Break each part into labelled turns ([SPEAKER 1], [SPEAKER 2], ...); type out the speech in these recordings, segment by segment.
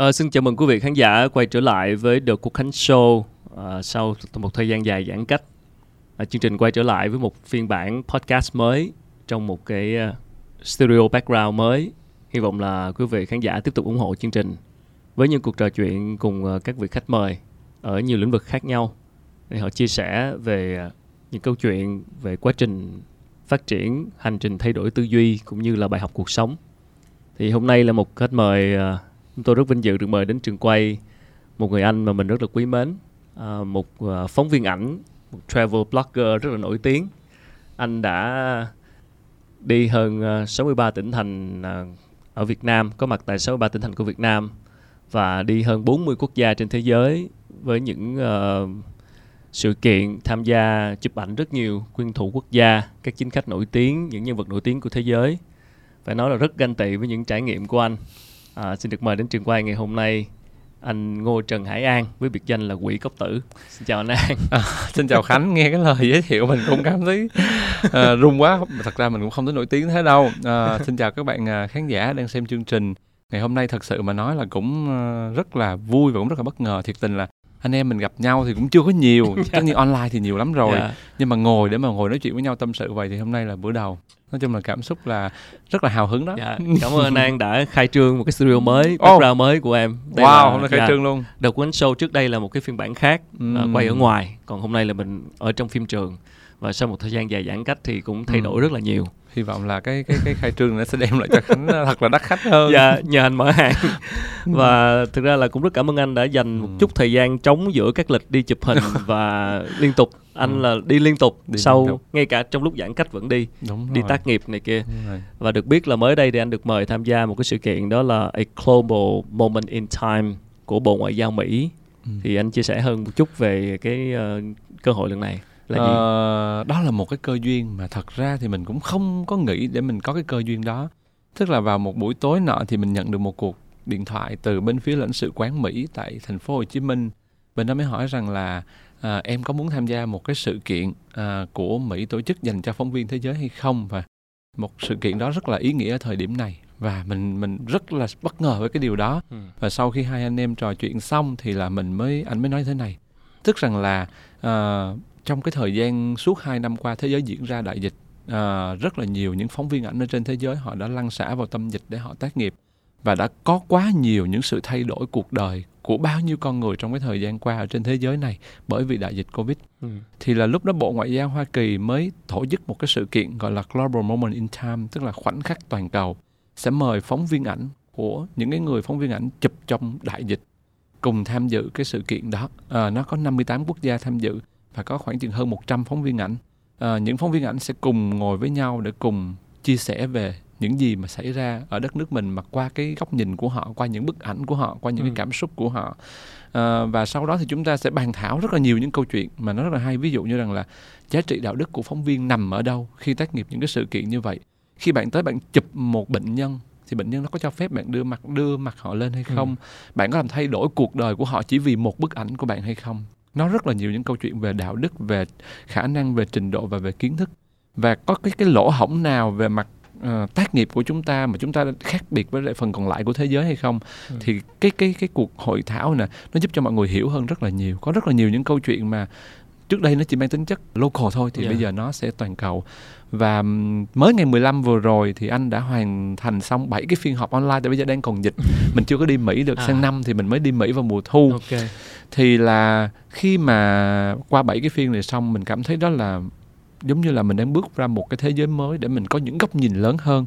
[SPEAKER 1] À, xin chào mừng quý vị khán giả quay trở lại với The Quốc Khánh Show à, sau một thời gian dài giãn cách. À, chương trình quay trở lại với một phiên bản podcast mới trong một cái uh, studio background mới. Hy vọng là quý vị khán giả tiếp tục ủng hộ chương trình với những cuộc trò chuyện cùng uh, các vị khách mời ở nhiều lĩnh vực khác nhau để họ chia sẻ về những câu chuyện về quá trình phát triển, hành trình thay đổi tư duy cũng như là bài học cuộc sống. Thì hôm nay là một khách mời uh, chúng tôi rất vinh dự được mời đến trường quay một người anh mà mình rất là quý mến. À, một uh, phóng viên ảnh một travel blogger rất là nổi tiếng. Anh đã đi hơn à, uh, 63 tỉnh thành uh, ở Việt Nam có mặt tại 63 tỉnh thành của Việt Nam và đi hơn 40 quốc gia trên thế giới với những uh, sự kiện tham gia chụp ảnh rất nhiều quyên thủ quốc gia các chính khách nổi tiếng những nhân vật nổi tiếng của thế giới. Phải nói là rất ganh tị với những trải nghiệm của anh. À, xin được mời đến trường quay ngày hôm nay anh Ngô Trần Hải An với biệt danh là Quỷ Cốc Tử. Xin chào anh An.
[SPEAKER 2] À, xin chào Khánh, nghe cái lời giới thiệu mình cũng cảm thấy à, uh, rung quá. Thật ra mình cũng không thấy nổi tiếng thế đâu. Uh, xin chào các bạn uh, khán giả đang xem chương trình. Ngày hôm nay thật sự mà nói là cũng uh, rất là vui và cũng rất là bất ngờ. Thiệt tình là anh em mình gặp nhau thì cũng chưa có nhiều, tất nhiên online thì nhiều lắm rồi. Yeah. Nhưng mà ngồi để mà ngồi nói chuyện với nhau tâm sự vậy thì hôm nay là bữa đầu nói chung là cảm xúc là rất là hào hứng đó
[SPEAKER 1] dạ, cảm ơn an đã khai trương một cái studio mới oh. mới của em
[SPEAKER 2] đây wow là, hôm nay khai dạ, trương luôn
[SPEAKER 1] The Queen Show trước đây là một cái phiên bản khác mm. uh, quay ở ngoài còn hôm nay là mình ở trong phim trường và sau một thời gian dài giãn cách thì cũng thay đổi mm. rất là nhiều
[SPEAKER 2] hy vọng là cái cái cái khai trương nó sẽ đem lại cho khánh thật là đắt khách hơn
[SPEAKER 1] dạ nhờ anh mở hàng và thực ra là cũng rất cảm ơn anh đã dành một chút thời gian trống giữa các lịch đi chụp hình và liên tục anh ừ. là đi liên tục đi sau liên tục. ngay cả trong lúc giãn cách vẫn đi Đúng đi rồi. tác nghiệp này kia và được biết là mới đây thì anh được mời tham gia một cái sự kiện đó là a global moment in time của bộ ngoại giao mỹ ừ. thì anh chia sẻ hơn một chút về cái uh, cơ hội lần này
[SPEAKER 2] là gì? Uh, đó là một cái cơ duyên mà thật ra thì mình cũng không có nghĩ để mình có cái cơ duyên đó. Tức là vào một buổi tối nọ thì mình nhận được một cuộc điện thoại từ bên phía lãnh sự quán Mỹ tại thành phố Hồ Chí Minh. Bên đó mới hỏi rằng là à, em có muốn tham gia một cái sự kiện à, của Mỹ tổ chức dành cho phóng viên thế giới hay không? Và một sự kiện đó rất là ý nghĩa ở thời điểm này. Và mình mình rất là bất ngờ với cái điều đó. Ừ. và sau khi hai anh em trò chuyện xong thì là mình mới anh mới nói thế này. Tức rằng là uh, trong cái thời gian suốt hai năm qua thế giới diễn ra đại dịch à, rất là nhiều những phóng viên ảnh ở trên thế giới họ đã lăn xả vào tâm dịch để họ tác nghiệp và đã có quá nhiều những sự thay đổi cuộc đời của bao nhiêu con người trong cái thời gian qua ở trên thế giới này bởi vì đại dịch covid. Ừ. thì là lúc đó bộ ngoại giao hoa kỳ mới tổ chức một cái sự kiện gọi là global moment in time tức là khoảnh khắc toàn cầu sẽ mời phóng viên ảnh của những cái người phóng viên ảnh chụp trong đại dịch cùng tham dự cái sự kiện đó. À, nó có 58 quốc gia tham dự và có khoảng chừng hơn 100 phóng viên ảnh. À, những phóng viên ảnh sẽ cùng ngồi với nhau để cùng chia sẻ về những gì mà xảy ra ở đất nước mình mà qua cái góc nhìn của họ, qua những bức ảnh của họ, qua những ừ. cái cảm xúc của họ. À, và sau đó thì chúng ta sẽ bàn thảo rất là nhiều những câu chuyện mà nó rất là hay. Ví dụ như rằng là giá trị đạo đức của phóng viên nằm ở đâu khi tác nghiệp những cái sự kiện như vậy. Khi bạn tới bạn chụp một bệnh nhân thì bệnh nhân nó có cho phép bạn đưa mặt đưa mặt họ lên hay ừ. không? Ừ. Bạn có làm thay đổi cuộc đời của họ chỉ vì một bức ảnh của bạn hay không? Nó rất là nhiều những câu chuyện về đạo đức về khả năng về trình độ và về kiến thức và có cái cái lỗ hổng nào về mặt uh, tác nghiệp của chúng ta mà chúng ta khác biệt với lại phần còn lại của thế giới hay không ừ. thì cái cái cái cuộc hội thảo này nó giúp cho mọi người hiểu hơn rất là nhiều có rất là nhiều những câu chuyện mà trước đây nó chỉ mang tính chất local thôi thì yeah. bây giờ nó sẽ toàn cầu và mới ngày 15 vừa rồi thì anh đã hoàn thành xong 7 cái phiên họp online tại bây giờ đang còn dịch mình chưa có đi Mỹ được à. sang năm thì mình mới đi Mỹ vào mùa thu okay. Thì là khi mà qua 7 cái phiên này xong mình cảm thấy đó là giống như là mình đang bước ra một cái thế giới mới để mình có những góc nhìn lớn hơn.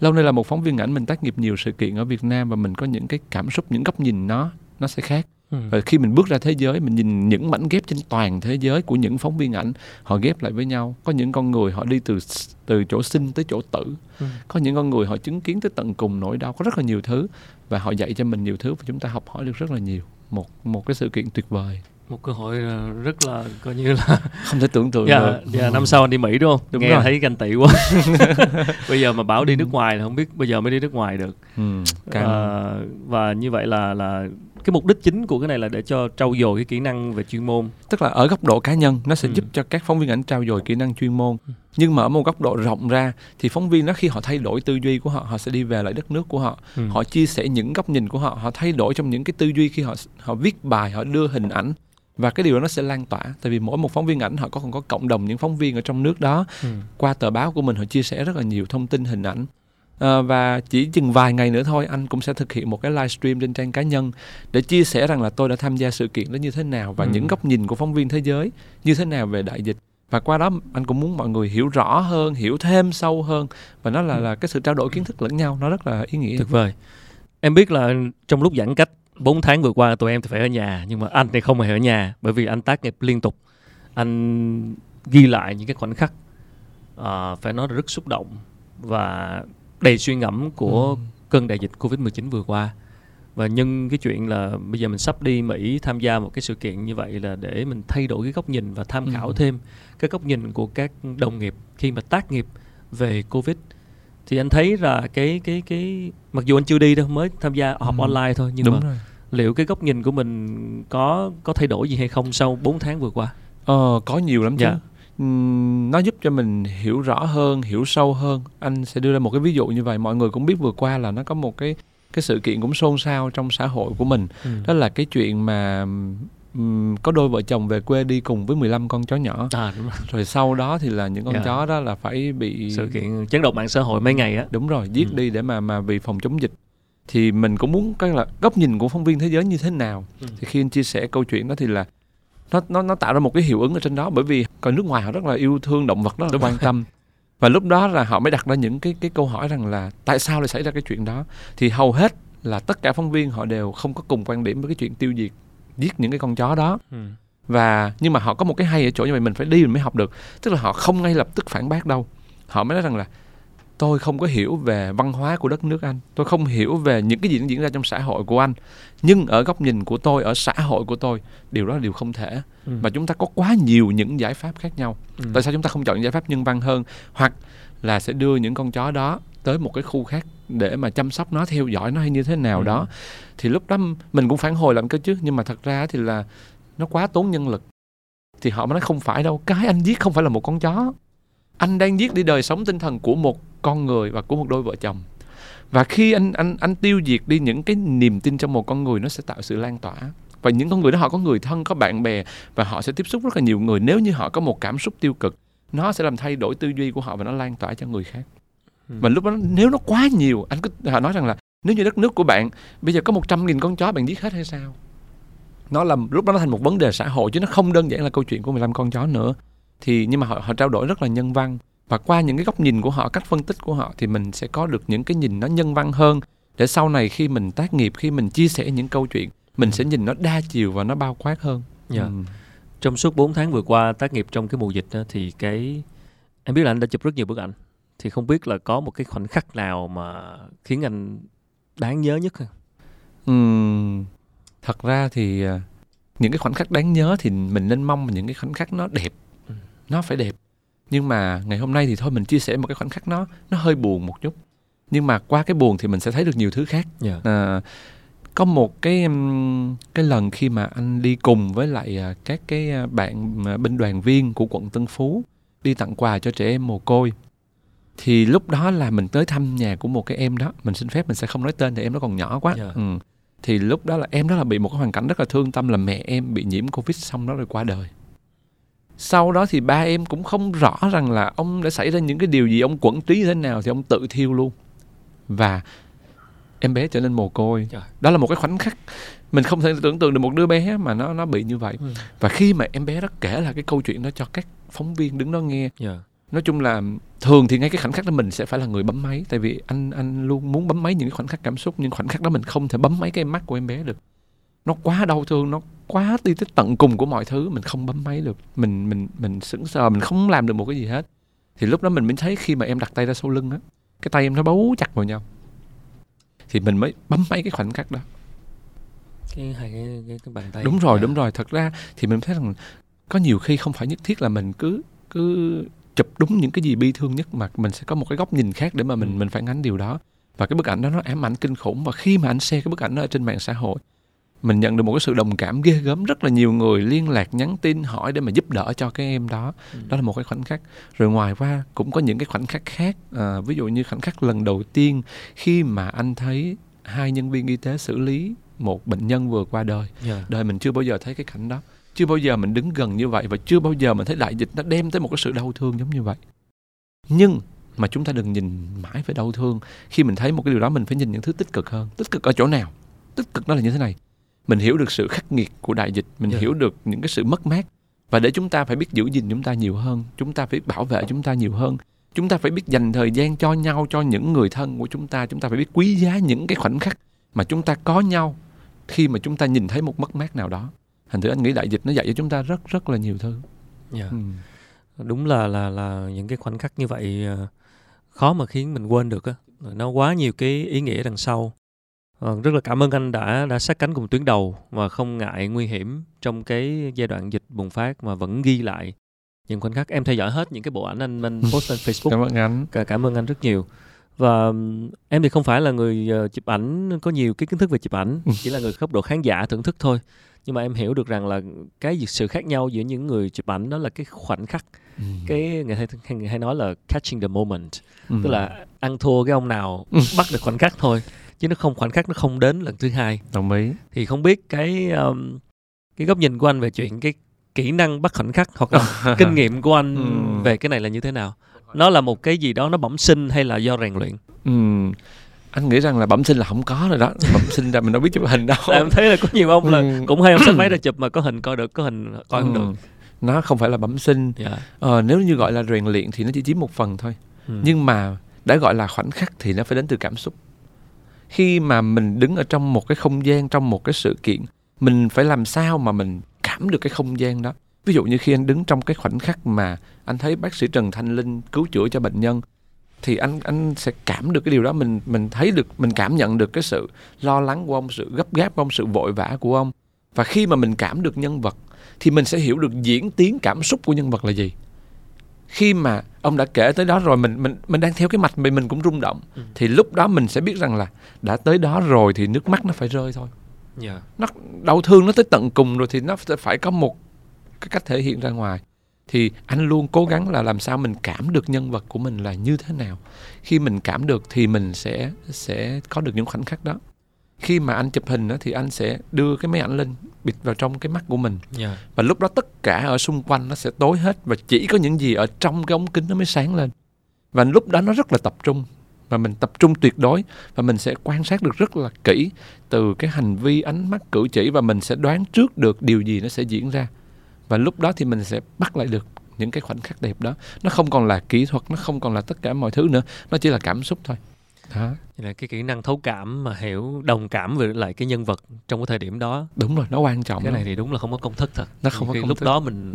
[SPEAKER 2] Lâu nay là một phóng viên ảnh mình tác nghiệp nhiều sự kiện ở Việt Nam và mình có những cái cảm xúc những góc nhìn nó nó sẽ khác. Ừ. và khi mình bước ra thế giới mình nhìn những mảnh ghép trên toàn thế giới của những phóng viên ảnh họ ghép lại với nhau. Có những con người họ đi từ từ chỗ sinh tới chỗ tử. Ừ. có những con người họ chứng kiến tới tận cùng nỗi đau có rất là nhiều thứ và họ dạy cho mình nhiều thứ và chúng ta học hỏi được rất là nhiều một một cái sự kiện tuyệt vời
[SPEAKER 1] một cơ hội rất là coi như là
[SPEAKER 2] không thể tưởng tượng
[SPEAKER 1] dạ, được. Dạ, năm sau anh đi Mỹ đúng không? Đúng Nghe rồi. thấy ganh tị quá. bây giờ mà bảo đi nước ngoài là không biết bây giờ mới đi nước ngoài được. Ừ, à, và như vậy là là cái mục đích chính của cái này là để cho trau dồi cái kỹ năng về chuyên môn.
[SPEAKER 2] Tức là ở góc độ cá nhân nó sẽ
[SPEAKER 1] Ừ.
[SPEAKER 2] giúp cho các phóng viên ảnh trao dồi kỹ năng chuyên môn. Nhưng mà ở một góc độ rộng ra thì phóng viên đó khi họ thay đổi tư duy của họ họ sẽ đi về lại đất nước của họ.
[SPEAKER 1] Ừ.
[SPEAKER 2] họ chia sẻ những góc nhìn của họ họ thay đổi trong những cái tư duy khi họ họ viết bài họ đưa hình ảnh. Và cái điều đó nó sẽ lan tỏa tại vì mỗi một phóng viên ảnh họ có còn có cộng đồng những phóng viên ở trong nước đó.
[SPEAKER 1] Ừ.
[SPEAKER 2] qua tờ báo của mình họ chia sẻ rất là nhiều thông tin hình ảnh Ờ, và chỉ chừng vài ngày nữa thôi anh cũng sẽ thực hiện một cái livestream trên trang cá nhân để chia sẻ rằng là tôi đã tham gia sự kiện đó như thế nào và
[SPEAKER 1] Ừ.
[SPEAKER 2] những góc nhìn của phóng viên thế giới như thế nào về đại dịch và qua đó anh cũng muốn mọi người hiểu rõ hơn hiểu thêm sâu hơn và nó là
[SPEAKER 1] Ừ.
[SPEAKER 2] là cái sự trao đổi kiến thức lẫn nhau nó rất là ý nghĩa
[SPEAKER 1] tuyệt vời em biết là trong lúc giãn cách 4 tháng vừa qua tụi em thì phải ở nhà nhưng mà anh thì không hề ở nhà bởi vì anh tác nghiệp liên tục anh ghi lại những cái khoảnh khắc ờ, phải nói là rất xúc động và đầy suy ngẫm của
[SPEAKER 2] Ừ.
[SPEAKER 1] cơn đại dịch Covid-19 vừa qua. Và nhân cái chuyện là bây giờ mình sắp đi Mỹ tham gia một cái sự kiện như vậy là để mình thay đổi cái góc nhìn và tham khảo
[SPEAKER 2] Ừ.
[SPEAKER 1] thêm cái góc nhìn của các đồng nghiệp khi mà tác nghiệp về Covid. Thì anh thấy là cái cái cái mặc dù anh chưa đi đâu mới tham gia họp
[SPEAKER 2] Ừ.
[SPEAKER 1] online thôi nhưng
[SPEAKER 2] đúng
[SPEAKER 1] mà
[SPEAKER 2] rồi
[SPEAKER 1] liệu cái góc nhìn của mình có có thay đổi gì hay không sau 4 tháng vừa qua?
[SPEAKER 2] Ờ, có nhiều lắm chứ.
[SPEAKER 1] Dạ.
[SPEAKER 2] Nó giúp cho mình hiểu rõ hơn, hiểu sâu hơn. Anh sẽ đưa ra một cái ví dụ như vậy. Mọi người cũng biết vừa qua là nó có một cái cái sự kiện cũng xôn xao trong xã hội của mình.
[SPEAKER 1] Ừ.
[SPEAKER 2] Đó là cái chuyện mà ừm, có đôi vợ chồng về quê đi cùng với 15 con chó nhỏ.
[SPEAKER 1] À đúng rồi.
[SPEAKER 2] Rồi sau đó thì là những con
[SPEAKER 1] Dạ.
[SPEAKER 2] chó đó là phải bị
[SPEAKER 1] Sự kiện chấn động mạng xã hội mấy ngày á.
[SPEAKER 2] đúng rồi giết
[SPEAKER 1] Ừ.
[SPEAKER 2] đi để mà mà vì phòng chống dịch thì mình cũng muốn cái là góc nhìn của phóng viên thế giới như thế nào
[SPEAKER 1] Ừ.
[SPEAKER 2] thì khi anh chia sẻ câu chuyện đó thì là nó nó nó tạo ra một cái hiệu ứng ở trên đó bởi vì còn nước ngoài họ rất là yêu thương động vật rất là quan tâm. Và lúc đó là họ mới đặt ra những cái cái câu hỏi rằng là tại sao lại xảy ra cái chuyện đó? Thì hầu hết là tất cả phóng viên họ đều không có cùng quan điểm với cái chuyện tiêu diệt giết những cái con chó đó.
[SPEAKER 1] Ừ.
[SPEAKER 2] và nhưng mà họ có một cái hay ở chỗ như vậy mình phải đi mình mới học được. Tức là họ không ngay lập tức phản bác đâu. Họ mới nói rằng là tôi không có hiểu về văn hóa của đất nước anh. Tôi không hiểu về những cái gì đang diễn ra trong xã hội của anh. Nhưng ở góc nhìn của tôi ở xã hội của tôi điều đó là điều không thể.
[SPEAKER 1] Ừ.
[SPEAKER 2] mà chúng ta có quá nhiều những giải pháp khác nhau.
[SPEAKER 1] Ừ.
[SPEAKER 2] tại sao chúng ta không chọn những giải pháp nhân văn hơn? Hoặc là sẽ đưa những con chó đó tới một cái khu khác để mà chăm sóc nó theo dõi nó hay như thế nào
[SPEAKER 1] Ừ.
[SPEAKER 2] đó. Thì lúc đó mình cũng phản hồi làm cơ chứ. Nhưng mà thật ra thì là nó quá tốn nhân lực. Thì họ mới nói không phải đâu. Cái anh giết không phải là một con chó anh đang giết đi đời sống tinh thần của một con người và của một đôi vợ chồng. Và khi anh anh anh tiêu diệt đi những cái niềm tin trong một con người nó sẽ tạo sự lan tỏa. Và những con người đó họ có người thân có bạn bè và họ sẽ tiếp xúc rất là nhiều người. Nếu như họ có một cảm xúc tiêu cực nó sẽ làm thay đổi tư duy của họ và nó lan tỏa cho người khác.
[SPEAKER 1] Ừ.
[SPEAKER 2] và lúc đó nếu nó quá nhiều anh cứ họ nói rằng là nếu như đất nước của bạn bây giờ có 100 nghìn con chó bạn giết hết hay sao? Nó làm lúc đó nó thành một vấn đề xã hội chứ nó không đơn giản là câu chuyện của 15 con chó nữa thì nhưng mà họ họ trao đổi rất là nhân văn và qua những cái góc nhìn của họ cách phân tích của họ thì mình sẽ có được những cái nhìn nó nhân văn hơn để sau này khi mình tác nghiệp khi mình chia sẻ những câu chuyện mình sẽ nhìn nó đa chiều và nó bao quát hơn
[SPEAKER 1] Dạ.
[SPEAKER 2] Ừ.
[SPEAKER 1] Trong suốt 4 tháng vừa qua tác nghiệp trong cái mùa dịch đó, thì cái em biết là anh đã chụp rất nhiều bức ảnh thì không biết là có một cái khoảnh khắc nào mà khiến anh đáng nhớ nhất không?
[SPEAKER 2] Ừm, thật ra thì à, những cái khoảnh khắc đáng nhớ thì mình nên mong những cái khoảnh khắc nó đẹp
[SPEAKER 1] Ừ.
[SPEAKER 2] nó phải đẹp. Nhưng mà ngày hôm nay thì thôi mình chia sẻ một cái khoảnh khắc nó nó hơi buồn một chút. Nhưng mà qua cái buồn thì mình sẽ thấy được nhiều thứ khác.
[SPEAKER 1] Dạ.
[SPEAKER 2] à, có một cái cái lần khi mà anh đi cùng với lại à, các cái à, bạn à, binh đoàn viên của quận Tân Phú đi tặng quà cho trẻ em mồ côi. Thì lúc đó là mình tới thăm nhà của một cái em đó. Mình xin phép mình sẽ không nói tên thì em nó còn nhỏ quá.
[SPEAKER 1] Dạ.
[SPEAKER 2] ừ. thì lúc đó là em đó là bị một cái hoàn cảnh rất là thương tâm là mẹ em bị nhiễm covid xong đó rồi qua đời sau đó thì ba em cũng không rõ rằng là ông đã xảy ra những cái điều gì ông quẩn trí như thế nào thì ông tự thiêu luôn và em bé trở nên mồ côi
[SPEAKER 1] Trời.
[SPEAKER 2] đó là một cái khoảnh khắc mình không thể tưởng tượng được một đứa bé mà nó nó bị như vậy
[SPEAKER 1] Ừ.
[SPEAKER 2] và khi mà em bé đó kể lại cái câu chuyện đó cho các phóng viên đứng đó nghe
[SPEAKER 1] Dạ.
[SPEAKER 2] nói chung là thường thì ngay cái khoảnh khắc đó mình sẽ phải là người bấm máy tại vì anh anh luôn muốn bấm máy những cái khoảnh khắc cảm xúc nhưng khoảnh khắc đó mình không thể bấm máy cái mắt của em bé được nó quá đau thương nó quá đi tới tận cùng của mọi thứ mình không bấm máy được. Mình mình mình sững sờ mình không làm được một cái gì hết. Thì lúc đó mình mới thấy khi mà em đặt tay ra sau lưng á cái tay em nó bấu chặt vào nhau. Thì mình mới bấm máy cái khoảnh khắc đó.
[SPEAKER 1] Cái cái, cái, cái bàn tay.
[SPEAKER 2] đúng rồi
[SPEAKER 1] Dạ.
[SPEAKER 2] đúng rồi. Thật ra thì mình thấy rằng có nhiều khi không phải nhất thiết là mình cứ cứ chụp đúng những cái gì bi thương nhất mà mình sẽ có một cái góc nhìn khác để mà mình
[SPEAKER 1] Ừ.
[SPEAKER 2] mình phản ánh điều đó. Và cái bức ảnh đó nó ám ảnh kinh khủng. Và khi mà anh share cái bức ảnh đó ở trên mạng xã hội mình nhận được một cái sự đồng cảm ghê gớm rất là nhiều người liên lạc nhắn tin hỏi để mà giúp đỡ cho cái em đó.
[SPEAKER 1] Ừ.
[SPEAKER 2] đó là một cái khoảnh khắc. Rồi ngoài qua cũng có những cái khoảnh khắc khác. À, ví dụ như khoảnh khắc lần đầu tiên khi mà anh thấy hai nhân viên y tế xử lý một bệnh nhân vừa qua đời.
[SPEAKER 1] Dạ.
[SPEAKER 2] đời mình chưa bao giờ thấy cái cảnh đó. Chưa bao giờ mình đứng gần như vậy và chưa bao giờ mình thấy đại dịch nó đem tới một cái sự đau thương giống như vậy. Nhưng mà chúng ta đừng nhìn mãi về đau thương. Khi mình thấy một cái điều đó mình phải nhìn những thứ tích cực hơn. Tích cực ở chỗ nào? Tích cực nó là như thế này mình hiểu được sự khắc nghiệt của đại dịch mình
[SPEAKER 1] Dạ.
[SPEAKER 2] hiểu được những cái sự mất mát. Và để chúng ta phải biết giữ gìn chúng ta nhiều hơn chúng ta phải bảo vệ chúng ta nhiều hơn. Chúng ta phải biết dành thời gian cho nhau cho những người thân của chúng ta. Chúng ta phải biết quý giá những cái khoảnh khắc mà chúng ta có nhau khi mà chúng ta nhìn thấy một mất mát nào đó. Thành thử anh nghĩ đại dịch nó dạy cho chúng ta rất rất là nhiều thứ.
[SPEAKER 1] Dạ.
[SPEAKER 2] ừ.
[SPEAKER 1] đúng là là là những cái khoảnh khắc như vậy ờ, khó mà khiến mình quên được á. Nó quá nhiều cái ý nghĩa đằng sau Ờ, rất là cảm ơn anh đã đã sát cánh cùng tuyến đầu và không ngại nguy hiểm trong cái giai đoạn dịch bùng phát mà vẫn ghi lại những khoảnh khắc. Em theo dõi hết những cái bộ ảnh anh anh post lên Facebook.
[SPEAKER 2] Cảm ơn anh.
[SPEAKER 1] Cả- cảm ơn anh rất nhiều. Và em thì không phải là người ờ, chụp ảnh có nhiều cái kiến thức về chụp ảnh chỉ là người góc độ khán giả thưởng thức thôi. Nhưng mà em hiểu được rằng là cái sự khác nhau giữa những người chụp ảnh đó là cái khoảnh khắc.
[SPEAKER 2] Ừ.
[SPEAKER 1] cái người hay, hay nói là catching the moment
[SPEAKER 2] Ừ.
[SPEAKER 1] tức là ăn thua cái ông nào bắt được khoảnh khắc thôi chứ nó không khoảnh khắc nó không đến lần thứ hai.
[SPEAKER 2] Đồng ý.
[SPEAKER 1] Thì không biết cái um, cái góc nhìn của anh về chuyện cái kỹ năng bắt khoảnh khắc hoặc là kinh nghiệm của anh
[SPEAKER 2] Ừ.
[SPEAKER 1] về cái này là như thế nào? Nó là một cái gì đó nó bẩm sinh hay là do rèn luyện?
[SPEAKER 2] Ừ. anh nghĩ rằng là bẩm sinh là không có rồi đó. Bẩm sinh ra mình đâu biết chụp hình đâu.
[SPEAKER 1] Em thấy là có nhiều ông là
[SPEAKER 2] Ừ.
[SPEAKER 1] cũng hay ông xách máy ra chụp mà có hình coi được có hình coi không
[SPEAKER 2] Ừ.
[SPEAKER 1] được.
[SPEAKER 2] Nó không phải là bẩm sinh.
[SPEAKER 1] Dạ.
[SPEAKER 2] Ờ, nếu như gọi là rèn luyện thì nó chỉ chiếm một phần thôi.
[SPEAKER 1] Ừ.
[SPEAKER 2] nhưng mà đã gọi là khoảnh khắc thì nó phải đến từ cảm xúc khi mà mình đứng ở trong một cái không gian, trong một cái sự kiện, mình phải làm sao mà mình cảm được cái không gian đó? Ví dụ như khi anh đứng trong cái khoảnh khắc mà anh thấy bác sĩ Trần Thanh Linh cứu chữa cho bệnh nhân, thì anh anh sẽ cảm được cái điều đó. Mình mình thấy được, mình cảm nhận được cái sự lo lắng của ông, sự gấp gáp của ông, sự vội vã của ông. Và khi mà mình cảm được nhân vật, thì mình sẽ hiểu được diễn tiến cảm xúc của nhân vật là gì khi mà ông đã kể tới đó rồi mình mình mình đang theo cái mạch mình mình cũng rung động
[SPEAKER 1] Ừ.
[SPEAKER 2] thì lúc đó mình sẽ biết rằng là đã tới đó rồi thì nước mắt nó phải rơi thôi.
[SPEAKER 1] Dạ.
[SPEAKER 2] Nó đau thương nó tới tận cùng rồi thì nó sẽ phải có một cái cách thể hiện ra ngoài. Thì anh luôn cố gắng là làm sao mình cảm được nhân vật của mình là như thế nào. Khi mình cảm được thì mình sẽ sẽ có được những khoảnh khắc đó khi mà anh chụp hình đó, thì anh sẽ đưa cái máy ảnh lên bịt vào trong cái mắt của mình.
[SPEAKER 1] Dạ.
[SPEAKER 2] Và lúc đó tất cả ở xung quanh nó sẽ tối hết và chỉ có những gì ở trong cái ống kính nó mới sáng lên. Và lúc đó nó rất là tập trung và mình tập trung tuyệt đối và mình sẽ quan sát được rất là kỹ từ cái hành vi ánh mắt cử chỉ và mình sẽ đoán trước được điều gì nó sẽ diễn ra. Và lúc đó thì mình sẽ bắt lại được những cái khoảnh khắc đẹp đó. Nó không còn là kỹ thuật nó không còn là tất cả mọi thứ nữa nó chỉ là cảm xúc thôi đó.
[SPEAKER 1] Là cái kỹ năng thấu cảm mà hiểu đồng cảm về lại cái nhân vật trong cái thời điểm đó.
[SPEAKER 2] Đúng rồi nó quan trọng
[SPEAKER 1] cái này thì đúng là không có công thức thật.
[SPEAKER 2] Nó không có công
[SPEAKER 1] lúc
[SPEAKER 2] thức.
[SPEAKER 1] đó mình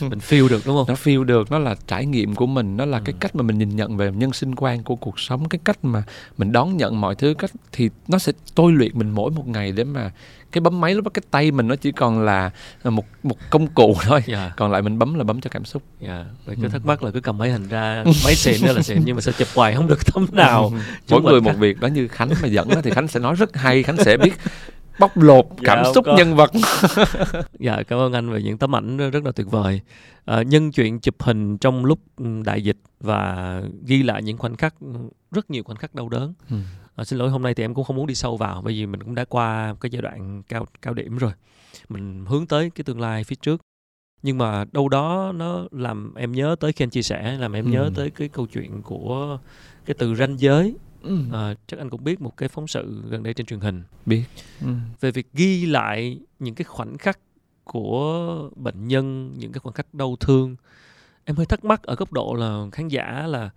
[SPEAKER 1] mình feel được đúng không?
[SPEAKER 2] Nó feel được nó là trải nghiệm của mình nó là cái
[SPEAKER 1] Ừ.
[SPEAKER 2] cách mà mình nhìn nhận về nhân sinh quan của cuộc sống cái cách mà mình đón nhận mọi thứ cách thì nó sẽ tôi luyện mình mỗi một ngày để mà cái bấm máy lúc đó cái tay mình nó chỉ còn là một một công cụ thôi
[SPEAKER 1] dạ
[SPEAKER 2] còn lại mình bấm là bấm cho cảm xúc
[SPEAKER 1] dạ vậy cứ
[SPEAKER 2] Ừ.
[SPEAKER 1] thắc mắc là cứ cầm máy hình ra máy xịn nữa là xịn nhưng mà sao chụp hoài không được tấm nào
[SPEAKER 2] mỗi
[SPEAKER 1] Chúng
[SPEAKER 2] người một
[SPEAKER 1] khác.
[SPEAKER 2] việc đó như khánh mà dẫn đó, thì khánh sẽ nói rất hay khánh sẽ biết bóc lột
[SPEAKER 1] Dạ,
[SPEAKER 2] cảm
[SPEAKER 1] không
[SPEAKER 2] xúc
[SPEAKER 1] có.
[SPEAKER 2] nhân vật
[SPEAKER 1] dạ cảm ơn anh về những tấm ảnh rất là tuyệt vời à, nhân chuyện chụp hình trong lúc ừ, đại dịch và ghi lại những khoảnh khắc ừ, rất nhiều khoảnh khắc đau đớn
[SPEAKER 2] Ừ.
[SPEAKER 1] À, xin lỗi hôm nay thì em cũng không muốn đi sâu vào bởi vì mình cũng đã qua cái giai đoạn cao cao điểm rồi. Mình hướng tới cái tương lai phía trước. Nhưng mà đâu đó nó làm em nhớ tới khi anh chia sẻ làm em
[SPEAKER 2] Ừ.
[SPEAKER 1] nhớ tới cái câu chuyện của cái từ ranh giới.
[SPEAKER 2] Ừ.
[SPEAKER 1] à, chắc anh cũng biết một cái phóng sự gần đây trên truyền hình.
[SPEAKER 2] Biết. Ừ.
[SPEAKER 1] về việc ghi lại những cái khoảnh khắc của bệnh nhân những cái khoảnh khắc đau thương. Em hơi thắc mắc ở góc độ là khán giả là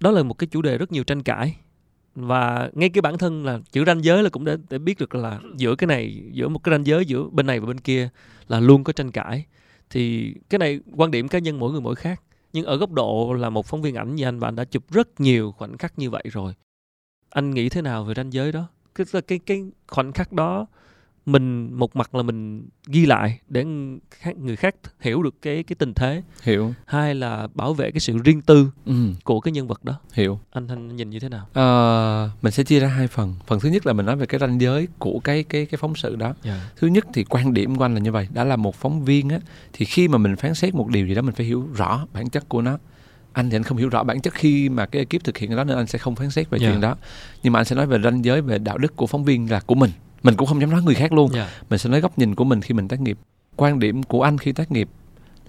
[SPEAKER 1] đó là một cái chủ đề rất nhiều tranh cãi và ngay cái bản thân là chữ ranh giới là cũng để, để biết được là giữa cái này giữa một cái ranh giới giữa bên này và bên kia là luôn có tranh cãi. Thì cái này quan điểm cá nhân mỗi người mỗi khác nhưng ở góc độ là một phóng viên ảnh như anh và anh đã chụp rất nhiều khoảnh khắc như vậy rồi. Anh nghĩ thế nào về ranh giới đó? Cái cái cái khoảnh khắc đó mình một mặt là mình ghi lại để người khác hiểu được cái cái tình thế.
[SPEAKER 2] Hiểu.
[SPEAKER 1] Hai là bảo vệ cái sự riêng tư
[SPEAKER 2] ừ,
[SPEAKER 1] của cái nhân vật đó.
[SPEAKER 2] Hiểu.
[SPEAKER 1] Anh anh nhìn như thế nào?
[SPEAKER 2] Ờ, mình sẽ chia ra hai phần. Phần thứ nhất là mình nói về cái ranh giới của cái cái cái phóng sự đó.
[SPEAKER 1] Yeah.
[SPEAKER 2] thứ nhất thì quan điểm của anh là như vậy. Đã là một phóng viên á thì khi mà mình phán xét một điều gì đó mình phải hiểu rõ bản chất của nó. Anh thì anh không hiểu rõ bản chất khi mà cái ekip thực hiện cái đó nên anh sẽ không phán xét về
[SPEAKER 1] Dạ.
[SPEAKER 2] chuyện đó. Nhưng mà anh sẽ nói về ranh giới về đạo đức của phóng viên là của mình mình cũng không dám nói người khác luôn.
[SPEAKER 1] Yeah.
[SPEAKER 2] mình sẽ nói góc nhìn của mình khi mình tác nghiệp. Quan điểm của anh khi tác nghiệp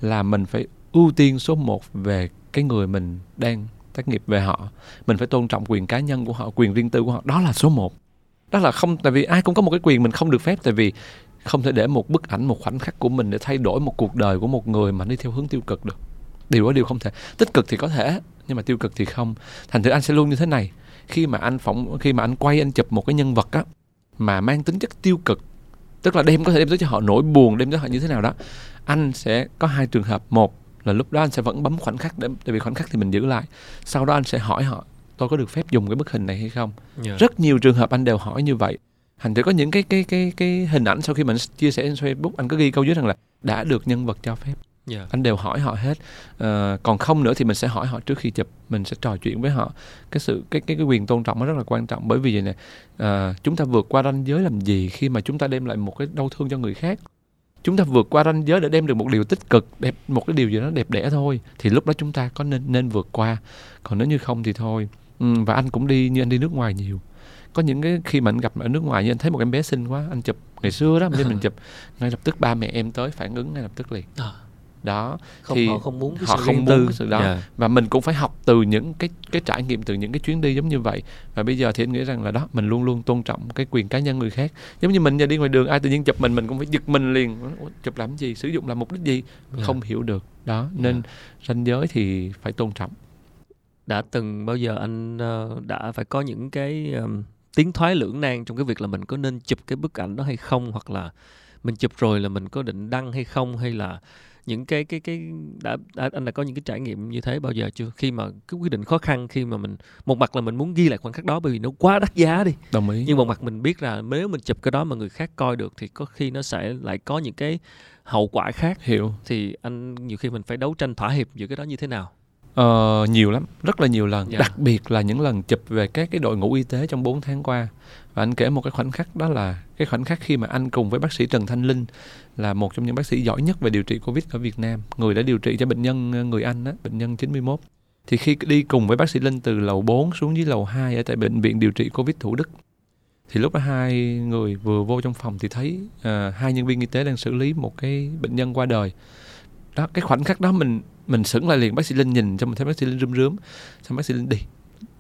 [SPEAKER 2] là mình phải ưu tiên số một về cái người mình đang tác nghiệp về họ. Mình phải tôn trọng quyền cá nhân của họ quyền riêng tư của họ. Đó là số một. Đó là không tại vì ai cũng có một cái quyền mình không được phép tại vì không thể để một bức ảnh một khoảnh khắc của mình để thay đổi một cuộc đời của một người mà đi theo hướng tiêu cực được. Điều đó điều không thể. Tích cực thì có thể nhưng mà tiêu cực thì không. Thành thử anh sẽ luôn như thế này. Khi mà anh phỏng khi mà anh quay anh chụp một cái nhân vật á mà mang tính chất tiêu cực. Tức là đem có thể đem tới cho họ nỗi buồn đem tới họ như thế nào đó. Anh sẽ có hai trường hợp. Một là lúc đó anh sẽ vẫn bấm khoảnh khắc để tại vì khoảnh khắc thì mình giữ lại. Sau đó anh sẽ hỏi họ tôi có được phép dùng cái bức hình này hay không?
[SPEAKER 1] Yeah.
[SPEAKER 2] rất nhiều trường hợp anh đều hỏi như vậy. Thành thử có những cái cái cái cái hình ảnh sau khi mình chia sẻ trên Facebook anh có ghi câu dưới rằng là đã được nhân vật cho phép
[SPEAKER 1] Yeah.
[SPEAKER 2] anh đều hỏi họ hết. Ờ, còn không nữa thì mình sẽ hỏi họ trước khi chụp mình sẽ trò chuyện với họ. Cái sự cái cái cái quyền tôn trọng nó rất là quan trọng bởi vì vậy nè ờ, chúng ta vượt qua ranh giới làm gì khi mà chúng ta đem lại một cái đau thương cho người khác? Chúng ta vượt qua ranh giới để đem được một điều tích cực đẹp một cái điều gì đó đẹp đẽ thôi thì lúc đó chúng ta có nên nên vượt qua. Còn nếu như không thì thôi. Ừ, và anh cũng đi như anh đi nước ngoài nhiều. Có những cái khi mà anh gặp ở nước ngoài như anh thấy một em bé xinh quá anh chụp. Ngày xưa đó mình mình chụp. Ngay lập tức ba mẹ em tới phản ứng ngay lập tức liền.
[SPEAKER 1] À,
[SPEAKER 2] đó
[SPEAKER 1] không
[SPEAKER 2] Thì
[SPEAKER 1] họ không muốn cái
[SPEAKER 2] họ
[SPEAKER 1] sự
[SPEAKER 2] không muốn
[SPEAKER 1] tư.
[SPEAKER 2] cái sự đó.
[SPEAKER 1] Yeah.
[SPEAKER 2] và mình cũng phải học từ những cái cái trải nghiệm từ những cái chuyến đi giống như vậy và bây giờ thì anh nghĩ rằng là đó mình luôn luôn tôn trọng cái quyền cá nhân người khác giống như mình giờ đi ngoài đường ai tự nhiên chụp mình mình cũng phải giật mình liền Ủa, chụp làm gì sử dụng làm mục đích gì
[SPEAKER 1] Yeah.
[SPEAKER 2] không hiểu được đó nên
[SPEAKER 1] Yeah.
[SPEAKER 2] ranh giới thì phải tôn trọng
[SPEAKER 1] đã từng bao giờ anh ờ, đã phải có những cái ờm, tiến thoái lưỡng nan trong cái việc là mình có nên chụp cái bức ảnh đó hay không hoặc là mình chụp rồi là mình có định đăng hay không hay là những cái cái cái đã, đã anh đã có những cái trải nghiệm như thế bao giờ chưa khi mà cái quyết định khó khăn khi mà mình một mặt là mình muốn ghi lại khoảnh khắc đó bởi vì nó quá đắt giá đi
[SPEAKER 2] đồng ý
[SPEAKER 1] nhưng một mặt mình biết là nếu mình chụp cái đó mà người khác coi được thì có khi nó sẽ lại có những cái hậu quả khác
[SPEAKER 2] hiểu
[SPEAKER 1] thì anh nhiều khi mình phải đấu tranh thỏa hiệp giữa cái đó như thế nào
[SPEAKER 2] Ờ, nhiều lắm, rất là nhiều lần.
[SPEAKER 1] Dạ.
[SPEAKER 2] Đặc biệt là những lần chụp về các cái đội ngũ y tế trong 4 tháng qua. Và anh kể một cái khoảnh khắc đó là cái khoảnh khắc khi mà anh cùng với bác sĩ Trần Thanh Linh là một trong những bác sĩ giỏi nhất về điều trị Covid ở Việt Nam, người đã điều trị cho bệnh nhân ờ, người Anh đó, bệnh nhân 91. Thì khi đi cùng với bác sĩ Linh từ lầu 4 xuống dưới lầu 2 ở tại bệnh viện điều trị Covid Thủ Đức thì lúc đó hai người vừa vô trong phòng thì thấy uh, hai nhân viên y tế đang xử lý một cái bệnh nhân qua đời. Đó cái khoảnh khắc đó mình mình sững lại liền bác sĩ linh nhìn cho mình thấy bác sĩ linh rướm rướm. Xong bác sĩ linh đi.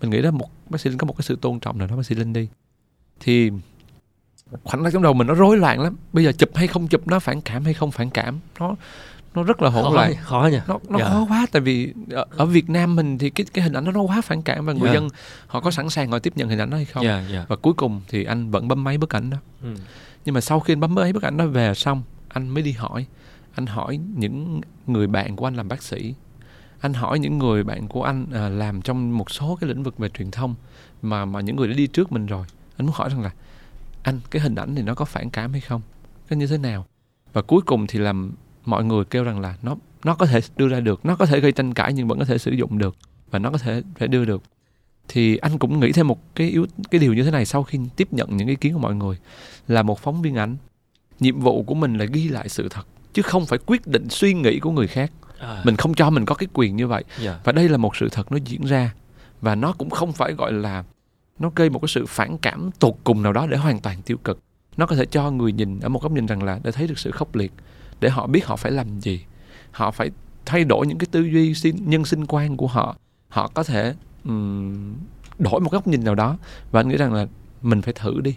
[SPEAKER 2] Mình nghĩ đó một bác sĩ linh có một cái sự tôn trọng nào đó bác sĩ linh đi thì khoảnh khắc trong đầu mình nó rối loạn lắm. Bây giờ chụp hay không chụp nó phản cảm hay không phản cảm nó nó rất là hỗn loạn.
[SPEAKER 1] khó nha
[SPEAKER 2] nó nó
[SPEAKER 1] Dạ.
[SPEAKER 2] khó quá tại vì ở, ở Việt Nam mình thì cái cái hình ảnh đó nó quá phản cảm và người
[SPEAKER 1] Dạ.
[SPEAKER 2] dân họ có sẵn sàng họ tiếp nhận hình ảnh đó hay không.
[SPEAKER 1] Dạ dạ.
[SPEAKER 2] Và cuối cùng thì anh vẫn bấm máy bức ảnh đó.
[SPEAKER 1] Ừ.
[SPEAKER 2] nhưng mà sau khi anh bấm máy bức ảnh đó về xong anh mới đi hỏi. Anh hỏi những người bạn của anh làm bác sĩ. Anh hỏi những người bạn của anh à, làm trong một số cái lĩnh vực về truyền thông mà mà những người đã đi trước mình rồi anh muốn hỏi rằng là anh cái hình ảnh này nó có phản cảm hay không? Cái như thế nào? Và cuối cùng thì làm mọi người kêu rằng là nó nó có thể đưa ra được nó có thể gây tranh cãi nhưng vẫn có thể sử dụng được và nó có thể phải đưa được. Thì anh cũng nghĩ thêm một cái yếu cái điều như thế này sau khi tiếp nhận những ý kiến của mọi người là một phóng viên ảnh. Nhiệm vụ của mình là ghi lại sự thật chứ không phải quyết định suy nghĩ của người khác.
[SPEAKER 1] À,
[SPEAKER 2] mình không cho mình có cái quyền như vậy.
[SPEAKER 1] Dạ.
[SPEAKER 2] Và đây là một sự thật nó diễn ra và nó cũng không phải gọi là nó gây một cái sự phản cảm tột cùng nào đó để hoàn toàn tiêu cực. Nó có thể cho người nhìn ở một góc nhìn rằng là để thấy được sự khốc liệt để họ biết họ phải làm gì. Họ phải thay đổi những cái tư duy sinh, nhân sinh quan của họ. Họ có thể um, đổi một góc nhìn nào đó và anh nghĩ rằng là mình phải thử đi.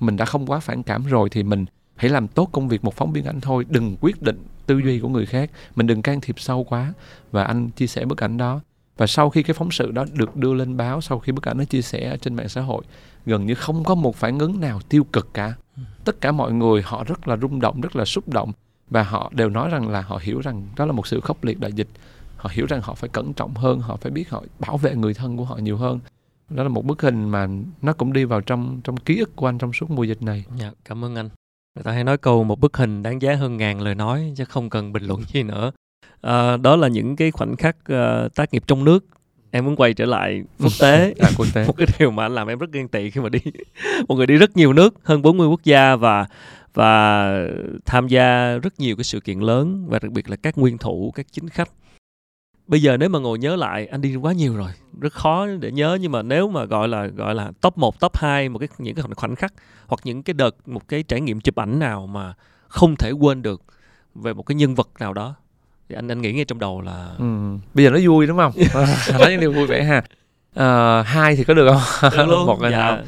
[SPEAKER 2] Mình đã không quá phản cảm rồi thì mình hãy làm tốt công việc một phóng viên ảnh thôi. Đừng quyết định tư duy của người khác. Mình đừng can thiệp sâu quá. Và anh chia sẻ bức ảnh đó và sau khi cái phóng sự đó được đưa lên báo, sau khi bức ảnh nó chia sẻ ở trên mạng xã hội, gần như không có một phản ứng nào tiêu cực cả. Tất cả mọi người, họ rất là rung động, rất là xúc động. Và họ đều nói rằng là họ hiểu rằng đó là một sự khốc liệt đại dịch. Họ hiểu rằng họ phải cẩn trọng hơn, họ phải biết họ bảo vệ người thân của họ nhiều hơn. Đó là một bức hình mà nó cũng đi vào trong trong ký ức của anh trong suốt mùa dịch này.
[SPEAKER 1] Dạ cảm ơn anh. Người ta hay nói câu, một bức hình đáng giá hơn ngàn lời nói, chứ không cần bình luận gì nữa à, đó là những cái khoảnh khắc uh, tác nghiệp trong nước. Em muốn quay trở lại quốc tế.
[SPEAKER 2] À, quốc tế.
[SPEAKER 1] Một cái điều mà anh làm em rất ghen tị khi mà đi một người đi rất nhiều nước hơn 40 quốc gia và và tham gia rất nhiều cái sự kiện lớn và đặc biệt là các nguyên thủ các chính khách. Bây giờ nếu mà ngồi nhớ lại anh đi quá nhiều rồi rất khó để nhớ. Nhưng mà nếu mà gọi là gọi là top 1, top 2 một cái những cái khoảnh khắc hoặc những cái đợt một cái trải nghiệm chụp ảnh nào mà không thể quên được về một cái nhân vật nào đó thì anh anh nghĩ ngay trong đầu là
[SPEAKER 2] ừ. bây giờ nó vui đúng không nói những điều vui vẻ ha à, hai thì có được không
[SPEAKER 1] được luôn.
[SPEAKER 2] một cái
[SPEAKER 1] dạ.
[SPEAKER 2] nào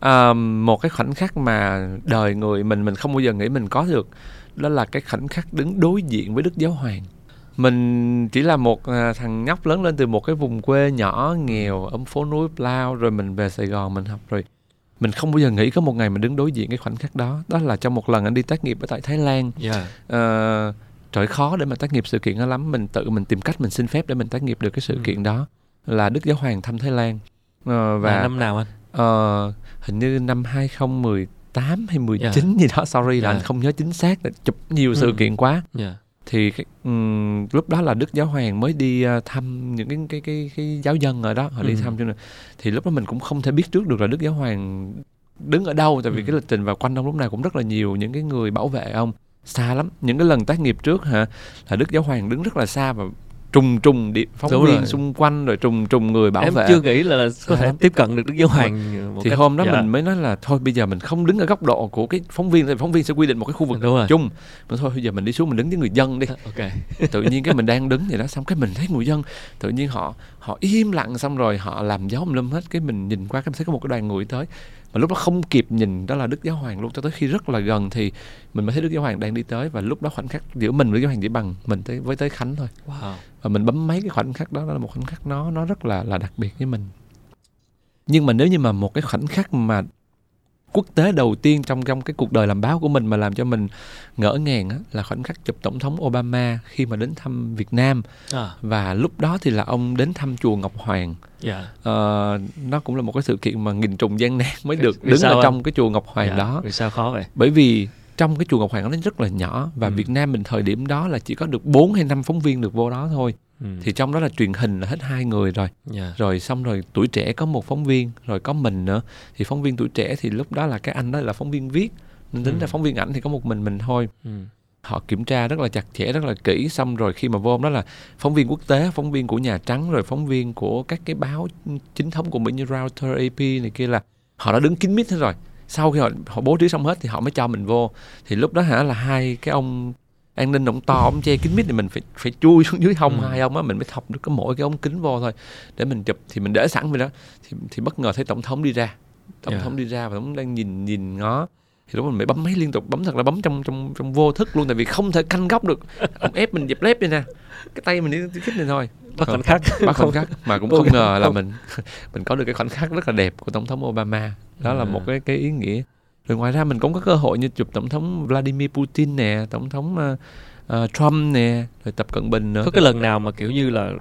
[SPEAKER 2] à, một cái khoảnh khắc mà đời người mình mình không bao giờ nghĩ mình có được đó là cái khoảnh khắc đứng đối diện với đức giáo hoàng mình chỉ là một à, thằng nhóc lớn lên từ một cái vùng quê nhỏ nghèo ở phố núi Plau rồi mình về Sài Gòn mình học rồi mình không bao giờ nghĩ có một ngày mình đứng đối diện cái khoảnh khắc đó đó là trong một lần anh đi tác nghiệp ở tại Thái Lan
[SPEAKER 1] yeah.
[SPEAKER 2] uh, trời khó để mà tác nghiệp sự kiện đó lắm mình tự mình tìm cách mình xin phép để mình tác nghiệp được cái sự ừ. kiện đó là Đức Giáo Hoàng thăm Thái Lan uh,
[SPEAKER 1] và là năm nào anh
[SPEAKER 2] uh, hình như năm 2018 hay 19 yeah. gì đó sorry yeah. là anh không nhớ chính xác chụp nhiều ừ. sự kiện quá yeah thì cái, um, lúc đó là đức giáo hoàng mới đi uh, thăm những cái cái cái cái giáo dân ở đó họ đi ừ. thăm cho nên thì lúc đó mình cũng không thể biết trước được là đức giáo hoàng đứng ở đâu tại vì ừ. cái lịch trình và quanh ông lúc nào cũng rất là nhiều những cái người bảo vệ ông xa lắm. Những cái lần tác nghiệp trước hả? Là đức giáo hoàng đứng rất là xa và trùng trùng điện phóng Đúng viên rồi. xung quanh rồi trùng trùng người bảo
[SPEAKER 1] em
[SPEAKER 2] vệ.
[SPEAKER 1] chưa nghĩ là có thể tiếp cận được đức giáo hoàng
[SPEAKER 2] thì cách, hôm đó dạ. mình mới nói là thôi bây giờ mình không đứng ở góc độ của cái phóng viên thì phóng viên sẽ quy định một cái khu vực chung. Mình thôi bây giờ mình đi xuống mình đứng với người dân đi.
[SPEAKER 1] Ok.
[SPEAKER 2] Tự nhiên cái mình đang đứng vậy đó xong cái mình thấy người dân tự nhiên họ họ im lặng xong rồi họ làm gió lâm hết. Cái mình nhìn qua cái mình thấy có một cái đoàn người tới mà lúc đó không kịp nhìn đó là đức giáo hoàng. Luôn cho tới khi rất là gần thì mình mới thấy đức giáo hoàng đang đi tới. Và lúc đó khoảnh khắc giữa mình với giáo hoàng chỉ bằng mình tới với tới khánh thôi.
[SPEAKER 1] Wow.
[SPEAKER 2] và mình bấm mấy cái khoảnh khắc đó đó là một khoảnh khắc nó nó rất là là đặc biệt với mình. Nhưng mà nếu như mà một cái khoảnh khắc mà quốc tế đầu tiên trong trong cái cuộc đời làm báo của mình mà làm cho mình ngỡ ngàng á, là khoảnh khắc chụp tổng thống Obama khi mà đến thăm Việt Nam à. và lúc đó thì là ông đến thăm chùa Ngọc Hoàng
[SPEAKER 1] yeah.
[SPEAKER 2] uh, nó cũng là một cái sự kiện mà nghìn trùng gian nan mới được vì đứng ở anh? trong cái chùa Ngọc Hoàng yeah. đó
[SPEAKER 1] vì sao khó vậy
[SPEAKER 2] bởi vì trong cái chùa Ngọc Hoàng nó rất là nhỏ và ừ. Việt Nam mình thời điểm đó là chỉ có được 4 hay 5 phóng viên được vô đó thôi ừ. thì trong đó là truyền hình là hết hai người rồi yeah. rồi xong rồi tuổi trẻ có một phóng viên rồi có mình nữa thì phóng viên tuổi trẻ thì lúc đó là cái anh đó là phóng viên viết nên tính ừ. ra phóng viên ảnh thì có một mình mình thôi ừ. họ kiểm tra rất là chặt chẽ rất là kỹ xong rồi khi mà vô đó là phóng viên quốc tế phóng viên của nhà trắng rồi phóng viên của các cái báo chính thống của mỹ như Reuters AP này kia là họ đã đứng kín mít hết rồi sau khi họ, họ bố trí xong hết thì họ mới cho mình vô. Thì lúc đó hả là hai cái ông an ninh ông to ông che kính mít thì mình phải phải chui xuống dưới hông ừ. hai ông á mình mới thọc được có mỗi cái ống kính vô thôi để mình chụp. Thì mình để sẵn vậy đó. Thì thì bất ngờ thấy tổng thống đi ra tổng yeah. thống đi ra và ông đang nhìn nhìn ngó. Thì lúc mình phải bấm máy liên tục bấm thật là bấm trong trong trong vô thức luôn tại vì không thể canh góc được. Ông ép mình dẹp lép đi nè cái tay mình đi khích này thôi.
[SPEAKER 1] Bắt khoảnh khắc.
[SPEAKER 2] bắt khoảnh khắc mà cũng không ngờ là mình mình có được cái khoảnh khắc rất là đẹp của tổng thống Obama đó là một cái cái ý nghĩa. Rồi ngoài ra mình cũng có cơ hội như chụp tổng thống Vladimir Putin nè tổng thống uh, uh, Trump nè rồi Tập Cận Bình nữa.
[SPEAKER 1] Có cái lần nào mà kiểu như là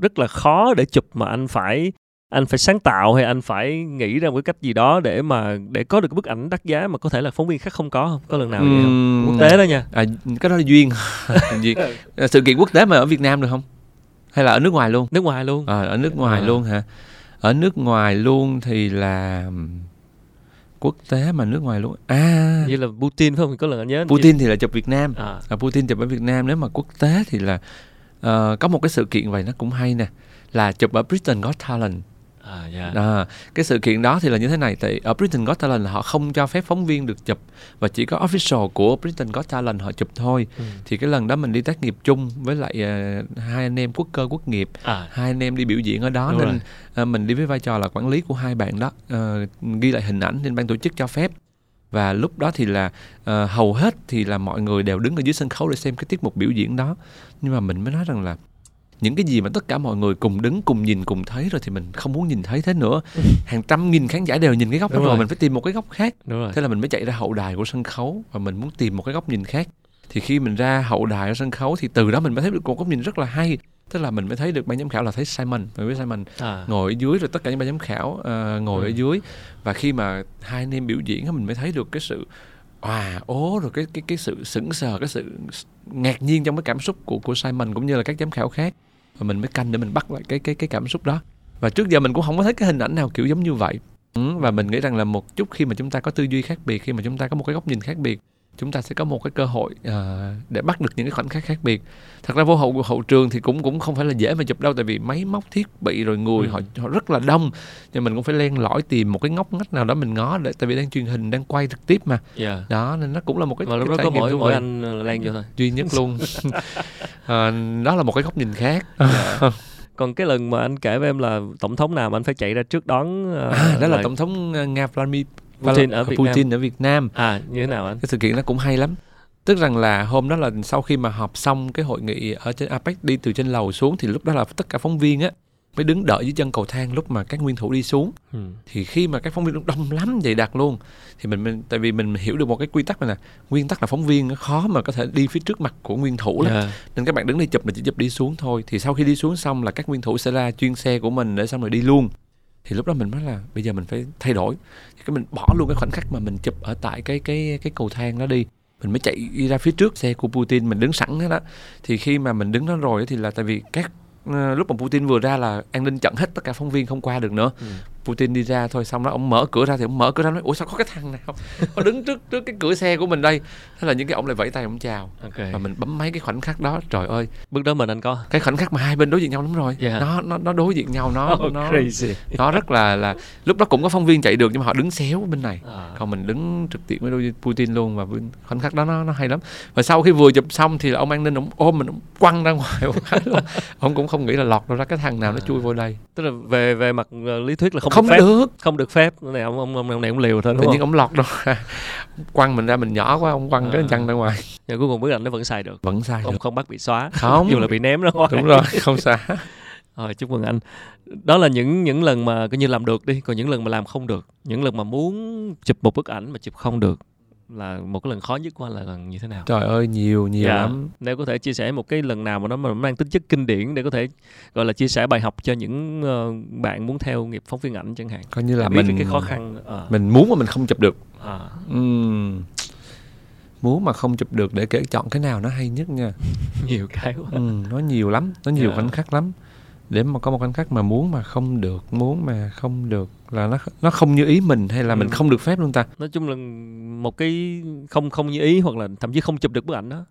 [SPEAKER 1] rất là khó để chụp mà anh phải anh phải sáng tạo hay anh phải nghĩ ra một cái cách gì đó để mà để có được cái bức ảnh đắt giá mà có thể là phóng viên khác không có không? Có lần nào vậy không? Quốc tế đó nha.
[SPEAKER 2] À, cái đó là duyên. Duyên sự kiện quốc tế mà ở Việt Nam được không? Hay là ở nước ngoài luôn?
[SPEAKER 1] Nước ngoài luôn.
[SPEAKER 2] À, ở nước ngoài à. luôn hả ở nước ngoài luôn thì là quốc tế mà nước ngoài luôn.
[SPEAKER 1] À như là Putin phải không? Có lần anh nhớ
[SPEAKER 2] Putin thì là chụp Việt Nam. À. à Putin chụp ở Việt Nam. Nếu mà quốc tế thì là uh, có một cái sự kiện vậy nó cũng hay nè là chụp ở Britain Got Talent
[SPEAKER 1] À, yeah.
[SPEAKER 2] à, cái sự kiện đó thì là như thế này tại ở Britain Got Talent họ không cho phép phóng viên được chụp và chỉ có official của Britain Got Talent họ chụp thôi ừ. thì cái lần đó mình đi tác nghiệp chung với lại uh, hai anh em quốc cơ quốc nghiệp à. hai anh em đi biểu diễn ở đó Đúng nên uh, mình đi với vai trò là quản lý của hai bạn đó uh, ghi lại hình ảnh nên ban tổ chức cho phép và lúc đó thì là uh, hầu hết thì là mọi người đều đứng ở dưới sân khấu để xem cái tiết mục biểu diễn đó nhưng mà mình mới nói rằng là những cái gì mà tất cả mọi người cùng đứng cùng nhìn cùng thấy rồi thì mình không muốn nhìn thấy thế nữa hàng trăm nghìn khán giả đều nhìn cái góc đó rồi. rồi mình phải tìm một cái góc khác
[SPEAKER 1] Đúng rồi.
[SPEAKER 2] thế là mình mới chạy ra hậu đài của sân khấu và mình muốn tìm một cái góc nhìn khác thì khi mình ra hậu đài ở sân khấu thì từ đó mình mới thấy được một góc nhìn rất là hay tức là mình mới thấy được ban giám khảo là thấy Simon mình biết Simon à. ngồi ở dưới rồi tất cả những ban giám khảo uh, ngồi ừ. ở dưới và khi mà hai anh em biểu diễn mình mới thấy được cái sự à ố rồi cái cái cái sự sững sờ cái sự ngạc nhiên trong cái cảm xúc của của Simon cũng như là các giám khảo khác và mình mới canh để mình bắt lại cái cái cái cảm xúc đó. Và trước giờ mình cũng không có thấy cái hình ảnh nào kiểu giống như vậy. Ừ, và mình nghĩ rằng là một chút khi mà chúng ta có tư duy khác biệt khi mà chúng ta có một cái góc nhìn khác biệt chúng ta sẽ có một cái cơ hội uh, để bắt được những cái khoảnh khắc khác biệt thật ra vô hậu hậu trường thì cũng cũng không phải là dễ mà chụp đâu tại vì máy móc thiết bị rồi người ừ. họ họ rất là đông nhưng mình cũng phải len lỏi tìm một cái ngóc ngách nào đó mình ngó để tại vì đang truyền hình đang quay trực tiếp mà yeah. Dạ. đó nên nó cũng là một cái
[SPEAKER 1] và lúc
[SPEAKER 2] cái
[SPEAKER 1] đó có mỗi mỗi anh len vô thôi
[SPEAKER 2] duy nhất luôn à, đó là một cái góc nhìn khác
[SPEAKER 1] yeah. Dạ. còn cái lần mà anh kể với em là tổng thống nào mà anh phải chạy ra trước đón
[SPEAKER 2] uh, à, đó là, là tổng thống nga Vladimir
[SPEAKER 1] Putin ở Việt
[SPEAKER 2] Putin
[SPEAKER 1] Nam.
[SPEAKER 2] ở Việt Nam.
[SPEAKER 1] À như thế nào anh?
[SPEAKER 2] Cái sự kiện nó cũng hay lắm. Tức rằng là hôm đó là sau khi mà họp xong cái hội nghị ở trên APEC đi từ trên lầu xuống thì lúc đó là tất cả phóng viên á mới đứng đợi dưới chân cầu thang lúc mà các nguyên thủ đi xuống ừ. thì khi mà các phóng viên đông lắm dày đặc luôn thì mình, mình tại vì mình hiểu được một cái quy tắc này nè nguyên tắc là phóng viên nó khó mà có thể đi phía trước mặt của nguyên thủ lắm yeah. Dạ. nên các bạn đứng đi chụp là chỉ chụp đi xuống thôi thì sau khi đi xuống xong là các nguyên thủ sẽ ra chuyên xe của mình để xong rồi đi luôn thì lúc đó mình nói là, bây giờ mình phải thay đổi. Thì cái mình bỏ luôn cái khoảnh khắc mà mình chụp ở tại cái cái cái cầu thang đó đi. Mình mới chạy đi ra phía trước xe của Putin, mình đứng sẵn hết đó thì khi mà mình đứng đó rồi thì là tại vì các ờ, lúc mà Putin vừa ra là an ninh chặn hết tất cả phóng viên không qua được nữa. Ừ. Putin đi ra thôi xong đó ông mở cửa ra thì ông mở cửa ra nói ủa sao có cái thằng nào nó đứng trước trước cái cửa xe của mình đây? Thế là những cái ông lại vẫy tay ông chào. Okay. và mình bấm mấy cái khoảnh khắc đó trời ơi.
[SPEAKER 1] Bước đó mình anh có
[SPEAKER 2] cái khoảnh khắc mà hai bên đối diện nhau đúng rồi. Yeah. nó nó nó đối diện nhau nó
[SPEAKER 1] oh,
[SPEAKER 2] nó
[SPEAKER 1] crazy.
[SPEAKER 2] nó rất là là lúc đó cũng có phóng viên chạy được nhưng mà họ đứng xéo bên này. À. còn mình đứng trực tiếp với Putin luôn và khoảnh khắc đó nó nó hay lắm. Và sau khi vừa chụp xong thì là ông an ninh ông ôm mình ông quăng ra ngoài. Ông cũng không nghĩ là lọt đâu ra cái thằng nào nó chui vô đây.
[SPEAKER 1] Tức là về về mặt ờ, lý thuyết là không
[SPEAKER 2] không
[SPEAKER 1] được,
[SPEAKER 2] được.
[SPEAKER 1] Không được phép. Này ông ông ông này ông liều thôi đúng
[SPEAKER 2] tự nhiên ông lọt đâu. Quăng mình ra mình nhỏ quá ông quăng à. cái chân ra ngoài.
[SPEAKER 1] Nhưng cuối cùng bức ảnh nó vẫn xài được.
[SPEAKER 2] Vẫn xài
[SPEAKER 1] ông
[SPEAKER 2] được.
[SPEAKER 1] không bắt bị xóa.
[SPEAKER 2] Không.
[SPEAKER 1] Dù là bị ném ra ngoài.
[SPEAKER 2] Đúng rồi không xả
[SPEAKER 1] rồi chúc mừng anh. Đó là những những lần mà coi như làm được đi. Còn những lần mà làm không được. Những lần mà muốn chụp một bức ảnh mà chụp không được là một cái lần khó nhất của anh là lần như thế nào?
[SPEAKER 2] Trời ơi nhiều nhiều dạ. lắm.
[SPEAKER 1] Nếu có thể chia sẻ một cái lần nào mà nó mà mang tính chất kinh điển để có thể gọi là chia sẻ bài học cho những uh, bạn muốn theo nghiệp phóng viên ảnh chẳng hạn.
[SPEAKER 2] Coi như là mình
[SPEAKER 1] cái khó khăn
[SPEAKER 2] uh. mình muốn mà mình không chụp được. À. Uhm muốn mà không chụp được để kể chọn cái nào nó hay nhất nha
[SPEAKER 1] nhiều cái quá
[SPEAKER 2] ừ, nó nhiều lắm nó nhiều yeah. khoảnh khắc lắm để mà có một khoảnh khắc mà muốn mà không được muốn mà không được là nó nó không như ý mình hay là ừ. mình không được phép luôn ta
[SPEAKER 1] nói chung là một cái không không như ý hoặc là thậm chí không chụp được bức ảnh đó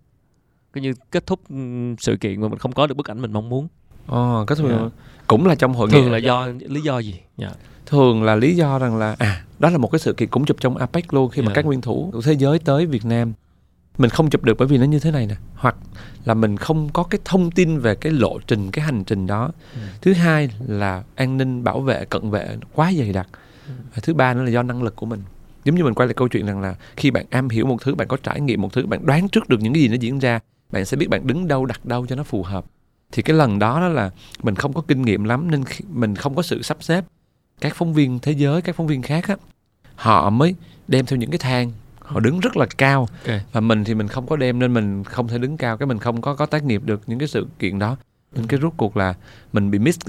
[SPEAKER 1] coi như kết thúc ừ, sự kiện mà mình không có được bức ảnh mình mong muốn
[SPEAKER 2] Ồ, kết thúc yeah. cũng là trong hội
[SPEAKER 1] nghị thường là do lý do gì yeah. Dạ.
[SPEAKER 2] thường là lý do rằng là à đó là một cái sự kiện cũng chụp trong APEC luôn khi yeah. mà các nguyên thủ của thế giới tới Việt Nam mình không chụp được bởi vì nó như thế này nè. Hoặc là mình không có cái thông tin về cái lộ trình cái hành trình đó. Ừ. thứ hai là an ninh bảo vệ cận vệ quá dày đặc. Ừ. và thứ ba nữa là do năng lực của mình. Giống như mình quay lại câu chuyện rằng là khi bạn am hiểu một thứ bạn có trải nghiệm một thứ bạn đoán trước được những cái gì nó diễn ra bạn sẽ biết bạn đứng đâu đặt đâu cho nó phù hợp. Thì cái lần đó đó là mình không có kinh nghiệm lắm nên mình không có sự sắp xếp. Các phóng viên thế giới các phóng viên khác á họ mới đem theo những cái thang họ đứng rất là cao. Okay. và mình thì mình không có đem nên mình không thể đứng cao cái mình không có có tác nghiệp được những cái sự kiện đó. Nên cái rút cuộc là mình bị miss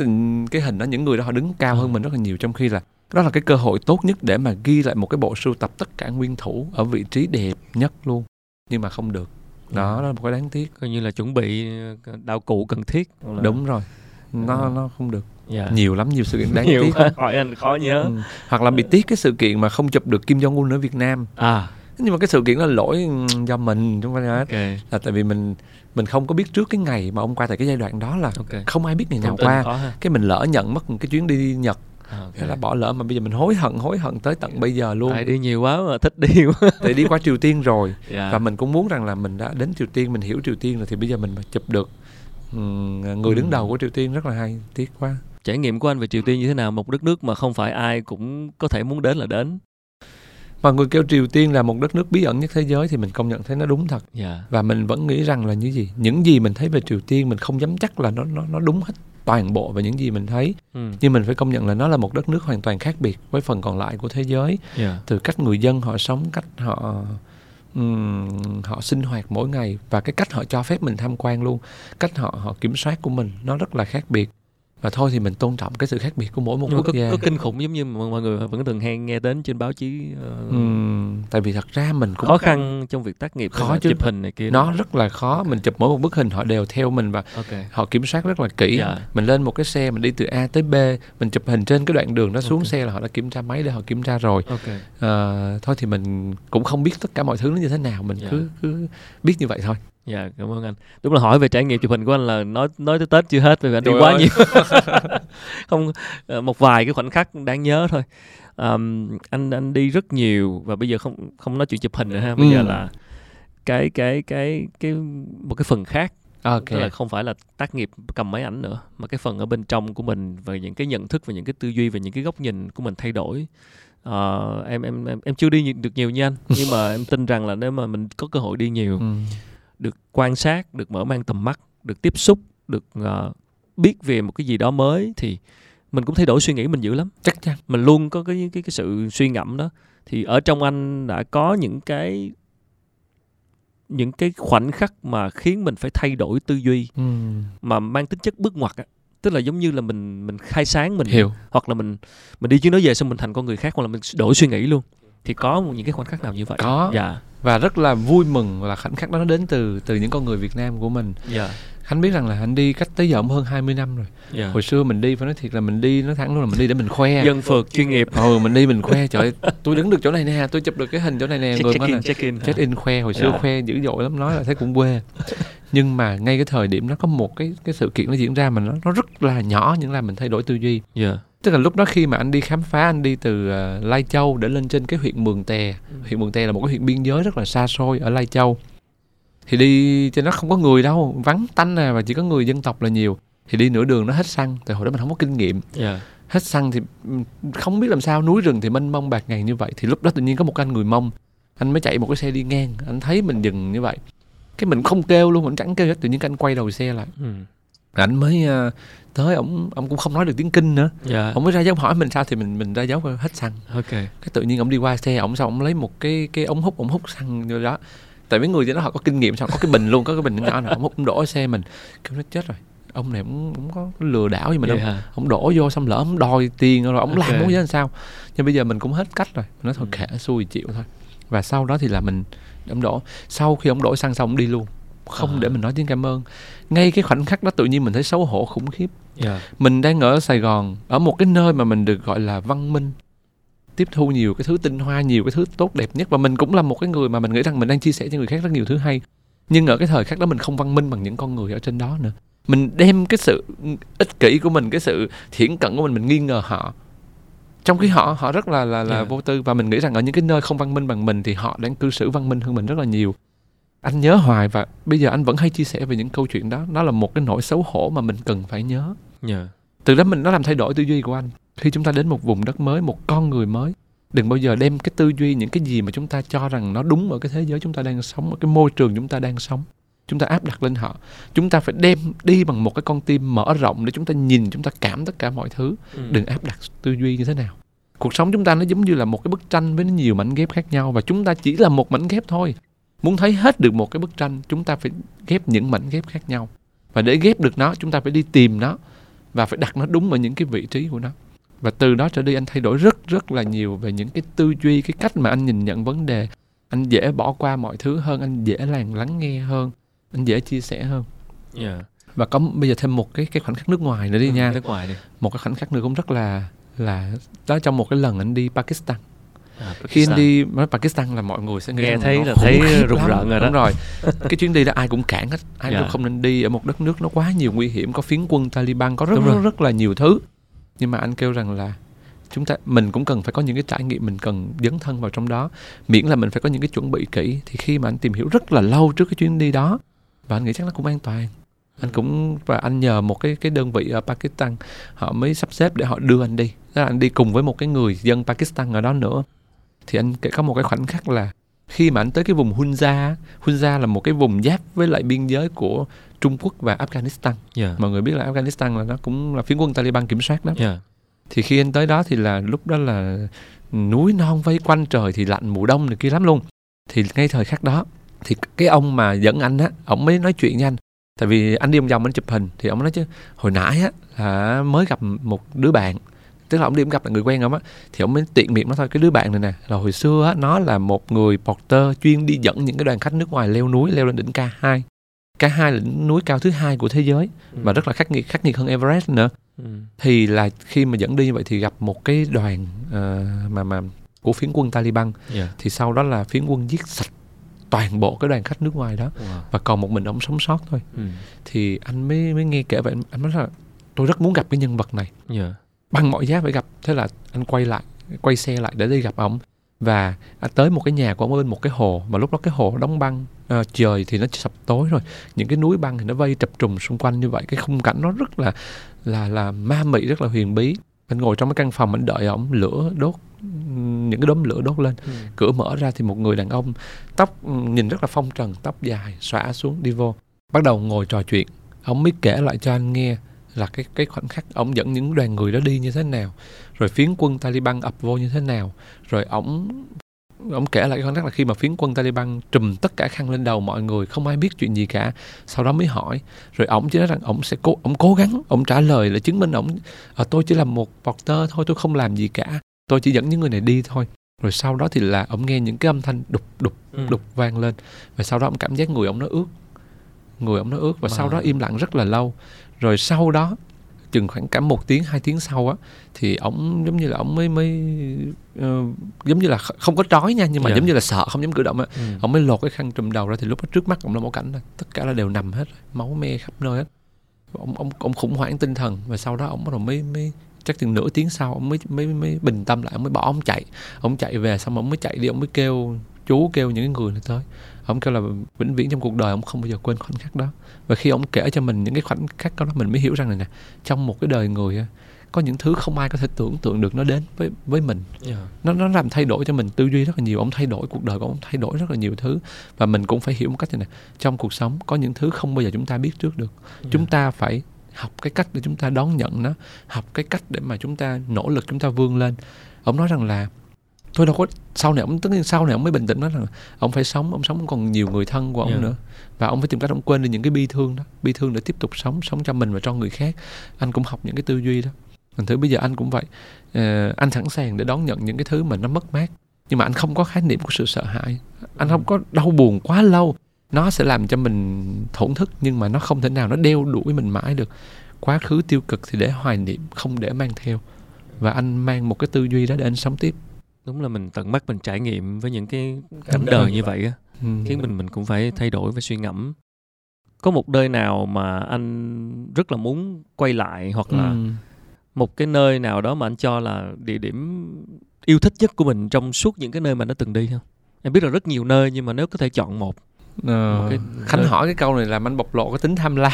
[SPEAKER 2] cái hình đó những người đó họ đứng cao hơn mình rất là nhiều trong khi là đó là cái cơ hội tốt nhất để mà ghi lại một cái bộ sưu tập tất cả nguyên thủ ở vị trí đẹp nhất luôn. Nhưng mà không được. Đó, đó là một cái đáng tiếc.
[SPEAKER 1] Coi như là chuẩn bị ờ, đạo cụ cần thiết.
[SPEAKER 2] Đúng rồi. Nó ừ. nó không được. Yeah. Dạ. nhiều lắm nhiều sự kiện đáng
[SPEAKER 1] nhiều
[SPEAKER 2] tiếc.
[SPEAKER 1] hỏi anh khó nhớ. Ừ.
[SPEAKER 2] hoặc là bị tiếc cái sự kiện mà không chụp được Kim Jong Un ở Việt Nam. À nhưng mà cái sự kiện đó là lỗi do mình không phải okay. là tại vì mình mình không có biết trước cái ngày mà ông qua tại cái giai đoạn đó là okay. không ai biết ngày nào qua. cái mình lỡ nhận mất cái chuyến đi Nhật. Okay. Thế là bỏ lỡ mà bây giờ mình hối hận hối hận tới tận bây giờ luôn.
[SPEAKER 1] Tại đi nhiều quá mà thích đi quá.
[SPEAKER 2] Tại đi qua Triều Tiên rồi. Yeah. Dạ. và mình cũng muốn rằng là mình đã đến Triều Tiên mình hiểu Triều Tiên rồi thì bây giờ mình mà chụp được. Người đứng đầu của Triều Tiên rất là hay tiếc quá.
[SPEAKER 1] Trải nghiệm của anh về Triều Tiên như thế nào? Một đất nước mà không phải ai cũng có thể muốn đến là đến
[SPEAKER 2] mọi người kêu Triều Tiên là một đất nước bí ẩn nhất thế giới thì mình công nhận thấy nó đúng thật yeah. Dạ. và mình vẫn nghĩ rằng là như gì những gì mình thấy về Triều Tiên mình không dám chắc là nó nó nó đúng hết toàn bộ về những gì mình thấy ừ. nhưng mình phải công nhận là nó là một đất nước hoàn toàn khác biệt với phần còn lại của thế giới yeah. Dạ. từ cách người dân họ sống cách họ um, họ sinh hoạt mỗi ngày và cái cách họ cho phép mình tham quan luôn cách họ họ kiểm soát của mình nó rất là khác biệt và thôi thì mình tôn trọng cái sự khác biệt của mỗi một
[SPEAKER 1] mà
[SPEAKER 2] quốc
[SPEAKER 1] có,
[SPEAKER 2] gia
[SPEAKER 1] có kinh khủng giống như mọi người vẫn thường hay nghe đến trên báo chí ờ,
[SPEAKER 2] Ừm, tại vì thật ra mình cũng
[SPEAKER 1] khó khăn trong việc tác nghiệp
[SPEAKER 2] Khó chứ.
[SPEAKER 1] chụp hình này kia
[SPEAKER 2] nó rất là khó mình chụp mỗi một bức hình họ đều theo mình và
[SPEAKER 1] ok
[SPEAKER 2] họ kiểm soát rất là kỹ
[SPEAKER 1] Dạ.
[SPEAKER 2] mình lên một cái xe mình đi từ A tới B mình chụp hình trên cái đoạn đường đó xuống
[SPEAKER 1] Ok.
[SPEAKER 2] xe là họ đã kiểm tra máy để họ kiểm tra rồi
[SPEAKER 1] ok
[SPEAKER 2] Ờ, thôi thì mình cũng không biết tất cả mọi thứ nó như thế nào mình
[SPEAKER 1] Dạ.
[SPEAKER 2] cứ cứ biết như vậy thôi
[SPEAKER 1] dạ cảm ơn anh. Đúng là hỏi về trải nghiệm chụp hình của anh là nói nói tới tết chưa hết vì anh đi quá
[SPEAKER 2] ơi.
[SPEAKER 1] nhiều. Không ờ, một vài cái khoảnh khắc đáng nhớ thôi. Ờm, anh anh đi rất nhiều và bây giờ không không nói chuyện chụp hình nữa ha. Bây
[SPEAKER 2] Ừ.
[SPEAKER 1] giờ là cái cái cái cái một cái phần khác.
[SPEAKER 2] Ok.
[SPEAKER 1] Tức là không phải là tác nghiệp cầm máy ảnh nữa mà cái phần ở bên trong của mình và những cái nhận thức và những cái tư duy và những cái góc nhìn của mình thay đổi. Ờ, em em em em chưa đi được nhiều như anh. Nhưng mà em tin rằng là nếu mà mình có cơ hội đi nhiều
[SPEAKER 2] Ừ.
[SPEAKER 1] được quan sát được mở mang tầm mắt được tiếp xúc được ờ, biết về một cái gì đó mới thì mình cũng thay đổi suy nghĩ mình dữ lắm.
[SPEAKER 2] Chắc chắn.
[SPEAKER 1] Mình luôn có cái cái cái sự suy ngẫm đó. Thì ở trong anh đã có những cái những cái khoảnh khắc mà khiến mình phải thay đổi tư duy
[SPEAKER 2] ừ.
[SPEAKER 1] mà mang tính chất bước ngoặt á. Tức là giống như là mình mình khai sáng mình
[SPEAKER 2] hiểu.
[SPEAKER 1] hoặc là mình mình đi chuyến đó về xong mình thành con người khác hoặc là mình đổi suy nghĩ luôn thì có một những cái khoảnh khắc nào như vậy?
[SPEAKER 2] Có.
[SPEAKER 1] dạ.
[SPEAKER 2] Và rất là vui mừng là khoảnh khắc đó nó đến từ từ những con người Việt Nam của mình.
[SPEAKER 1] Dạ
[SPEAKER 2] Khánh biết rằng là anh đi cách tới giờ cũng hơn 20 năm rồi.
[SPEAKER 1] Dạ.
[SPEAKER 2] Hồi xưa mình đi phải nói thiệt là mình đi nói thẳng luôn là mình đi để mình khoe.
[SPEAKER 1] Dân phượt chuyên nghiệp.
[SPEAKER 2] Ừ mình đi mình khoe trời ơi, tôi đứng được chỗ này nè tôi chụp được cái hình chỗ này nè
[SPEAKER 1] check,
[SPEAKER 2] người
[SPEAKER 1] check in
[SPEAKER 2] là
[SPEAKER 1] check in.
[SPEAKER 2] check in khoe hồi xưa
[SPEAKER 1] Dạ.
[SPEAKER 2] khoe dữ dội lắm nói là thấy cũng quê. Nhưng mà ngay cái thời điểm đó có một cái cái sự kiện nó diễn ra mà nó nó rất là nhỏ nhưng làm mình thay đổi tư duy.
[SPEAKER 1] Dạ.
[SPEAKER 2] Tức là lúc đó khi mà anh đi khám phá anh đi từ ờ, Lai Châu để lên trên cái huyện Mường Tè. Huyện Mường Tè là một cái huyện biên giới rất là xa xôi ở Lai Châu thì đi trên đó không có người đâu vắng tanh à và chỉ có người dân tộc là nhiều. Thì đi nửa đường nó hết xăng tại hồi đó mình không có kinh nghiệm.
[SPEAKER 1] Dạ.
[SPEAKER 2] Hết xăng thì ừm, không biết làm sao núi rừng thì mênh mông bạc ngàn như vậy. Thì lúc đó tự nhiên có một anh người mông anh mới chạy một cái xe đi ngang anh thấy mình dừng như vậy. Cái mình không kêu luôn mình chẳng kêu hết tự nhiên cái anh quay đầu xe lại.
[SPEAKER 1] Ừ.
[SPEAKER 2] anh mới ờ, tới ông ông cũng không nói được tiếng kinh nữa.
[SPEAKER 1] Dạ.
[SPEAKER 2] Ông mới ra dấu hỏi mình sao thì mình mình ra dấu hết xăng.
[SPEAKER 1] Ok.
[SPEAKER 2] Cái tự nhiên ông đi qua xe ông xong ông lấy một cái cái ống hút ông hút xăng vô đó tại mấy người trên đó họ có kinh nghiệm sao có cái bình luôn có cái bình nhỏ nào ông hút ông đổ xe mình. Kêu nó chết rồi. Ông này ông, ông có lừa đảo gì mình đâu. Ông đổ vô xong lỡ ông đòi tiền rồi ông
[SPEAKER 1] Ok.
[SPEAKER 2] làm biết làm sao. Nhưng bây giờ mình cũng hết cách rồi. Mình nói thôi
[SPEAKER 1] Ừ.
[SPEAKER 2] kệ xui chịu thôi. Và sau đó thì là mình ông đổ. Sau khi ông đổ xăng xong ông đi luôn. Không
[SPEAKER 1] À.
[SPEAKER 2] để mình nói tiếng cảm ơn. Ngay cái khoảnh khắc đó tự nhiên mình thấy xấu hổ khủng khiếp.
[SPEAKER 1] Dạ.
[SPEAKER 2] Mình đang ở Sài Gòn ở một cái nơi mà mình được gọi là văn minh tiếp thu nhiều cái thứ tinh hoa nhiều cái thứ tốt đẹp nhất. Và mình cũng là một cái người mà mình nghĩ rằng mình đang chia sẻ cho người khác rất nhiều thứ hay. Nhưng ở cái thời khắc đó mình không văn minh bằng những con người ở trên đó nữa. Mình đem cái sự ích kỷ của mình cái sự thiển cận của mình mình nghi ngờ họ. Trong khi họ họ rất là là là
[SPEAKER 1] Dạ.
[SPEAKER 2] vô tư. Và mình nghĩ rằng ở những cái nơi không văn minh bằng mình thì họ đang cư xử văn minh hơn mình rất là nhiều. Anh nhớ hoài và bây giờ anh vẫn hay chia sẻ về những câu chuyện đó. Nó là một cái nỗi xấu hổ mà mình cần phải nhớ.
[SPEAKER 1] Dạ
[SPEAKER 2] từ đó mình nó làm thay đổi tư duy của anh khi chúng ta đến một vùng đất mới một con người mới đừng bao giờ đem cái tư duy những cái gì mà chúng ta cho rằng nó đúng ở cái thế giới chúng ta đang sống ở cái môi trường chúng ta đang sống chúng ta áp đặt lên họ chúng ta phải đem đi bằng một cái con tim mở rộng để chúng ta nhìn chúng ta cảm tất cả mọi thứ
[SPEAKER 1] Ừ.
[SPEAKER 2] đừng áp đặt tư duy như thế nào cuộc sống chúng ta nó giống như là một cái bức tranh với nhiều mảnh ghép khác nhau và chúng ta chỉ là một mảnh ghép thôi muốn thấy hết được một cái bức tranh chúng ta phải ghép những mảnh ghép khác nhau và để ghép được nó chúng ta phải đi tìm nó và phải đặt nó đúng ở những cái vị trí của nó và từ đó trở đi anh thay đổi rất rất là nhiều về những cái tư duy cái cách mà anh nhìn nhận vấn đề. Anh dễ bỏ qua mọi thứ hơn anh dễ lắng lắng nghe hơn anh dễ chia sẻ hơn.
[SPEAKER 1] Dạ.
[SPEAKER 2] Và có bây giờ thêm một cái cái khoảnh khắc nước ngoài nữa đi
[SPEAKER 1] Ừ,
[SPEAKER 2] nha.
[SPEAKER 1] nước ngoài đi.
[SPEAKER 2] Một cái khoảnh khắc nữa cũng rất là là đó trong một cái lần anh đi Pakistan.
[SPEAKER 1] À,
[SPEAKER 2] khi anh đi nói Pakistan là mọi người sẽ
[SPEAKER 1] Nghe
[SPEAKER 2] rằng
[SPEAKER 1] thấy là thấy rùng
[SPEAKER 2] lắm.
[SPEAKER 1] rợn rồi đó.
[SPEAKER 2] đúng rồi. Cái chuyến đi đó ai cũng cản hết. Ai
[SPEAKER 1] Dạ.
[SPEAKER 2] cũng không nên đi ở một đất nước nó quá nhiều nguy hiểm có phiến quân Taliban có rất
[SPEAKER 1] Đúng
[SPEAKER 2] rất,
[SPEAKER 1] rồi.
[SPEAKER 2] rất là nhiều thứ nhưng mà anh kêu rằng là chúng ta, mình cũng cần phải có những cái trải nghiệm mình cần dấn thân vào trong đó. Miễn là mình phải có những cái chuẩn bị kỹ, thì khi mà anh tìm hiểu rất là lâu trước cái chuyến đi đó, và anh nghĩ chắc nó cũng an toàn. Anh cũng, và anh nhờ một cái cái đơn vị ở Pakistan, họ mới sắp xếp để họ đưa anh đi. Đó là anh đi cùng với một cái người dân Pakistan ở đó nữa. Thì anh kể- có một cái khoảnh khắc là khi mà anh tới cái vùng Hunza Hunza là một cái vùng giáp với lại biên giới của Trung Quốc và Afghanistan.
[SPEAKER 1] Dạ.
[SPEAKER 2] Mọi người biết là Afghanistan là nó cũng là phiến quân Taliban kiểm soát đó.
[SPEAKER 1] Dạ.
[SPEAKER 2] Thì khi anh tới đó thì là lúc đó là núi non vây quanh trời thì lạnh mùa đông này kia lắm luôn. Thì ngay thời khắc đó thì cái ông mà dẫn anh á ổng mới nói chuyện với anh. Tại vì anh đi vòng vòng anh chụp hình thì ông nói chứ hồi nãy á là mới gặp một đứa bạn tức là ông đi ông gặp lại người quen ông á thì ông mới tiện miệng nó thôi cái đứa bạn này nè là hồi xưa á nó là một người porter chuyên đi dẫn những cái đoàn khách nước ngoài leo núi leo lên đỉnh K2 K2 là đỉnh núi cao thứ hai của thế giới
[SPEAKER 1] Ừ.
[SPEAKER 2] mà rất là khắc nghiệt khắc nghiệt hơn Everest nữa
[SPEAKER 1] Ừ.
[SPEAKER 2] thì là khi mà dẫn đi như vậy thì gặp một cái đoàn ờ, mà mà của phiến quân Taliban
[SPEAKER 1] Yeah.
[SPEAKER 2] thì sau đó là phiến quân giết sạch toàn bộ cái đoàn khách nước ngoài đó
[SPEAKER 1] Wow.
[SPEAKER 2] và còn một mình ông sống sót thôi
[SPEAKER 1] Ừ.
[SPEAKER 2] thì anh mới mới nghe kể vậy anh- nói là tôi rất muốn gặp cái nhân vật này
[SPEAKER 1] Yeah.
[SPEAKER 2] Bằng mọi giá phải gặp. Thế là anh quay lại quay xe lại để đi gặp ông và tới một cái nhà của ông ở bên một cái hồ mà lúc đó cái hồ đóng băng à, trời thì nó sập tối rồi. Những cái núi băng thì nó vây trập trùng xung quanh như vậy. Cái khung cảnh nó rất là là là ma mị rất là huyền bí. Anh ngồi trong cái căn phòng anh đợi ổng lửa đốt những cái đốm lửa đốt lên.
[SPEAKER 1] Ừ.
[SPEAKER 2] cửa mở ra thì một người đàn ông tóc ừm, nhìn rất là phong trần tóc dài xõa xuống đi vô. Bắt đầu ngồi trò chuyện. Ông mới kể lại cho anh nghe là cái cái khoảnh khắc ông dẫn những đoàn người đó đi như thế nào rồi phiến quân Taliban ập vô như thế nào rồi ông ông kể lại cái khoảnh khắc là khi mà phiến quân Taliban trùm tất cả khăn lên đầu mọi người không ai biết chuyện gì cả sau đó mới hỏi rồi ông chỉ nói rằng ông sẽ cố ông cố gắng ông trả lời là chứng minh ông à, tôi chỉ là một porter thôi tôi không làm gì cả tôi chỉ dẫn những người này đi thôi rồi sau đó thì là ông nghe những cái âm thanh đục đục
[SPEAKER 1] Ừ.
[SPEAKER 2] đục vang lên và sau đó ông cảm giác người ông nó ướt người ông nó ướt và
[SPEAKER 1] Wow.
[SPEAKER 2] sau đó im lặng rất là lâu rồi sau đó chừng khoảng cả một tiếng hai tiếng sau á thì ổng giống như là ổng mới mới ờ, giống như là kh- không có trói nha nhưng mà
[SPEAKER 1] Dạ.
[SPEAKER 2] giống như là sợ không dám cử động á
[SPEAKER 1] Ừ.
[SPEAKER 2] mới lột cái khăn trùm đầu ra thì lúc đó trước mắt ông là một cảnh rồi tất cả là đều nằm hết máu me khắp nơi hết ông ông ông khủng hoảng tinh thần và sau đó ông bắt đầu mới mới chắc chừng nửa tiếng sau ông mới mới mới bình tâm lại ông mới bỏ ông chạy ông chạy về xong ông mới chạy đi ông mới kêu chú kêu những người này tới ông kêu là vĩnh viễn trong cuộc đời ông không bao giờ quên khoảnh khắc đó. Và khi ông kể cho mình những cái khoảnh khắc đó mình mới hiểu rằng này nè trong một cái đời người có những thứ không ai có thể tưởng tượng được nó đến với với mình.
[SPEAKER 1] Yeah.
[SPEAKER 2] nó nó làm thay đổi cho mình tư duy rất là nhiều ông thay đổi cuộc đời của ông thay đổi rất là nhiều thứ. Và mình cũng phải hiểu một cách như này trong cuộc sống có những thứ không bao giờ chúng ta biết trước được. Chúng ta phải học cái cách để chúng ta đón nhận nó học cái cách để mà chúng ta nỗ lực chúng ta vươn lên. Ông nói rằng là tôi đâu có sau này ông tất nhiên sau này ông mới bình tĩnh nói rằng ông phải sống ông sống còn nhiều người thân của ông
[SPEAKER 1] Yeah.
[SPEAKER 2] nữa. Và ông phải tìm cách ông quên đi những cái bi thương đó bi thương để tiếp tục sống sống cho mình và cho người khác. Anh cũng học những cái tư duy đó. Thành thử bây giờ anh cũng vậy. Ờ, anh sẵn sàng để đón nhận những cái thứ mà nó mất mát nhưng mà anh không có khái niệm của sự sợ hãi. Anh không có đau buồn quá lâu. Nó sẽ làm cho mình thổn thức nhưng mà nó không thể nào nó đeo đuổi mình mãi được. Quá khứ tiêu cực thì để hoài niệm không để mang theo. Và anh mang một cái tư duy đó để anh sống tiếp
[SPEAKER 1] đúng là mình tận mắt mình trải nghiệm với những cái cảnh
[SPEAKER 2] đời
[SPEAKER 1] đời
[SPEAKER 2] như
[SPEAKER 1] vậy á.
[SPEAKER 2] Ừ.
[SPEAKER 1] khiến mình mình cũng phải thay đổi và suy ngẫm. Có một nơi nào mà anh rất là muốn quay lại hoặc là
[SPEAKER 2] Ừ.
[SPEAKER 1] một cái nơi nào đó mà anh cho là địa điểm yêu thích nhất của mình trong suốt những cái nơi mà nó từng đi không? Em biết là rất nhiều nơi nhưng mà nếu có thể chọn một.
[SPEAKER 2] Ờ,
[SPEAKER 1] Một cái-
[SPEAKER 2] Khánh hỏi cái câu này làm anh bộc lộ cái tính tham lam.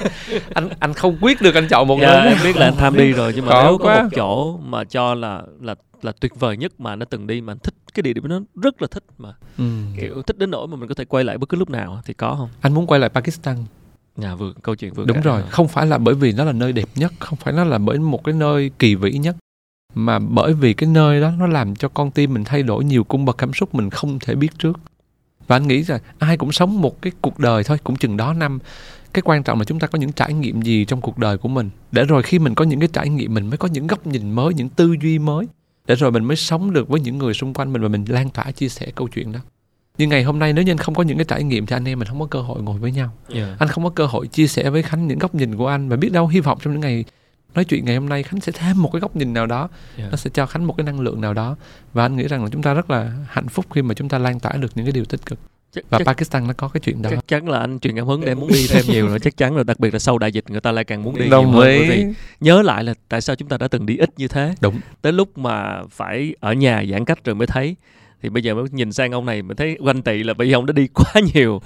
[SPEAKER 2] Anh anh không quyết được anh chọn một
[SPEAKER 1] dạ,
[SPEAKER 2] nơi.
[SPEAKER 1] em biết là anh tham đi rồi nhưng mà
[SPEAKER 2] Khó
[SPEAKER 1] nếu có
[SPEAKER 2] quá.
[SPEAKER 1] một chỗ mà cho là là là tuyệt vời nhất mà nó từng đi mà anh thích cái địa điểm đó rất là thích mà.
[SPEAKER 2] Ừ.
[SPEAKER 1] kiểu thích đến nỗi mà mình có thể quay lại bất cứ lúc nào thì có không?
[SPEAKER 2] Anh muốn quay lại Pakistan.
[SPEAKER 1] Nhà vừa câu chuyện vừa
[SPEAKER 2] đúng
[SPEAKER 1] kể.
[SPEAKER 2] rồi không phải là bởi vì nó là nơi đẹp nhất không phải nó là bởi một cái nơi kỳ vĩ nhất mà bởi vì cái nơi đó nó làm cho con tim mình thay đổi nhiều cung bậc cảm xúc mình không thể biết trước. Và anh nghĩ rằng ai cũng sống một cái cuộc đời thôi cũng chừng đó năm cái quan trọng là chúng ta có những trải nghiệm gì trong cuộc đời của mình để rồi khi mình có những cái trải nghiệm mình mới có những góc nhìn mới những tư duy mới để rồi mình mới sống được với những người xung quanh mình và mình lan tỏa chia sẻ câu chuyện đó. Nhưng ngày hôm nay nếu như anh không có những cái trải nghiệm thì anh em mình không có cơ hội ngồi với nhau.
[SPEAKER 1] Dạ.
[SPEAKER 2] anh không có cơ hội chia sẻ với khánh những góc nhìn của anh và biết đâu hy vọng trong những ngày nói chuyện ngày hôm nay khánh sẽ thêm một cái góc nhìn nào đó.
[SPEAKER 1] Dạ.
[SPEAKER 2] nó sẽ cho khánh một cái năng lượng nào đó. Và anh nghĩ rằng là chúng ta rất là hạnh phúc khi mà chúng ta lan tỏa được những cái điều tích cực
[SPEAKER 1] Chắc-
[SPEAKER 2] và
[SPEAKER 1] chắc-
[SPEAKER 2] Pakistan nó có cái chuyện đó.
[SPEAKER 1] chắc chắn là anh truyền cảm hứng để em muốn đi thêm nhiều nữa. Chắc chắn rồi đặc biệt là sau đại dịch người ta lại càng muốn đi nhiều
[SPEAKER 2] đồng
[SPEAKER 1] hơn bởi vì
[SPEAKER 2] ý
[SPEAKER 1] nhớ lại là tại sao chúng ta đã từng đi ít như thế.
[SPEAKER 2] Đúng.
[SPEAKER 1] Tới lúc mà phải ở nhà giãn cách rồi mới thấy. Thì bây giờ mới nhìn sang ông này mới thấy quanh tị là bởi vì ông đã đi quá nhiều.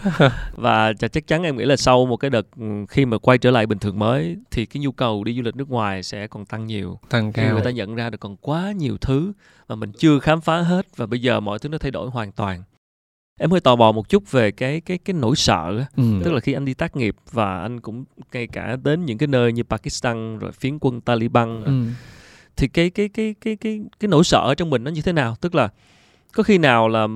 [SPEAKER 1] Và chắc chắn em nghĩ là sau một cái đợt ừ, khi mà quay trở lại bình thường mới thì cái nhu cầu đi du lịch nước ngoài sẽ còn tăng nhiều.
[SPEAKER 2] Tăng
[SPEAKER 1] khi
[SPEAKER 2] cao.
[SPEAKER 1] người ta nhận ra được còn quá nhiều thứ mà mình chưa khám phá hết và bây giờ mọi thứ nó thay đổi hoàn toàn em hơi tò mò một chút về cái cái cái nỗi sợ
[SPEAKER 2] ừ.
[SPEAKER 1] tức là khi anh đi tác nghiệp và anh cũng ngay cả đến những cái nơi như Pakistan rồi phiến quân Taliban
[SPEAKER 2] ừ.
[SPEAKER 1] thì cái cái cái cái cái cái nỗi sợ ở trong mình nó như thế nào? Tức là có khi nào là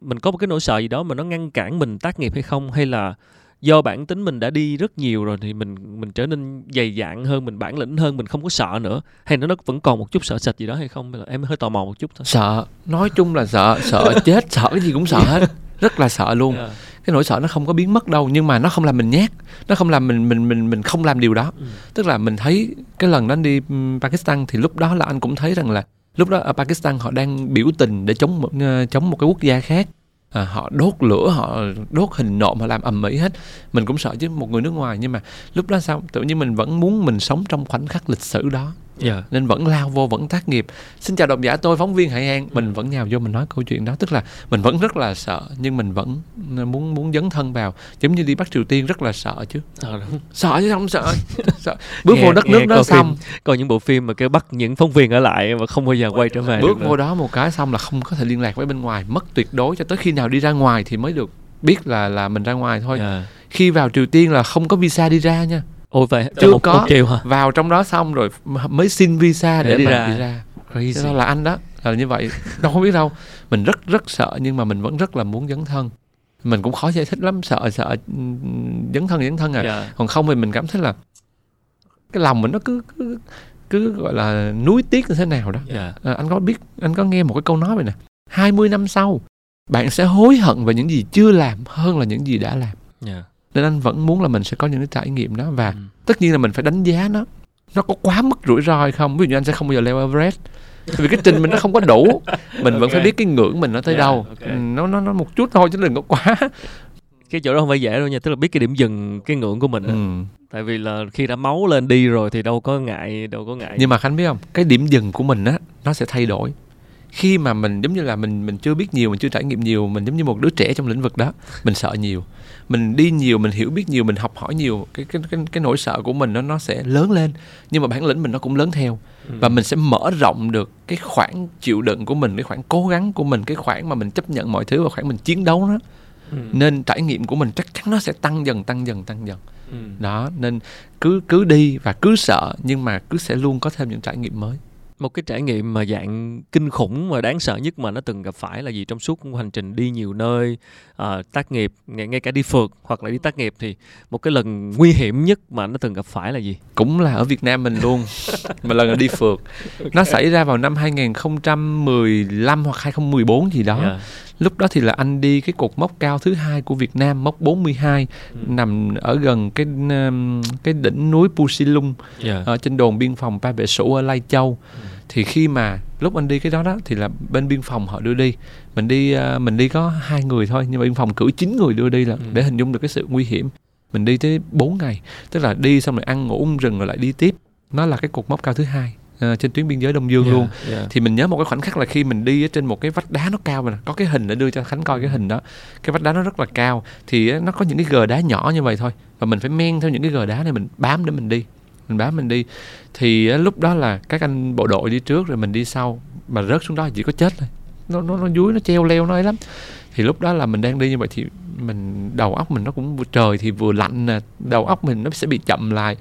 [SPEAKER 1] mình có một cái nỗi sợ gì đó mà nó ngăn cản mình tác nghiệp hay không? Hay là do bản tính mình đã đi rất nhiều rồi thì mình mình trở nên dày dạn hơn mình bản lĩnh hơn mình không có sợ nữa? Hay nó nó vẫn còn một chút sợ sệt gì đó hay không? Hay là em hơi tò mò một chút thôi.
[SPEAKER 2] Sợ. Nói chung là sợ. Sợ chết sợ cái gì cũng sợ hết rất là sợ luôn.
[SPEAKER 1] Dạ.
[SPEAKER 2] cái nỗi sợ nó không có biến mất đâu nhưng mà nó không làm mình nhát nó không làm mình mình mình mình không làm điều đó.
[SPEAKER 1] Ừ.
[SPEAKER 2] tức là mình thấy cái lần đó anh đi ừm, Pakistan thì lúc đó là anh cũng thấy rằng là lúc đó ở Pakistan họ đang biểu tình để chống một ờ, chống một cái quốc gia khác. À, họ đốt lửa họ đốt hình nộm họ làm ầm ĩ hết. Mình cũng sợ chứ một người nước ngoài nhưng mà lúc đó sao? Tự nhiên mình vẫn muốn mình sống trong khoảnh khắc lịch sử đó
[SPEAKER 1] dạ.
[SPEAKER 2] Nên vẫn lao vô vẫn tác nghiệp. Xin chào độc giả tôi phóng viên hải an. Mình vẫn nhào vô mình nói câu chuyện đó. Tức là mình vẫn rất là sợ nhưng mình vẫn muốn muốn dấn thân vào. Giống như đi bắc triều tiên rất là sợ chứ.
[SPEAKER 1] Ờ, đúng.
[SPEAKER 2] sợ chứ không sợ, sợ. bước
[SPEAKER 1] Nghe-
[SPEAKER 2] vô đất nước đó xong.
[SPEAKER 1] coi những bộ phim mà cái bắt những phóng viên ở lại mà không bao giờ quay trở về
[SPEAKER 2] bước vô đó một cái xong là không có thể liên lạc với bên ngoài. Mất tuyệt đối cho tới khi nào đi ra ngoài thì mới được biết là là mình ra ngoài thôi.
[SPEAKER 1] Dạ.
[SPEAKER 2] khi vào triều tiên là không có visa đi ra nha
[SPEAKER 1] ôi vậy
[SPEAKER 2] Chưa có.
[SPEAKER 1] chiều hả
[SPEAKER 2] vào trong đó xong rồi mới xin visa để,
[SPEAKER 1] Để đi ra.
[SPEAKER 2] ra
[SPEAKER 1] crazy
[SPEAKER 2] đó là anh đó là như vậy đâu không biết đâu mình rất rất sợ nhưng mà mình vẫn rất là muốn dấn thân mình cũng khó giải thích lắm sợ sợ dấn thân dấn thân à
[SPEAKER 1] Dạ.
[SPEAKER 2] còn không thì mình cảm thấy là cái lòng mình nó cứ cứ, cứ gọi là núi tiếc như thế nào đó
[SPEAKER 1] Dạ.
[SPEAKER 2] à, anh có biết anh có nghe một cái câu nói vậy nè 20 năm sau bạn sẽ hối hận về những gì chưa làm hơn là những gì đã làm
[SPEAKER 1] Dạ.
[SPEAKER 2] Nên anh vẫn muốn là mình sẽ có những cái trải nghiệm đó và
[SPEAKER 1] Ừ.
[SPEAKER 2] tất nhiên là mình phải đánh giá nó. Nó có quá mức rủi ro hay không? Ví dụ như anh sẽ không bao giờ leo Everest. Vì cái trình mình nó không có đủ. Mình vẫn phải biết cái ngưỡng mình nó tới
[SPEAKER 1] Dạ,
[SPEAKER 2] đâu.
[SPEAKER 1] ok.
[SPEAKER 2] Ừ, nó nó nó một chút thôi chứ đừng có quá.
[SPEAKER 1] Cái chỗ đó không phải dễ đâu nha tức là biết cái điểm dừng cái ngưỡng của mình
[SPEAKER 2] ừ.
[SPEAKER 1] tại vì là khi đã máu lên đi rồi thì đâu có ngại đâu có ngại.
[SPEAKER 2] Nhưng mà khánh biết không? Cái điểm dừng của mình á nó sẽ thay đổi. Khi mà mình giống như là mình mình chưa biết nhiều mình chưa trải nghiệm nhiều mình giống như một đứa trẻ trong lĩnh vực đó mình sợ nhiều mình đi nhiều mình hiểu biết nhiều mình học hỏi nhiều cái cái cái, cái nỗi sợ của mình nó nó sẽ lớn lên nhưng mà bản lĩnh mình nó cũng lớn theo
[SPEAKER 1] Ừ.
[SPEAKER 2] và mình sẽ mở rộng được cái khoảng chịu đựng của mình cái khoảng cố gắng của mình cái khoảng mà mình chấp nhận mọi thứ và khoảng mình chiến đấu đó
[SPEAKER 1] Ừ.
[SPEAKER 2] nên trải nghiệm của mình chắc chắn nó sẽ tăng dần tăng dần tăng dần
[SPEAKER 1] Ừ.
[SPEAKER 2] đó nên cứ cứ đi và cứ sợ nhưng mà cứ sẽ luôn có thêm những trải nghiệm mới
[SPEAKER 1] một cái trải nghiệm mà dạng kinh khủng mà đáng sợ nhất mà nó từng gặp phải là gì? Trong suốt hành trình đi nhiều nơi ờ, tác nghiệp ngay, ngay cả đi phượt hoặc là đi tác nghiệp thì một cái lần nguy hiểm nhất mà nó từng gặp phải là gì?
[SPEAKER 2] Cũng là ở Việt Nam mình luôn mà lần là đi phượt. Nó xảy ra vào năm 2015 hoặc 2014 gì đó.
[SPEAKER 1] Dạ.
[SPEAKER 2] Lúc đó thì là anh đi cái cột mốc cao thứ hai của Việt Nam mốc 42
[SPEAKER 1] Ừ.
[SPEAKER 2] nằm ở gần cái um, cái đỉnh núi Pusilung
[SPEAKER 1] Dạ.
[SPEAKER 2] ở trên đồn biên phòng Pa Bệ Sủ ở Lai Châu
[SPEAKER 1] Ừ.
[SPEAKER 2] thì khi mà lúc anh đi cái đó đó thì là bên biên phòng họ đưa đi mình đi ờ, mình đi có hai người thôi nhưng mà biên phòng cử chín người đưa đi là
[SPEAKER 1] Ừ.
[SPEAKER 2] để hình dung được cái sự nguy hiểm mình đi tới 4 ngày tức là đi xong rồi ăn ngủ rừng rồi lại đi tiếp nó là cái cột mốc cao thứ hai ờ, trên tuyến biên giới Đông Dương
[SPEAKER 1] Dạ.
[SPEAKER 2] luôn
[SPEAKER 1] Dạ.
[SPEAKER 2] thì mình nhớ một cái khoảnh khắc là khi mình đi ở trên một cái vách đá nó cao mà có cái hình để đưa cho khánh coi cái hình đó cái vách đá nó rất là cao thì nó có những cái gờ đá nhỏ như vậy thôi và mình phải men theo những cái gờ đá này mình bám để mình đi mình bám mình đi thì lúc đó là các anh bộ đội đi trước rồi mình đi sau mà rớt xuống đó chỉ có chết thôi nó nó nó dúi nó treo leo nó ấy lắm thì lúc đó là mình đang đi như vậy thì mình đầu óc mình nó cũng vừa- trời thì vừa lạnh nè đầu óc mình nó sẽ bị chậm lại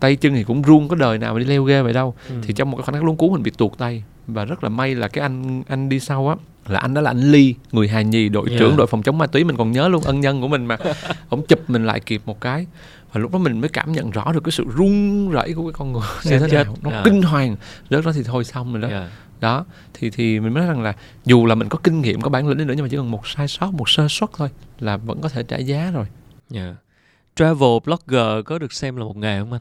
[SPEAKER 2] tay chân thì cũng run có đời nào mà đi leo ghê vậy đâu
[SPEAKER 1] Ừ.
[SPEAKER 2] thì trong một cái khoảnh khắc luống cuốn mình bị tuột tay và rất là may là cái anh anh đi sau á là anh đó là anh Ly người Hà Nhì đội
[SPEAKER 1] Yeah.
[SPEAKER 2] trưởng đội phòng chống ma túy mình còn nhớ luôn ân nhân của mình mà ông chụp mình lại kịp một cái và lúc đó mình mới cảm nhận rõ được cái sự run rẩy của cái con người như thế
[SPEAKER 1] chết.
[SPEAKER 2] nào nó
[SPEAKER 1] À.
[SPEAKER 2] kinh hoàng rớt đó thì thôi xong rồi đó
[SPEAKER 1] Dạ.
[SPEAKER 2] Đó thì thì mình nói rằng là dù là mình có kinh nghiệm có bản lĩnh đi nữa nhưng mà chỉ cần một sai sót một sơ suất thôi là vẫn có thể trả giá rồi
[SPEAKER 1] Dạ. Travel blogger có được xem là một nghề không anh?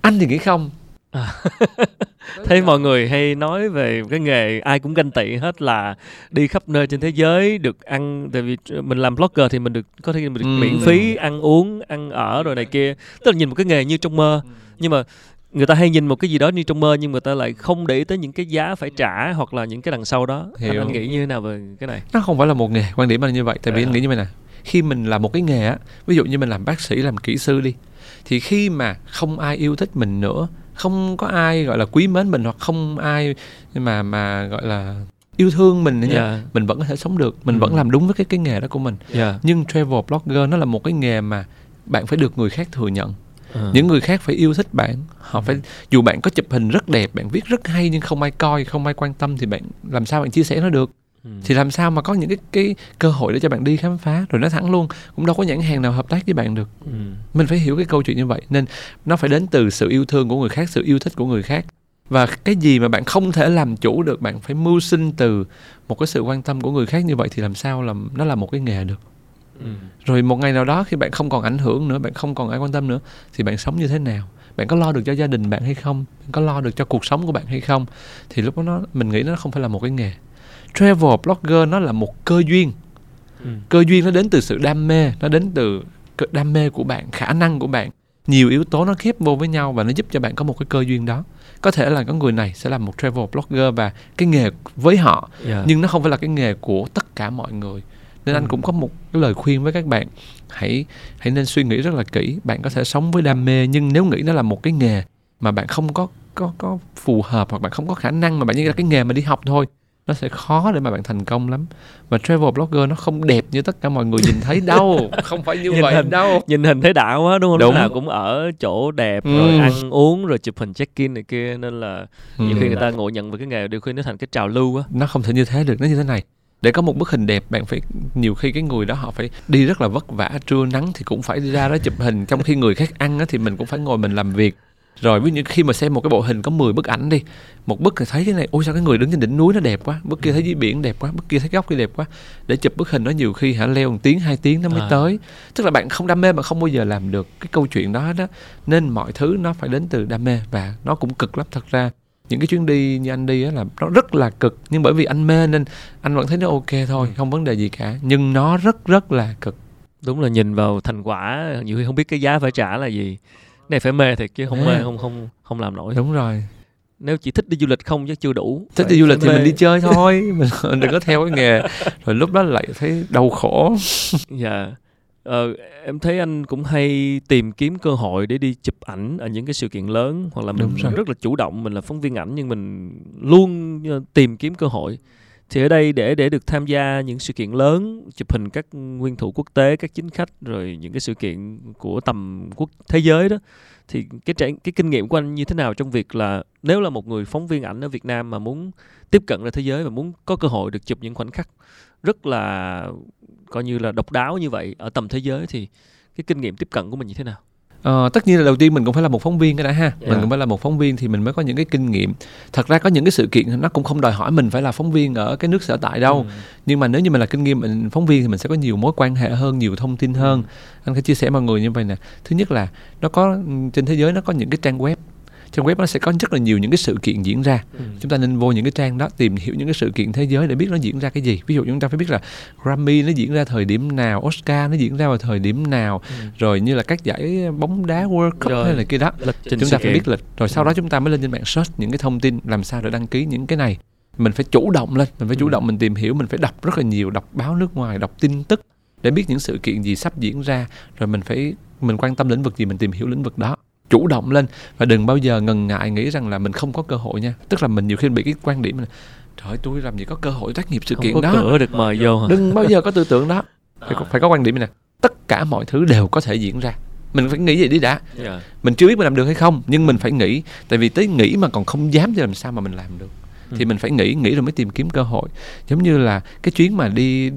[SPEAKER 2] anh thì nghĩ không
[SPEAKER 1] Thấy mọi người hay nói về cái nghề ai cũng ganh tị hết là đi khắp nơi trên thế giới được ăn tại vì mình làm blogger thì mình được có thể mình được
[SPEAKER 2] Ừ.
[SPEAKER 1] miễn phí ăn uống ăn ở rồi này kia tức là nhìn một cái nghề như trong mơ nhưng mà người ta hay nhìn một cái gì đó như trong mơ nhưng người ta lại không để ý tới những cái giá phải trả hoặc là những cái đằng sau đó. Anh,
[SPEAKER 2] Hiểu.
[SPEAKER 1] anh nghĩ như thế nào về cái này?
[SPEAKER 2] Nó không phải là một nghề quan điểm là như vậy. Tại vì
[SPEAKER 1] À.
[SPEAKER 2] anh nghĩ như vậy nè khi mình làm một cái nghề á ví dụ như mình làm bác sĩ làm kỹ sư đi thì khi mà không ai yêu thích mình nữa không có ai gọi là quý mến mình hoặc không ai mà mà gọi là yêu thương mình nữa nha
[SPEAKER 1] dạ.
[SPEAKER 2] mình vẫn có thể sống được mình
[SPEAKER 1] Ừ.
[SPEAKER 2] vẫn làm đúng với cái cái nghề đó của mình.
[SPEAKER 1] Dạ.
[SPEAKER 2] Nhưng travel blogger nó là một cái nghề mà bạn phải được người khác thừa nhận
[SPEAKER 1] Ờ.
[SPEAKER 2] những người khác phải yêu thích bạn. Họ phải dù bạn có chụp hình rất đẹp bạn viết rất hay nhưng không ai coi không ai quan tâm thì bạn làm sao bạn chia sẻ nó được?
[SPEAKER 1] Ừ.
[SPEAKER 2] thì làm sao mà có những cái cái cơ hội để cho bạn đi khám phá? Rồi nói thẳng luôn cũng đâu có nhãn hàng nào hợp tác với bạn được.
[SPEAKER 1] Ừ.
[SPEAKER 2] mình phải hiểu cái câu chuyện như vậy nên nó phải đến từ sự yêu thương của người khác sự yêu thích của người khác. Và cái gì mà bạn không thể làm chủ được bạn phải mưu sinh từ một cái sự quan tâm của người khác như vậy thì làm sao làm nó là một cái nghề được
[SPEAKER 1] Ừ.
[SPEAKER 2] rồi một ngày nào đó khi bạn không còn ảnh hưởng nữa bạn không còn ai quan tâm nữa thì bạn sống như thế nào? Bạn có lo được cho gia đình bạn hay không? Bạn có lo được cho cuộc sống của bạn hay không? Thì lúc đó nó mình nghĩ nó không phải là một cái nghề. Travel blogger nó là một cơ duyên.
[SPEAKER 1] Ừ.
[SPEAKER 2] cơ duyên nó đến từ sự đam mê nó đến từ đam mê của bạn khả năng của bạn. Nhiều yếu tố nó khép vô với nhau và nó giúp cho bạn có một cái cơ duyên đó. Có thể là có người này sẽ là một travel blogger và cái nghề với họ
[SPEAKER 1] Dạ.
[SPEAKER 2] nhưng nó không phải là cái nghề của tất cả mọi người nên anh
[SPEAKER 1] Ừ.
[SPEAKER 2] cũng có một cái lời khuyên với các bạn hãy hãy nên suy nghĩ rất là kỹ bạn có thể sống với đam mê nhưng nếu nghĩ nó là một cái nghề mà bạn không có có có phù hợp hoặc bạn không có khả năng mà bạn như là cái nghề mà đi học thôi nó sẽ khó để mà bạn thành công lắm và travel blogger nó không đẹp như tất cả mọi người nhìn thấy đâu không phải như
[SPEAKER 1] Nhìn
[SPEAKER 2] vậy
[SPEAKER 1] hình.
[SPEAKER 2] đâu
[SPEAKER 1] nhìn hình thấy đạo quá đúng không
[SPEAKER 2] Đúng.
[SPEAKER 1] lúc nào cũng ở chỗ đẹp
[SPEAKER 2] Ừ.
[SPEAKER 1] rồi ăn uống rồi chụp hình check in này kia nên là nhiều
[SPEAKER 2] Ừ.
[SPEAKER 1] khi người ta ngộ nhận về cái nghề điều khi nó thành cái trào lưu á
[SPEAKER 2] nó không thể như thế được nó như thế này để có một bức hình đẹp bạn phải nhiều khi cái người đó họ phải đi rất là vất vả trưa nắng thì cũng phải đi ra đó chụp hình. Trong khi người khác ăn á, thì mình cũng phải ngồi mình làm việc. Rồi ví dụ như khi mà xem một cái bộ hình có 10 bức ảnh đi một bức thì thấy cái này ôi sao cái người đứng trên đỉnh núi nó đẹp quá bức kia thấy dưới biển đẹp quá bức kia thấy góc kia đẹp quá. Để chụp bức hình nó nhiều khi hả leo một tiếng hai tiếng nó mới
[SPEAKER 1] À.
[SPEAKER 2] tới. Tức là bạn không đam mê mà không bao giờ làm được cái câu chuyện đó đó. Nên mọi thứ nó phải đến từ đam mê và nó cũng cực lắm thật ra những cái chuyến đi như anh đi á là nó rất là cực. Nhưng bởi vì anh mê nên anh vẫn thấy nó ok thôi không vấn đề gì cả. Nhưng nó rất rất là cực.
[SPEAKER 1] Đúng là nhìn vào thành quả nhiều khi không biết cái giá phải trả là gì. Này phải mê thiệt chứ không
[SPEAKER 2] À.
[SPEAKER 1] mê không không không làm nổi.
[SPEAKER 2] Đúng rồi.
[SPEAKER 1] Nếu chỉ thích đi du lịch không chứ chưa đủ
[SPEAKER 2] thích
[SPEAKER 1] Phải-
[SPEAKER 2] đi du lịch thì mình đi chơi thôi mình đừng có theo cái nghề. Rồi lúc đó lại thấy đau khổ.
[SPEAKER 1] Dạ. Ờ, em thấy anh cũng hay tìm kiếm cơ hội để đi chụp ảnh ở những cái sự kiện lớn hoặc là mình
[SPEAKER 2] Đúng rồi.
[SPEAKER 1] rất là chủ động mình là phóng viên ảnh nhưng mình luôn ờ, tìm kiếm cơ hội thì ở đây để để được tham gia những sự kiện lớn chụp hình các nguyên thủ quốc tế các chính khách rồi những cái sự kiện của tầm quốc thế giới đó thì cái trải cái kinh nghiệm của anh như thế nào trong việc là nếu là một người phóng viên ảnh ở Việt Nam mà muốn tiếp cận ra thế giới và muốn có cơ hội được chụp những khoảnh khắc rất là coi như là độc đáo như vậy ở tầm thế giới thì cái kinh nghiệm tiếp cận của mình như thế nào?
[SPEAKER 2] Ờ, tất nhiên là đầu tiên mình cũng phải là một phóng viên cái đã ha
[SPEAKER 1] Dạ.
[SPEAKER 2] mình cũng phải là một phóng viên thì mình mới có những cái kinh nghiệm thật ra có những cái sự kiện nó cũng không đòi hỏi mình phải là phóng viên ở cái nước sở tại đâu
[SPEAKER 1] Ừ.
[SPEAKER 2] nhưng mà nếu như mình là kinh nghiệm mình phóng viên thì mình sẽ có nhiều mối quan hệ hơn nhiều thông tin hơn anh phải chia sẻ mọi người như vậy nè thứ nhất là nó có trên thế giới nó có những cái trang web trang web nó sẽ có rất là nhiều những cái sự kiện diễn ra
[SPEAKER 1] Ừ.
[SPEAKER 2] chúng ta nên vô những cái trang đó tìm hiểu những cái sự kiện thế giới để biết nó diễn ra cái gì ví dụ chúng ta phải biết là Grammy nó diễn ra thời điểm nào Oscar nó diễn ra vào thời điểm nào
[SPEAKER 1] Ừ.
[SPEAKER 2] rồi như là các giải bóng đá World Cup
[SPEAKER 1] Rồi.
[SPEAKER 2] hay là kia đó
[SPEAKER 1] Lịch
[SPEAKER 2] chúng ta phải biết lịch rồi sau đó chúng ta mới lên trên mạng search những cái thông tin làm sao để đăng ký những cái này mình phải chủ động lên mình phải chủ
[SPEAKER 1] Ừ.
[SPEAKER 2] động mình tìm hiểu mình phải đọc rất là nhiều đọc báo nước ngoài đọc tin tức để biết những sự kiện gì sắp diễn ra rồi mình phải mình quan tâm lĩnh vực gì mình tìm hiểu lĩnh vực đó chủ động lên. Và đừng bao giờ ngần ngại nghĩ rằng là mình không có cơ hội nha. Tức là mình nhiều khi bị cái quan điểm là trời ơi, tôi làm gì có cơ hội tác nghiệp sự
[SPEAKER 1] không
[SPEAKER 2] kiện
[SPEAKER 1] có
[SPEAKER 2] đó.
[SPEAKER 1] cửa được mời vô hả?
[SPEAKER 2] đừng bao giờ có tư tưởng đó. Phải, có, phải có quan điểm này. Nè tất cả mọi thứ đều có thể diễn ra. Mình phải nghĩ vậy đi đã
[SPEAKER 1] Dạ.
[SPEAKER 2] mình chưa biết mình làm được hay không nhưng mình phải nghĩ. Tại vì tới nghĩ mà còn không dám thì làm sao mà mình làm được? Thì
[SPEAKER 1] Ừ.
[SPEAKER 2] mình phải nghĩ nghĩ rồi mới tìm kiếm cơ hội. Giống như là cái chuyến mà đi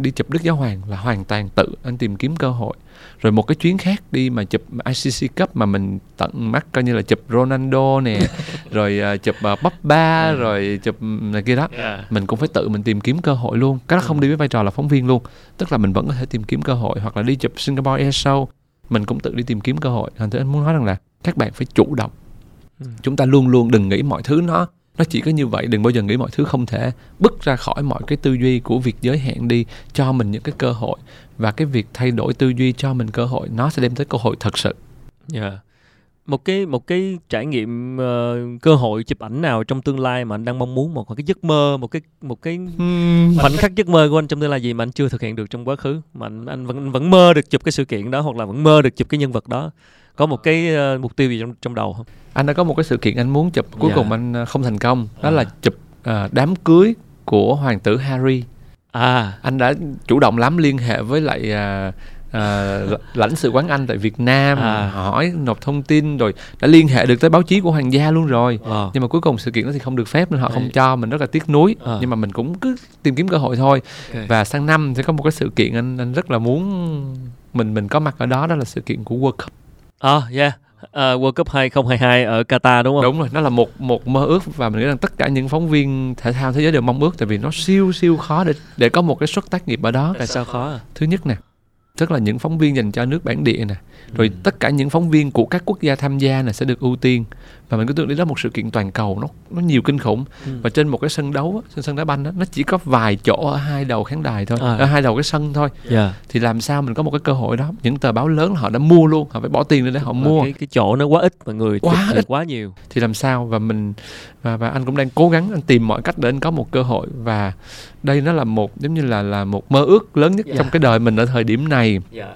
[SPEAKER 2] đi chụp Đức Giáo Hoàng là hoàn toàn tự anh tìm kiếm cơ hội rồi một cái chuyến khác đi mà chụp ICC Cup mà mình tận mắt coi như là chụp Ronaldo nè rồi à, chụp uh, Pogba
[SPEAKER 1] Ừ.
[SPEAKER 2] rồi chụp này kia đó.
[SPEAKER 1] Dạ.
[SPEAKER 2] mình cũng phải tự mình tìm kiếm cơ hội luôn. Cái đó không đi với vai trò là phóng viên luôn. Tức là mình vẫn có thể tìm kiếm cơ hội hoặc là đi chụp Singapore Air Show. Mình cũng tự đi tìm kiếm cơ hội. Thành thử anh muốn nói rằng là các bạn phải chủ động.
[SPEAKER 1] Ừ.
[SPEAKER 2] chúng ta luôn luôn đừng nghĩ mọi thứ nó nó chỉ có như vậy. Đừng bao giờ nghĩ mọi thứ không thể bứt ra khỏi mọi cái tư duy của việc giới hạn đi cho mình những cái cơ hội và cái việc thay đổi tư duy cho mình cơ hội nó sẽ đem tới cơ hội thật sự
[SPEAKER 1] Dạ. Một cái một cái trải nghiệm ờ, cơ hội chụp ảnh nào trong tương lai mà anh đang mong muốn một cái giấc mơ một cái một cái khoảnh khắc giấc mơ của anh trong tương lai gì mà anh chưa thực hiện được trong quá khứ mà anh, anh vẫn vẫn mơ được chụp cái sự kiện đó hoặc là vẫn mơ được chụp cái nhân vật đó có một cái ờ, mục tiêu gì trong trong đầu không?
[SPEAKER 2] anh đã có một cái sự kiện anh muốn chụp cuối
[SPEAKER 1] Dạ.
[SPEAKER 2] cùng anh à, không thành công đó
[SPEAKER 1] À.
[SPEAKER 2] là chụp à, đám cưới của hoàng tử Harry
[SPEAKER 1] À,
[SPEAKER 2] anh đã chủ động lắm liên hệ với lại à, à, lãnh sự quán Anh tại Việt Nam
[SPEAKER 1] À.
[SPEAKER 2] hỏi nộp thông tin rồi đã liên hệ được tới báo chí của hoàng gia luôn rồi
[SPEAKER 1] Wow.
[SPEAKER 2] nhưng mà cuối cùng sự kiện đó thì không được phép nên họ
[SPEAKER 1] Đấy.
[SPEAKER 2] không cho mình rất là tiếc nuối
[SPEAKER 1] À.
[SPEAKER 2] nhưng mà mình cũng cứ tìm kiếm cơ hội thôi
[SPEAKER 1] Ok.
[SPEAKER 2] và sang năm sẽ có một cái sự kiện anh anh rất là muốn mình mình có mặt ở đó đó là sự kiện của World Cup
[SPEAKER 1] À, yeah. Ờ, World Cup 2022 ở Qatar đúng không?
[SPEAKER 2] đúng rồi nó là một một mơ ước và mình nghĩ rằng tất cả những phóng viên thể thao thế giới đều mong ước tại vì nó siêu siêu khó để để có một cái suất tác nghiệp ở đó
[SPEAKER 1] Tại sao khó à?
[SPEAKER 2] thứ nhất nè tức là những phóng viên dành cho nước bản địa nè rồi
[SPEAKER 1] Ừ.
[SPEAKER 2] tất cả những phóng viên của các quốc gia tham gia này sẽ được ưu tiên và mình cứ tưởng đấy đó một sự kiện toàn cầu nó nó nhiều kinh khủng
[SPEAKER 1] Ừ.
[SPEAKER 2] và trên một cái sân đấu trên sân đá banh á, nó chỉ có vài chỗ ở hai đầu khán đài thôi
[SPEAKER 1] À.
[SPEAKER 2] ở hai đầu cái sân thôi
[SPEAKER 1] Yeah.
[SPEAKER 2] thì làm sao mình có một cái cơ hội đó những tờ báo lớn họ đã mua luôn họ phải bỏ tiền lên để họ mua
[SPEAKER 1] cái cái chỗ nó quá ít và người
[SPEAKER 2] Quá ít.
[SPEAKER 1] quá nhiều.
[SPEAKER 2] thì làm sao và mình và và anh cũng đang cố gắng anh tìm mọi cách để anh có một cơ hội và đây nó là một giống như là là một mơ ước lớn nhất
[SPEAKER 1] Dạ.
[SPEAKER 2] trong cái đời mình ở thời điểm này
[SPEAKER 1] Yeah.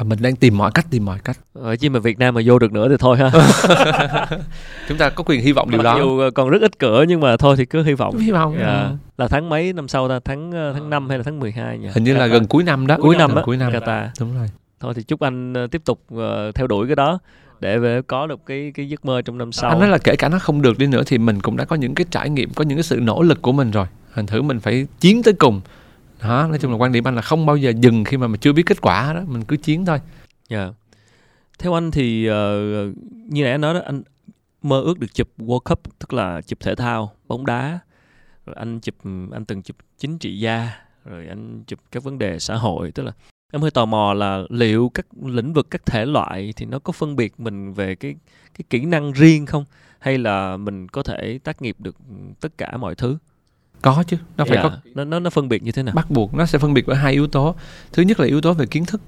[SPEAKER 2] Và mình đang tìm mọi cách tìm mọi cách
[SPEAKER 1] Ở chứ mà Việt Nam mà vô được nữa thì thôi ha.
[SPEAKER 2] chúng ta có quyền hy vọng điều đó
[SPEAKER 1] dù ờ, còn rất ít cửa nhưng mà thôi thì cứ hy vọng.
[SPEAKER 2] hy vọng
[SPEAKER 1] Yeah.
[SPEAKER 2] ừ.
[SPEAKER 1] Là tháng mấy năm sau ta? Tháng ờ, tháng 5 hay là tháng 12 nhỉ?
[SPEAKER 2] hình như là
[SPEAKER 1] Qatar.
[SPEAKER 2] gần cuối năm đó
[SPEAKER 1] cuối năm
[SPEAKER 2] Gần
[SPEAKER 1] á.
[SPEAKER 2] cuối năm
[SPEAKER 1] Qatar.
[SPEAKER 2] đúng rồi
[SPEAKER 1] Thôi thì chúc anh ờ, tiếp tục ờ, theo đuổi cái đó để về có được cái cái giấc mơ trong năm sau.
[SPEAKER 2] anh nói là kể cả nó không được đi nữa thì mình cũng đã có những cái trải nghiệm có những cái sự nỗ lực của mình rồi thành thử mình phải chiến tới cùng đó nói chung là quan điểm anh là không bao giờ dừng khi mà mình chưa biết kết quả đó mình cứ chiến thôi
[SPEAKER 1] Dạ. Theo anh thì uh, như nãy anh nói đó anh mơ ước được chụp World Cup tức là chụp thể thao, bóng đá. Rồi anh chụp anh từng chụp chính trị gia, rồi anh chụp các vấn đề xã hội tức là em hơi tò mò là liệu các lĩnh vực các thể loại thì nó có phân biệt mình về cái cái kỹ năng riêng không hay là mình có thể tác nghiệp được tất cả mọi thứ?
[SPEAKER 2] Có chứ nó phải
[SPEAKER 1] Dạ.
[SPEAKER 2] có
[SPEAKER 1] nó nó nó phân biệt như thế nào?
[SPEAKER 2] bắt buộc nó sẽ phân biệt bởi hai yếu tố thứ nhất là yếu tố về kiến thức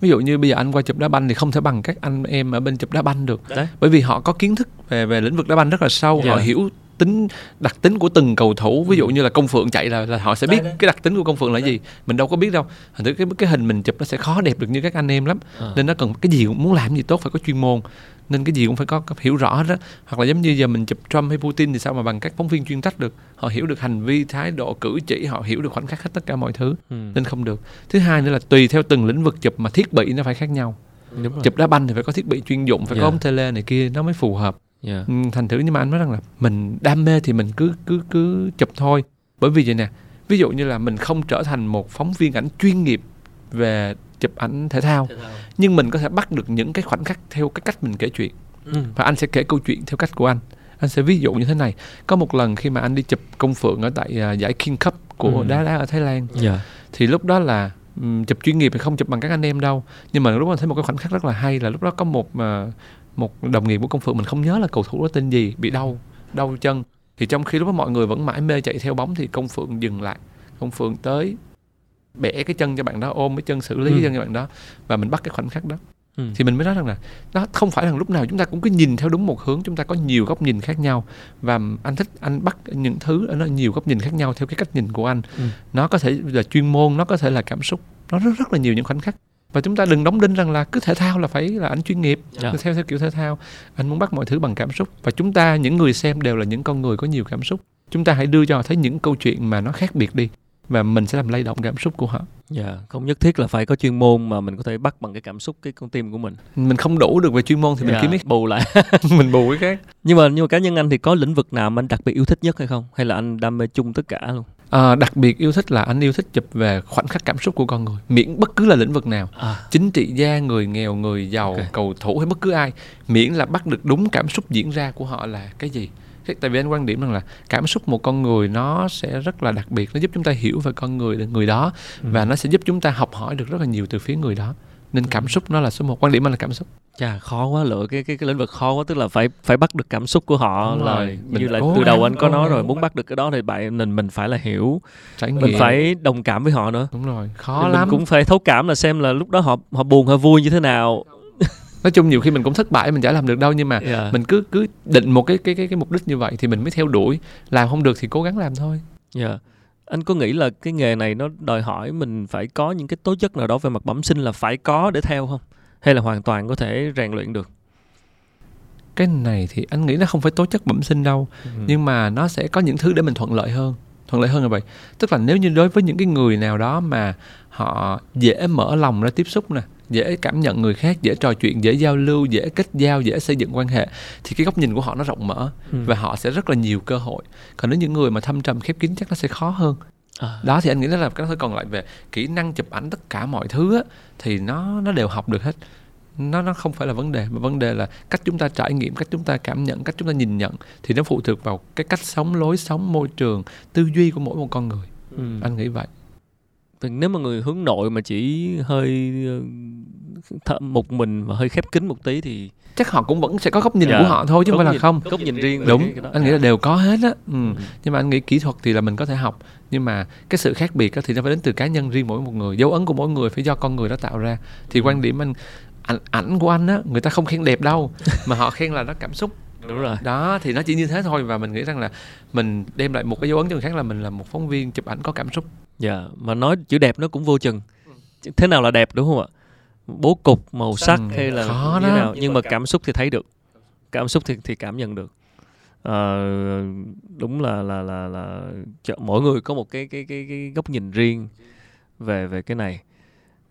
[SPEAKER 2] ví dụ như bây giờ anh qua chụp đá banh thì không thể bằng các anh em ở bên chụp đá banh được
[SPEAKER 1] Đấy.
[SPEAKER 2] bởi vì họ có kiến thức về về lĩnh vực đá banh rất là sâu
[SPEAKER 1] Dạ.
[SPEAKER 2] họ hiểu tính đặc tính của từng cầu thủ. Ví dụ như là công phượng chạy là, là họ sẽ biết
[SPEAKER 1] Đấy, đấy.
[SPEAKER 2] cái đặc tính của công phượng là gì. Mình đâu có biết đâu. Thành thử cái cái hình mình chụp nó sẽ khó đẹp được như các anh em lắm.
[SPEAKER 1] Ờ.
[SPEAKER 2] nên nó cần cái gì cũng muốn làm gì tốt phải có chuyên môn. Nên cái gì cũng phải có, hiểu rõ hết á. Hoặc là giống như giờ mình chụp Trump hay Putin thì sao mà bằng các phóng viên chuyên trách được? Họ hiểu được hành vi thái độ cử chỉ họ hiểu được khoảnh khắc hết tất cả mọi thứ.
[SPEAKER 1] Ừ.
[SPEAKER 2] nên không được. Thứ hai nữa là tùy theo từng lĩnh vực chụp mà thiết bị nó phải khác nhau.
[SPEAKER 1] Đúng rồi.
[SPEAKER 2] chụp đá banh thì phải có thiết bị chuyên dụng phải
[SPEAKER 1] Dạ.
[SPEAKER 2] có ống tele này kia nó mới phù hợp
[SPEAKER 1] Dạ.
[SPEAKER 2] ừ, thành thử nhưng mà anh nói rằng là mình đam mê thì mình cứ cứ cứ chụp thôi bởi vì vậy nè ví dụ như là mình không trở thành một phóng viên ảnh chuyên nghiệp về chụp ảnh thể thao nhưng mình có thể bắt được những cái khoảnh khắc theo cái cách mình kể chuyện
[SPEAKER 1] Ừ.
[SPEAKER 2] và anh sẽ kể câu chuyện theo cách của anh anh sẽ ví dụ như thế này có một lần khi mà anh đi chụp công phượng ở tại à, giải King Cup của
[SPEAKER 1] Ừ.
[SPEAKER 2] đá đá ở Thái Lan
[SPEAKER 1] Dạ.
[SPEAKER 2] thì lúc đó là ừm, chụp chuyên nghiệp thì không chụp bằng các anh em đâu nhưng mà lúc đó thấy một cái khoảnh khắc rất là hay là lúc đó có một à, một đồng nghiệp của công phượng mình không nhớ là cầu thủ đó tên gì bị đau đau chân thì trong khi lúc đó mọi người vẫn mãi mê chạy theo bóng thì công phượng dừng lại công phượng tới bẻ cái chân cho bạn đó ôm cái chân xử lý
[SPEAKER 1] Ừ.
[SPEAKER 2] cái chân cho bạn đó và mình bắt cái khoảnh khắc đó
[SPEAKER 1] Ừ.
[SPEAKER 2] thì mình mới nói rằng là nó không phải là lúc nào chúng ta cũng cứ nhìn theo đúng một hướng chúng ta có nhiều góc nhìn khác nhau và anh thích anh bắt những thứ ở nó nhiều góc nhìn khác nhau theo cái cách nhìn của anh
[SPEAKER 1] Ừ.
[SPEAKER 2] nó có thể là chuyên môn nó có thể là cảm xúc nó rất rất là nhiều những khoảnh khắc và chúng ta đừng đóng đinh rằng là cứ thể thao là phải là anh chuyên nghiệp
[SPEAKER 1] Dạ.
[SPEAKER 2] cứ theo theo kiểu thể thao. Anh muốn bắt mọi thứ bằng cảm xúc. Và chúng ta những người xem đều là những con người có nhiều cảm xúc. Chúng ta hãy đưa cho họ thấy những câu chuyện mà nó khác biệt đi và mình sẽ làm lay động cảm xúc của họ
[SPEAKER 1] Dạ, không nhất thiết là phải có chuyên môn mà mình có thể bắt bằng cái cảm xúc cái con tim của mình.
[SPEAKER 2] mình không đủ được về chuyên môn thì mình
[SPEAKER 1] Dạ,
[SPEAKER 2] kiếm cái
[SPEAKER 1] bù lại.
[SPEAKER 2] mình bù cái khác
[SPEAKER 1] nhưng mà nhưng mà cá nhân anh thì có lĩnh vực nào mà anh đặc biệt yêu thích nhất hay không? Hay là anh đam mê chung tất cả luôn?
[SPEAKER 2] À, đặc biệt yêu thích là anh yêu thích chụp về khoảnh khắc cảm xúc của con người miễn bất cứ là lĩnh vực nào
[SPEAKER 1] À,
[SPEAKER 2] chính trị gia người nghèo người giàu
[SPEAKER 1] Ok.
[SPEAKER 2] cầu thủ hay bất cứ ai miễn là bắt được đúng cảm xúc diễn ra của họ là cái gì tại vì anh quan điểm rằng là cảm xúc một con người nó sẽ rất là đặc biệt nó giúp chúng ta hiểu về con người người đó
[SPEAKER 1] Ừ.
[SPEAKER 2] và nó sẽ giúp chúng ta học hỏi được rất là nhiều từ phía người đó. Nên cảm xúc nó là số một quan điểm anh là cảm xúc.
[SPEAKER 1] Chà khó quá lựa cái cái cái lĩnh vực khó quá tức là phải phải bắt được cảm xúc của họ
[SPEAKER 2] Đúng
[SPEAKER 1] là
[SPEAKER 2] rồi. Mình
[SPEAKER 1] như là
[SPEAKER 2] cố
[SPEAKER 1] từ đầu anh có nói rồi muốn bắt được cái đó thì bạn mình mình phải là hiểu.
[SPEAKER 2] Trải
[SPEAKER 1] mình
[SPEAKER 2] nghiệm.
[SPEAKER 1] phải đồng cảm với họ nữa.
[SPEAKER 2] Đúng rồi
[SPEAKER 1] Thì
[SPEAKER 2] khó
[SPEAKER 1] mình
[SPEAKER 2] lắm.
[SPEAKER 1] cũng phải thấu cảm là xem là lúc đó họ họ buồn hay vui như thế nào
[SPEAKER 2] nói chung nhiều khi mình cũng thất bại mình chả làm được đâu nhưng mà
[SPEAKER 1] Dạ.
[SPEAKER 2] mình cứ cứ định một cái cái cái cái mục đích như vậy thì mình mới theo đuổi làm không được thì cố gắng làm thôi
[SPEAKER 1] Dạ. Anh có nghĩ là cái nghề này nó đòi hỏi mình phải có những cái tố chất nào đó về mặt bẩm sinh là phải có để theo không? Hay là hoàn toàn có thể rèn luyện được?
[SPEAKER 2] cái này thì anh nghĩ nó không phải tố chất bẩm sinh đâu
[SPEAKER 1] Ừ.
[SPEAKER 2] nhưng mà nó sẽ có những thứ để mình thuận lợi hơn thuận lợi hơn là vậy tức là nếu như đối với những cái người nào đó mà họ dễ mở lòng ra tiếp xúc nè dễ cảm nhận người khác dễ trò chuyện dễ giao lưu dễ kết giao dễ xây dựng quan hệ thì cái góc nhìn của họ nó rộng mở
[SPEAKER 1] Ừ.
[SPEAKER 2] và họ sẽ rất là nhiều cơ hội còn nếu những người mà thâm trầm khép kín chắc nó sẽ khó hơn
[SPEAKER 1] À.
[SPEAKER 2] đó thì anh nghĩ đó là cái thứ còn lại về kỹ năng chụp ảnh tất cả mọi thứ á, thì nó nó đều học được hết nó nó không phải là vấn đề mà vấn đề là cách chúng ta trải nghiệm cách chúng ta cảm nhận cách chúng ta nhìn nhận thì nó phụ thuộc vào cái cách sống lối sống môi trường tư duy của mỗi một con người
[SPEAKER 1] Ừ.
[SPEAKER 2] anh nghĩ vậy
[SPEAKER 1] nếu mà người hướng nội mà chỉ hơi ờ, th- một mình và hơi khép kín một tí thì
[SPEAKER 2] chắc họ cũng vẫn sẽ có góc nhìn
[SPEAKER 1] Dạ.
[SPEAKER 2] của họ thôi chứ không phải là
[SPEAKER 1] nhìn-
[SPEAKER 2] không.
[SPEAKER 1] góc nhìn riêng
[SPEAKER 2] đúng.
[SPEAKER 1] cái- cái đó.
[SPEAKER 2] anh nghĩ là đều có hết á. Ừ.
[SPEAKER 1] Ừ.
[SPEAKER 2] nhưng mà anh nghĩ kỹ thuật thì là mình có thể học. Nhưng mà cái sự khác biệt á thì nó phải đến từ cá nhân riêng mỗi một người. Dấu ấn của mỗi người phải do con người đó tạo ra. Thì quan điểm anh ảnh ảnh của anh á người ta không khen đẹp đâu mà họ khen là nó cảm xúc
[SPEAKER 1] đúng rồi.
[SPEAKER 2] Đó thì nó chỉ như thế thôi và mình nghĩ rằng là mình đem lại một cái dấu ấn cho người khác là mình là một phóng viên chụp ảnh có cảm xúc.
[SPEAKER 1] Dạ mà nói chữ đẹp nó cũng vô chừng. Thế nào là đẹp đúng không ạ? Bố cục màu sắc
[SPEAKER 2] Ừ,
[SPEAKER 1] hay là
[SPEAKER 2] khó
[SPEAKER 1] như thế
[SPEAKER 2] đó.
[SPEAKER 1] nào? Nhưng mà cảm xúc thì thấy được. Cảm xúc thì thì cảm nhận được. Ờ, đúng là là là là chợ- mỗi người có một cái cái cái cái góc nhìn riêng về về cái này.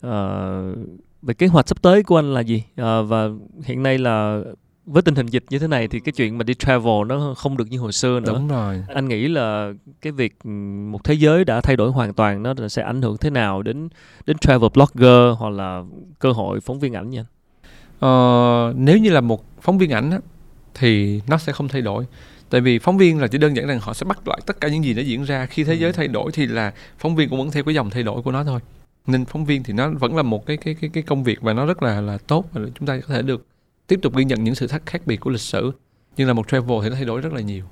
[SPEAKER 1] Ờ, về kế hoạch sắp tới của anh là gì? Ờ, và hiện nay là với tình hình dịch như thế này thì cái chuyện mà đi travel nó không được như hồi xưa nữa.
[SPEAKER 2] Đúng rồi.
[SPEAKER 1] Anh nghĩ là cái việc ừ, một thế giới đã thay đổi hoàn toàn nó sẽ ảnh hưởng thế nào đến đến travel blogger hoặc là cơ hội phóng viên ảnh nha?
[SPEAKER 2] Ờ, nếu như là một phóng viên ảnh thì nó sẽ không thay đổi. Tại vì phóng viên là chỉ đơn giản rằng họ sẽ bắt lại tất cả những gì đã diễn ra. Khi thế giới thay đổi thì là phóng viên cũng vẫn theo cái dòng thay đổi của nó thôi. Nên phóng viên thì nó vẫn là một cái cái cái cái công việc và nó rất là là tốt và chúng ta có thể được tiếp tục ghi nhận những sự khác khác biệt của lịch sử. Nhưng là một travel thì nó thay đổi rất là nhiều.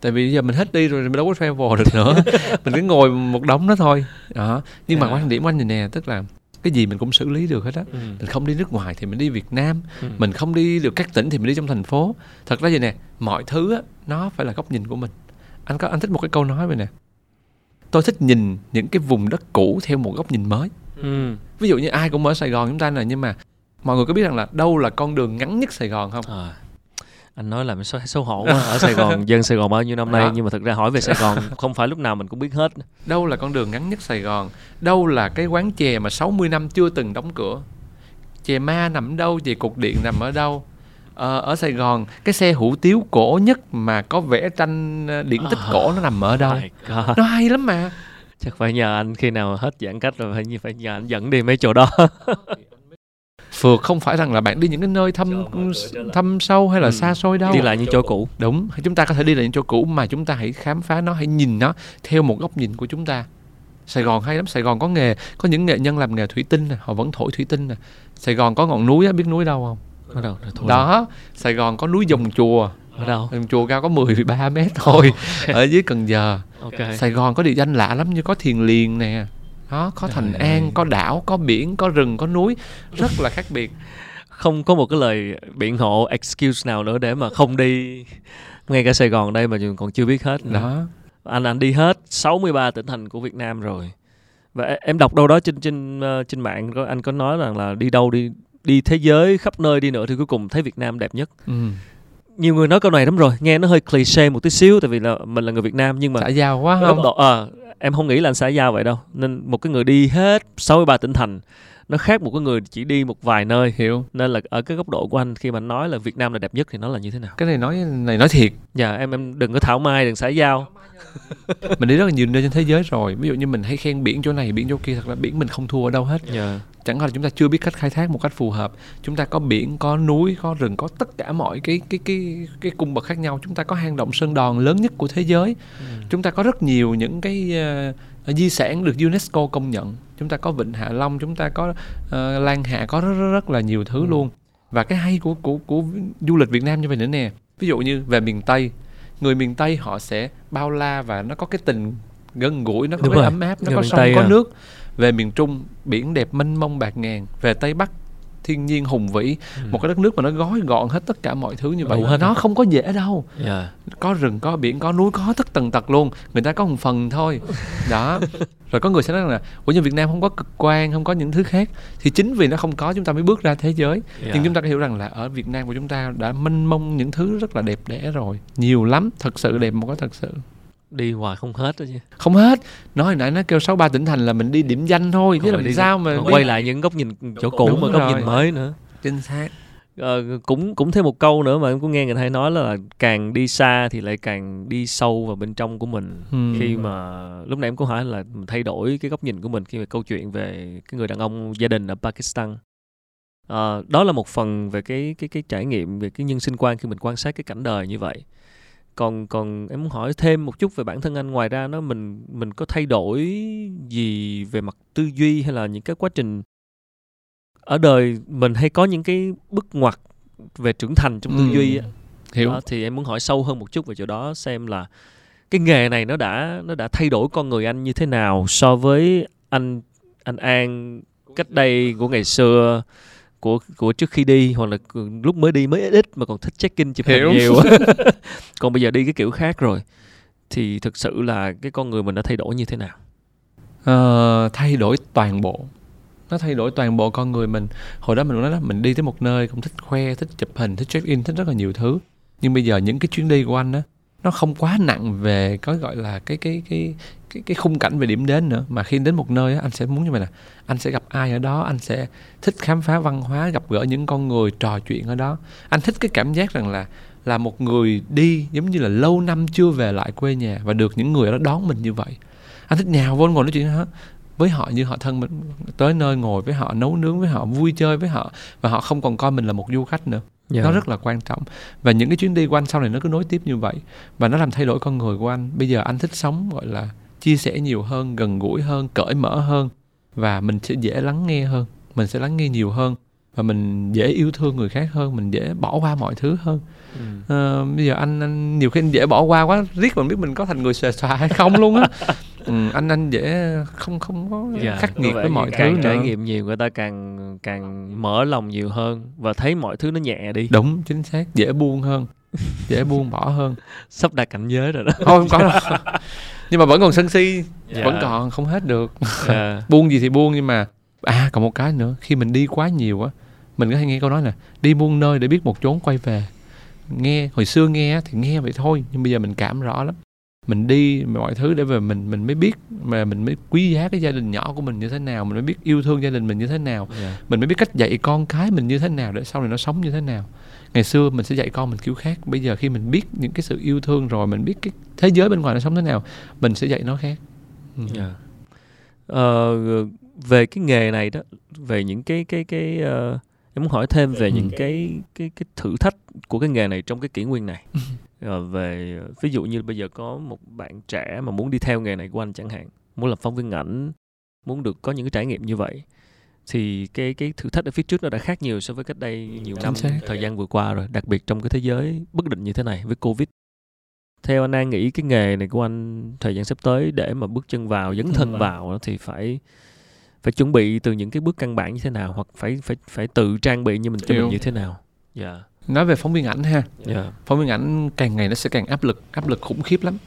[SPEAKER 2] Tại vì giờ mình hết đi rồi mình đâu có travel được nữa. Mình cứ ngồi một đống đó thôi. Đó. Nhưng mà
[SPEAKER 1] À.
[SPEAKER 2] quan điểm của anh này nè tức là cái gì mình cũng xử lý được hết á. Mình không đi nước ngoài thì mình đi Việt Nam.
[SPEAKER 1] Ừ.
[SPEAKER 2] mình không đi được các tỉnh thì mình đi trong thành phố. Thật ra vậy nè mọi thứ á nó phải là góc nhìn của mình. Anh có anh thích một cái câu nói vậy nè. Tôi thích nhìn những cái vùng đất cũ theo một góc nhìn mới.
[SPEAKER 1] Ừ.
[SPEAKER 2] ví dụ như ai cũng ở Sài Gòn chúng ta này nhưng mà mọi người có biết rằng là đâu là con đường ngắn nhất Sài Gòn không?
[SPEAKER 1] À, anh nói làm xấu, xấu hổ quá ở Sài Gòn dân Sài Gòn bao nhiêu năm nay
[SPEAKER 2] Đó.
[SPEAKER 1] nhưng mà thực ra hỏi về Sài Gòn không phải lúc nào mình cũng biết hết.
[SPEAKER 2] Đâu là con đường ngắn nhất Sài Gòn? Đâu là cái quán chè mà 60 năm chưa từng đóng cửa? Chè ma nằm đâu? Chè cục điện nằm ở đâu? Ờ, ở Sài Gòn cái xe hủ tiếu cổ nhất mà có vẽ tranh ờ, điển tích cổ nó nằm ở đâu?
[SPEAKER 1] God.
[SPEAKER 2] nó hay lắm mà.
[SPEAKER 1] Chắc phải nhờ anh khi nào hết giãn cách rồi phải phải nhờ anh dẫn đi mấy chỗ đó
[SPEAKER 2] phượt không phải rằng là bạn đi những cái nơi thăm thăm sâu hay là
[SPEAKER 1] Ừ.
[SPEAKER 2] xa xôi đâu.
[SPEAKER 1] Đi lại những chỗ cũ.
[SPEAKER 2] Đúng. Chúng ta có thể đi lại những chỗ cũ mà chúng ta hãy khám phá nó hãy nhìn nó theo một góc nhìn của chúng ta. Sài Gòn hay lắm. Sài Gòn có nghề. Có những nghệ nhân làm nghề thủy tinh nè. Họ vẫn thổi thủy tinh nè. Sài Gòn có ngọn núi á biết núi đâu không?
[SPEAKER 1] Ở đâu thôi
[SPEAKER 2] đó. Sài Gòn có núi Dòng Chùa.
[SPEAKER 1] Ở đâu
[SPEAKER 2] Dòng Chùa cao có 13 mét thôi. Ở dưới Cần Giờ.
[SPEAKER 1] Ok.
[SPEAKER 2] Sài Gòn có địa danh lạ lắm như có Thiền Liền nè đó có Thành
[SPEAKER 1] Trời
[SPEAKER 2] An có đảo có biển có rừng có núi. Rất là khác biệt.
[SPEAKER 1] Không có một cái lời biện hộ excuse nào nữa để mà không đi ngay cả Sài Gòn đây mà còn chưa biết hết nữa.
[SPEAKER 2] đó.
[SPEAKER 1] Anh anh đi hết 63 tỉnh thành của Việt Nam rồi. Và em đọc đâu đó trên trên ờ, trên mạng anh có nói rằng là đi đâu đi đi thế giới khắp nơi đi nữa thì cuối cùng thấy Việt Nam đẹp nhất.
[SPEAKER 2] Ừ.
[SPEAKER 1] nhiều người nói câu này lắm rồi nghe nó hơi cliché một tí xíu tại vì là mình là người Việt Nam nhưng mà
[SPEAKER 2] xã giao quá không?
[SPEAKER 1] góc độ ờ, em không nghĩ là anh xã giao vậy đâu nên một cái người đi hết 63 tỉnh thành nó khác một cái người chỉ đi một vài nơi.
[SPEAKER 2] Hiểu.
[SPEAKER 1] Nên là ở cái góc độ của anh khi mà nói là Việt Nam là đẹp nhất thì nó là như thế nào?
[SPEAKER 2] Cái này nói này nói thiệt.
[SPEAKER 1] Dạ em em đừng có thảo mai đừng xã giao.
[SPEAKER 2] Mình đi rất là nhiều nơi trên thế giới rồi ví dụ như mình hay khen biển chỗ này biển chỗ kia thật ra biển mình không thua ở đâu hết.
[SPEAKER 1] Dạ
[SPEAKER 2] chẳng qua là chúng ta chưa biết cách khai thác một cách phù hợp. Chúng ta có biển có núi có rừng có tất cả mọi cái cái cái cái cung bậc khác nhau. Chúng ta có hang động sơn đòn lớn nhất của thế giới. Chúng ta có rất nhiều những cái ờ, di sản được UNESCO công nhận. Chúng ta có vịnh Hạ Long chúng ta có ờ, Lan Hạ có rất, rất rất là nhiều thứ
[SPEAKER 1] Ừ.
[SPEAKER 2] luôn. Và cái hay của của của du lịch Việt Nam như vậy nữa nè. Ví dụ như về miền Tây người miền Tây họ sẽ bao la và nó có cái tình gần gũi nó có
[SPEAKER 1] Đúng
[SPEAKER 2] cái
[SPEAKER 1] rồi.
[SPEAKER 2] ấm áp nó
[SPEAKER 1] Người
[SPEAKER 2] có sông
[SPEAKER 1] Tây
[SPEAKER 2] có
[SPEAKER 1] à.
[SPEAKER 2] nước về miền Trung biển đẹp mênh mông bạc ngàn. Về Tây Bắc thiên nhiên hùng vĩ. Một cái đất nước mà nó gói gọn hết tất cả mọi thứ như vậy. Nó không có dễ đâu.
[SPEAKER 1] Dạ.
[SPEAKER 2] Có rừng có biển có núi có tất tần tật luôn. Người ta có một phần thôi. Đó. Rồi có người sẽ nói rằng là ủa nhưng Việt Nam không có cực quan không có những thứ khác. Thì chính vì nó không có chúng ta mới bước ra thế giới.
[SPEAKER 1] Dạ.
[SPEAKER 2] nhưng chúng ta có hiểu rằng là ở Việt Nam của chúng ta đã mênh mông những thứ rất là đẹp đẽ rồi. Nhiều lắm. Thật sự đẹp một cái thật sự
[SPEAKER 1] đi hoài không hết đó chứ.
[SPEAKER 2] Không hết. Nói hồi nãy nó kêu sáu ba tỉnh thành là mình đi điểm danh thôi chứ làm
[SPEAKER 1] đi-
[SPEAKER 2] sao mà
[SPEAKER 1] quay lại những góc nhìn chỗ cũ
[SPEAKER 2] Đúng
[SPEAKER 1] mà góc
[SPEAKER 2] rồi.
[SPEAKER 1] nhìn mới nữa.
[SPEAKER 2] Chính xác.
[SPEAKER 1] Ờ, cũng cũng thêm một câu nữa mà em cũng nghe người ta hay nói là càng đi xa thì lại càng đi sâu vào bên trong của mình.
[SPEAKER 2] Ừ.
[SPEAKER 1] khi mà lúc nãy em có hỏi là mình thay đổi cái góc nhìn của mình khi mà câu chuyện về cái người đàn ông gia đình ở Pakistan. Ờ, đó là một phần về cái cái cái trải nghiệm về cái nhân sinh quan khi mình quan sát cái cảnh đời như vậy còn còn em muốn hỏi thêm một chút về bản thân anh. Ngoài ra nó mình mình có thay đổi gì về mặt tư duy hay là những cái quá trình ở đời mình hay có những cái bước ngoặt về trưởng thành trong tư
[SPEAKER 2] Ừ.
[SPEAKER 1] duy á?
[SPEAKER 2] Hiểu.
[SPEAKER 1] Đó, thì em muốn hỏi sâu hơn một chút về chỗ đó xem là cái nghề này nó đã nó đã thay đổi con người anh như thế nào so với anh anh An cách đây của ngày xưa của của trước khi đi hoặc là lúc mới đi mới ít mà còn thích check in chụp hình nhiều. Còn bây giờ đi cái kiểu khác rồi. Thì thực sự là cái con người mình đã thay đổi như thế nào?
[SPEAKER 2] Ờ, thay đổi toàn bộ. Nó thay đổi toàn bộ con người mình. Hồi đó mình cũng nói đó mình đi tới một nơi cũng thích khoe thích chụp hình thích check in thích rất là nhiều thứ. Nhưng bây giờ những cái chuyến đi của anh á nó không quá nặng về có gọi là cái cái cái cái cái khung cảnh về điểm đến nữa. Mà khi đến một nơi á, anh sẽ muốn như vậy nè. Anh sẽ gặp ai ở đó, anh sẽ thích khám phá văn hóa, gặp gỡ những con người, trò chuyện ở đó. Anh thích cái cảm giác rằng là là một người đi giống như là lâu năm chưa về lại quê nhà và được những người ở đó đón mình như vậy. Anh thích nhào vô ngồi nói chuyện hết với họ như họ thân mình, tới nơi ngồi với họ, nấu nướng với họ, vui chơi với họ và họ không còn coi mình là một du khách nữa.
[SPEAKER 1] Yeah.
[SPEAKER 2] nó rất là quan trọng. Và những cái chuyến đi của anh sau này nó cứ nối tiếp như vậy. Và nó làm thay đổi con người của anh. Bây giờ anh thích sống, gọi là, chia sẻ nhiều hơn, gần gũi hơn, cởi mở hơn. Và mình sẽ dễ lắng nghe hơn. Mình sẽ lắng nghe nhiều hơn và mình dễ yêu thương người khác hơn mình dễ bỏ qua mọi thứ hơn.
[SPEAKER 1] Ừ.
[SPEAKER 2] Ờ, bây giờ anh anh nhiều khi anh dễ bỏ qua quá riết mình biết mình có thành người xòe xòa hay không luôn á. Ừ, anh anh dễ không không có
[SPEAKER 1] Dạ,
[SPEAKER 2] khắc nghiệt với mọi thứ
[SPEAKER 1] càng
[SPEAKER 2] nữa.
[SPEAKER 1] trải nghiệm nhiều người ta càng càng mở lòng nhiều hơn và thấy mọi thứ nó nhẹ đi.
[SPEAKER 2] Đúng chính xác. Dễ buông hơn dễ buông bỏ hơn.
[SPEAKER 1] Sắp đạt cảnh giới rồi đó.
[SPEAKER 2] Thôi không có đâu. Nhưng mà vẫn còn sân si
[SPEAKER 1] Dạ.
[SPEAKER 2] vẫn còn không hết được.
[SPEAKER 1] Dạ.
[SPEAKER 2] buông gì thì buông nhưng mà à còn một cái nữa. Khi mình đi quá nhiều á mình có hay nghe câu nói là đi muôn nơi để biết một chốn quay về nghe hồi xưa nghe thì nghe vậy thôi nhưng bây giờ mình cảm rõ lắm mình đi mọi thứ để về mình mình mới biết mà mình mới quý giá cái gia đình nhỏ của mình như thế nào mình mới biết yêu thương gia đình mình như thế nào
[SPEAKER 1] Dạ.
[SPEAKER 2] mình mới biết cách dạy con cái mình như thế nào để sau này nó sống như thế nào ngày xưa mình sẽ dạy con mình kiểu khác bây giờ khi mình biết những cái sự yêu thương rồi mình biết cái thế giới bên ngoài nó sống thế nào mình sẽ dạy nó khác ừ.
[SPEAKER 1] Dạ. Ờ, về cái nghề này đó về những cái cái cái ờ, em muốn hỏi thêm về những cái cái cái thử thách của cái nghề này trong cái kỷ nguyên này. Ờ, về ví dụ như bây giờ có một bạn trẻ mà muốn đi theo nghề này của anh chẳng hạn muốn làm phóng viên ảnh muốn được có những cái trải nghiệm như vậy thì cái cái thử thách ở phía trước nó đã khác nhiều so với cách đây nhiều năm thời gian vừa qua rồi đặc biệt trong cái thế giới bất định như thế này với covid. Theo anh An nghĩ cái nghề này của anh thời gian sắp tới để mà bước chân vào dấn thân
[SPEAKER 2] Ừ.
[SPEAKER 1] vào đó thì phải phải chuẩn bị từ những cái bước căn bản như thế nào hoặc phải phải phải tự trang bị như mình cho
[SPEAKER 2] Hiểu.
[SPEAKER 1] mình như thế nào? Dạ.
[SPEAKER 2] Nói về phóng viên ảnh ha.
[SPEAKER 1] Dạ.
[SPEAKER 2] Phóng viên ảnh càng ngày nó sẽ càng áp lực áp lực khủng khiếp lắm.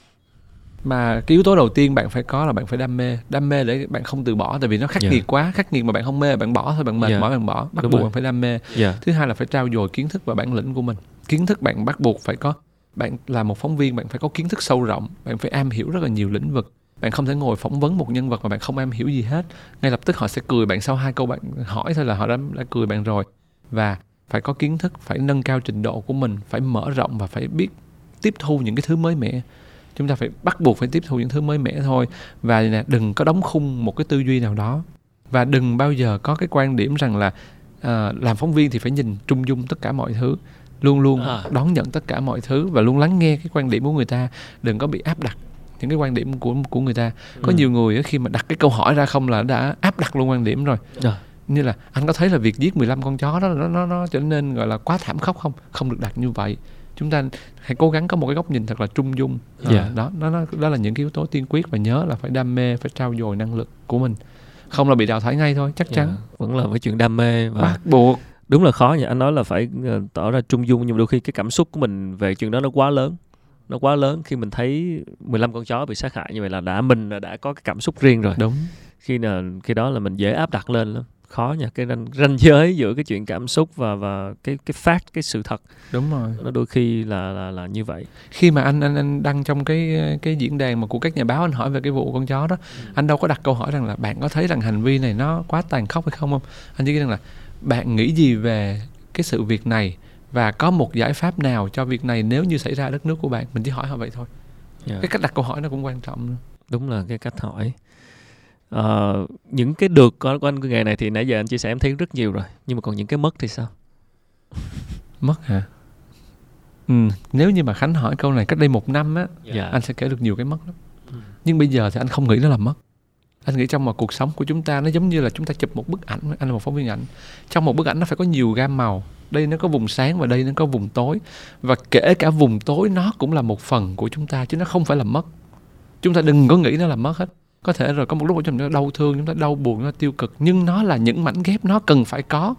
[SPEAKER 2] Mà cái yếu tố đầu tiên bạn phải có là bạn phải đam mê đam mê để bạn không từ bỏ tại vì nó khắc
[SPEAKER 1] Dạ.
[SPEAKER 2] nghiệt quá khắc nghiệt mà bạn không mê bạn bỏ thôi bạn mệt
[SPEAKER 1] Dạ.
[SPEAKER 2] mỏi bạn bỏ. Bắt
[SPEAKER 1] Đúng
[SPEAKER 2] buộc
[SPEAKER 1] rồi.
[SPEAKER 2] bạn phải đam mê.
[SPEAKER 1] Dạ.
[SPEAKER 2] Thứ hai là phải trau dồi kiến thức và bản lĩnh của mình. Kiến thức bạn bắt buộc phải có. Bạn là một phóng viên bạn phải có kiến thức sâu rộng bạn phải am hiểu rất là nhiều lĩnh vực bạn không thể ngồi phỏng vấn một nhân vật mà bạn không am hiểu gì hết. Ngay lập tức họ sẽ cười bạn sau hai câu bạn hỏi thôi là họ đã, đã cười bạn rồi. Và phải có kiến thức phải nâng cao trình độ của mình phải mở rộng và phải biết tiếp thu những cái thứ mới mẻ. Chúng ta phải bắt buộc phải tiếp thu những thứ mới mẻ thôi. Và đừng có đóng khung một cái tư duy nào đó. Và đừng bao giờ có cái quan điểm rằng là à, làm phóng viên thì phải nhìn trung dung tất cả mọi thứ. Luôn luôn
[SPEAKER 1] À.
[SPEAKER 2] đón nhận tất cả mọi thứ và luôn lắng nghe cái quan điểm của người ta. Đừng có bị áp đặt những cái quan điểm của của người ta. Có
[SPEAKER 1] Ừ.
[SPEAKER 2] nhiều người khi mà đặt cái câu hỏi ra không là đã áp đặt luôn quan điểm rồi.
[SPEAKER 1] Rồi.
[SPEAKER 2] như là anh có thấy là việc giết 15 con chó đó nó nó nó trở nên gọi là quá thảm khốc không? Không được đặt như vậy. Chúng ta hãy cố gắng có một cái góc nhìn thật là trung dung. Ờ,
[SPEAKER 1] Dạ.
[SPEAKER 2] đó nó, nó đó là những cái yếu tố tiên quyết và nhớ là phải đam mê phải trau dồi năng lực của mình. Không là bị đào thải ngay thôi chắc chắn.
[SPEAKER 1] Dạ. vẫn là cái chuyện đam mê và
[SPEAKER 2] bắt buộc.
[SPEAKER 1] đúng là khó nhỉ? Anh nói là phải ờ, tỏ ra trung dung nhưng mà đôi khi cái cảm xúc của mình về chuyện đó nó quá lớn nó quá lớn khi mình thấy 15 con chó bị sát hại như vậy là đã mình đã có cái cảm xúc riêng rồi.
[SPEAKER 2] Đúng.
[SPEAKER 1] Khi là khi đó là mình dễ áp đặt lên lắm. Khó nha cái ranh, ranh giới giữa cái chuyện cảm xúc và và cái cái fact cái sự thật.
[SPEAKER 2] Đúng rồi.
[SPEAKER 1] Nó đôi khi là là là như vậy.
[SPEAKER 2] Khi mà anh anh anh đăng trong cái cái diễn đàn mà của các nhà báo anh hỏi về cái vụ con chó đó ừ. anh đâu có đặt câu hỏi rằng là bạn có thấy rằng hành vi này nó quá tàn khốc hay không không? Anh chỉ nghĩ rằng là bạn nghĩ gì về cái sự việc này và có một giải pháp nào cho việc này nếu như xảy ra đất nước của bạn mình chỉ hỏi họ vậy thôi yeah. Dạ. cái cách đặt câu hỏi nó cũng quan trọng nữa.
[SPEAKER 1] đúng là cái cách hỏi uh, những cái được của anh cái nghề này thì nãy giờ anh chia sẻ em thấy rất nhiều rồi nhưng mà còn những cái mất thì sao
[SPEAKER 2] mất hả ừ, nếu như mà khánh hỏi câu này cách đây một năm á yeah. Dạ. anh sẽ kể được nhiều cái mất lắm ừ. nhưng bây giờ thì anh không nghĩ nó là mất anh nghĩ trong một cuộc sống của chúng ta nó giống như là chúng ta chụp một bức ảnh anh là một phóng viên ảnh. Trong một bức ảnh nó phải có nhiều gam màu. Đây nó có vùng sáng và đây nó có vùng tối. Và kể cả vùng tối nó cũng là một phần của chúng ta chứ nó không phải là mất. Chúng ta đừng có nghĩ nó là mất hết. Có thể rồi có một lúc của chúng ta đau thương chúng ta đau buồn chúng ta tiêu cực. Nhưng nó là những mảnh ghép nó cần phải có.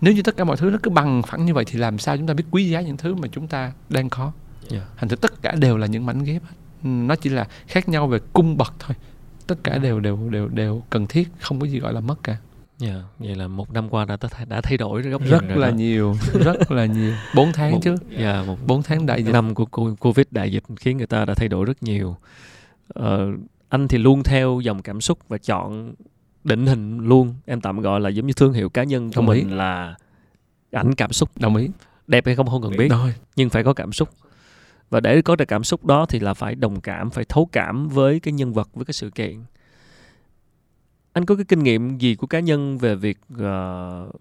[SPEAKER 2] Nếu như tất cả mọi thứ nó cứ bằng phẳng như vậy thì làm sao chúng ta biết quý giá những thứ mà chúng ta đang có? Yeah. thành thử tất cả đều là những mảnh ghép. Hết nó chỉ là khác nhau về cung bậc thôi tất cả đều đều đều đều cần thiết không có gì gọi là mất cả
[SPEAKER 1] Dạ, yeah, vậy là một năm qua đã đã thay đổi góc
[SPEAKER 2] rất là đó. nhiều, rất là nhiều. Bốn tháng một, chứ. Dạ, yeah, một bốn tháng đại dịch.
[SPEAKER 1] Năm của Covid đại dịch khiến người ta đã thay đổi rất nhiều. Ờ, anh thì luôn theo dòng cảm xúc và chọn định hình luôn em tạm gọi là giống như thương hiệu cá nhân của Đồng mình ý. là ảnh cảm xúc
[SPEAKER 2] Đồng ý.
[SPEAKER 1] Đẹp hay không không cần biết. Rồi. Nhưng phải có cảm xúc. Và để có được cảm xúc đó thì là phải đồng cảm, phải thấu cảm với cái nhân vật, với cái sự kiện. Anh có cái kinh nghiệm gì của cá nhân về việc uh,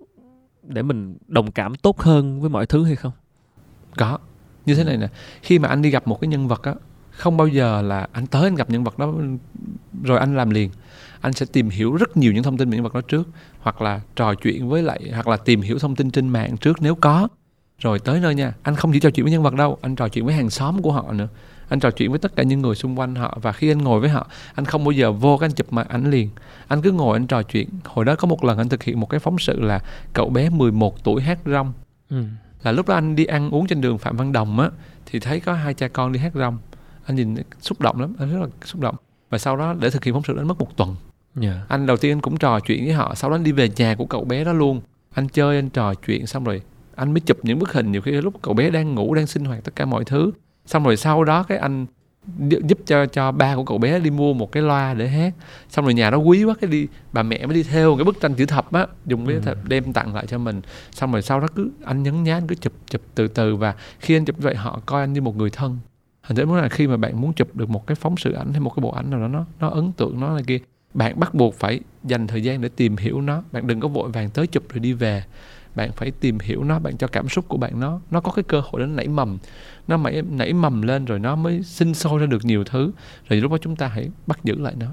[SPEAKER 1] để mình đồng cảm tốt hơn với mọi thứ hay không?
[SPEAKER 2] Có. Như thế này nè khi mà anh đi gặp một cái nhân vật á không bao giờ là anh tới anh gặp nhân vật đó rồi anh làm liền. Anh sẽ tìm hiểu rất nhiều những thông tin về nhân vật đó trước hoặc là trò chuyện với lại hoặc là tìm hiểu thông tin trên mạng trước nếu có rồi tới nơi nha anh không chỉ trò chuyện với nhân vật đâu anh trò chuyện với hàng xóm của họ nữa. Anh trò chuyện với tất cả những người xung quanh họ và khi anh ngồi với họ anh không bao giờ vô cái anh chụp mặt ảnh liền. Anh cứ ngồi anh trò chuyện. Hồi đó có một lần anh thực hiện một cái phóng sự là cậu bé 11 tuổi hát rong. Ừ. là lúc đó anh đi ăn uống trên đường phạm văn đồng á thì thấy có hai cha con đi hát rong. Anh nhìn xúc động lắm anh rất là xúc động. Và sau đó để thực hiện phóng sự anh mất một tuần. Yeah. Dạ. anh đầu tiên anh cũng trò chuyện với họ sau đó anh đi về nhà của cậu bé đó luôn. Anh chơi anh trò chuyện xong rồi anh mới chụp những bức hình nhiều khi lúc cậu bé đang ngủ đang sinh hoạt tất cả mọi thứ. Xong rồi sau đó cái anh giúp cho cho ba của cậu bé đi mua một cái loa để hát. Xong rồi nhà nó quý quá cái đi bà mẹ mới đi theo cái bức tranh chữ thập á dùng cái ừ. đem tặng lại cho mình. Xong rồi sau đó cứ anh nhấn nhá anh cứ chụp chụp từ từ và khi anh chụp vậy họ coi anh như một người thân. Thành ra là khi mà bạn muốn chụp được một cái phóng sự ảnh hay một cái bộ ảnh nào đó nó nó ấn tượng nó là kia bạn bắt buộc phải dành thời gian để tìm hiểu nó. Bạn đừng có vội vàng tới chụp rồi đi về bạn phải tìm hiểu nó, bạn cho cảm xúc của bạn nó nó có cái cơ hội nó nảy mầm. Nó mày nảy mầm lên rồi nó mới sinh sôi ra được nhiều thứ. Rồi lúc đó chúng ta hãy bắt giữ lại nó.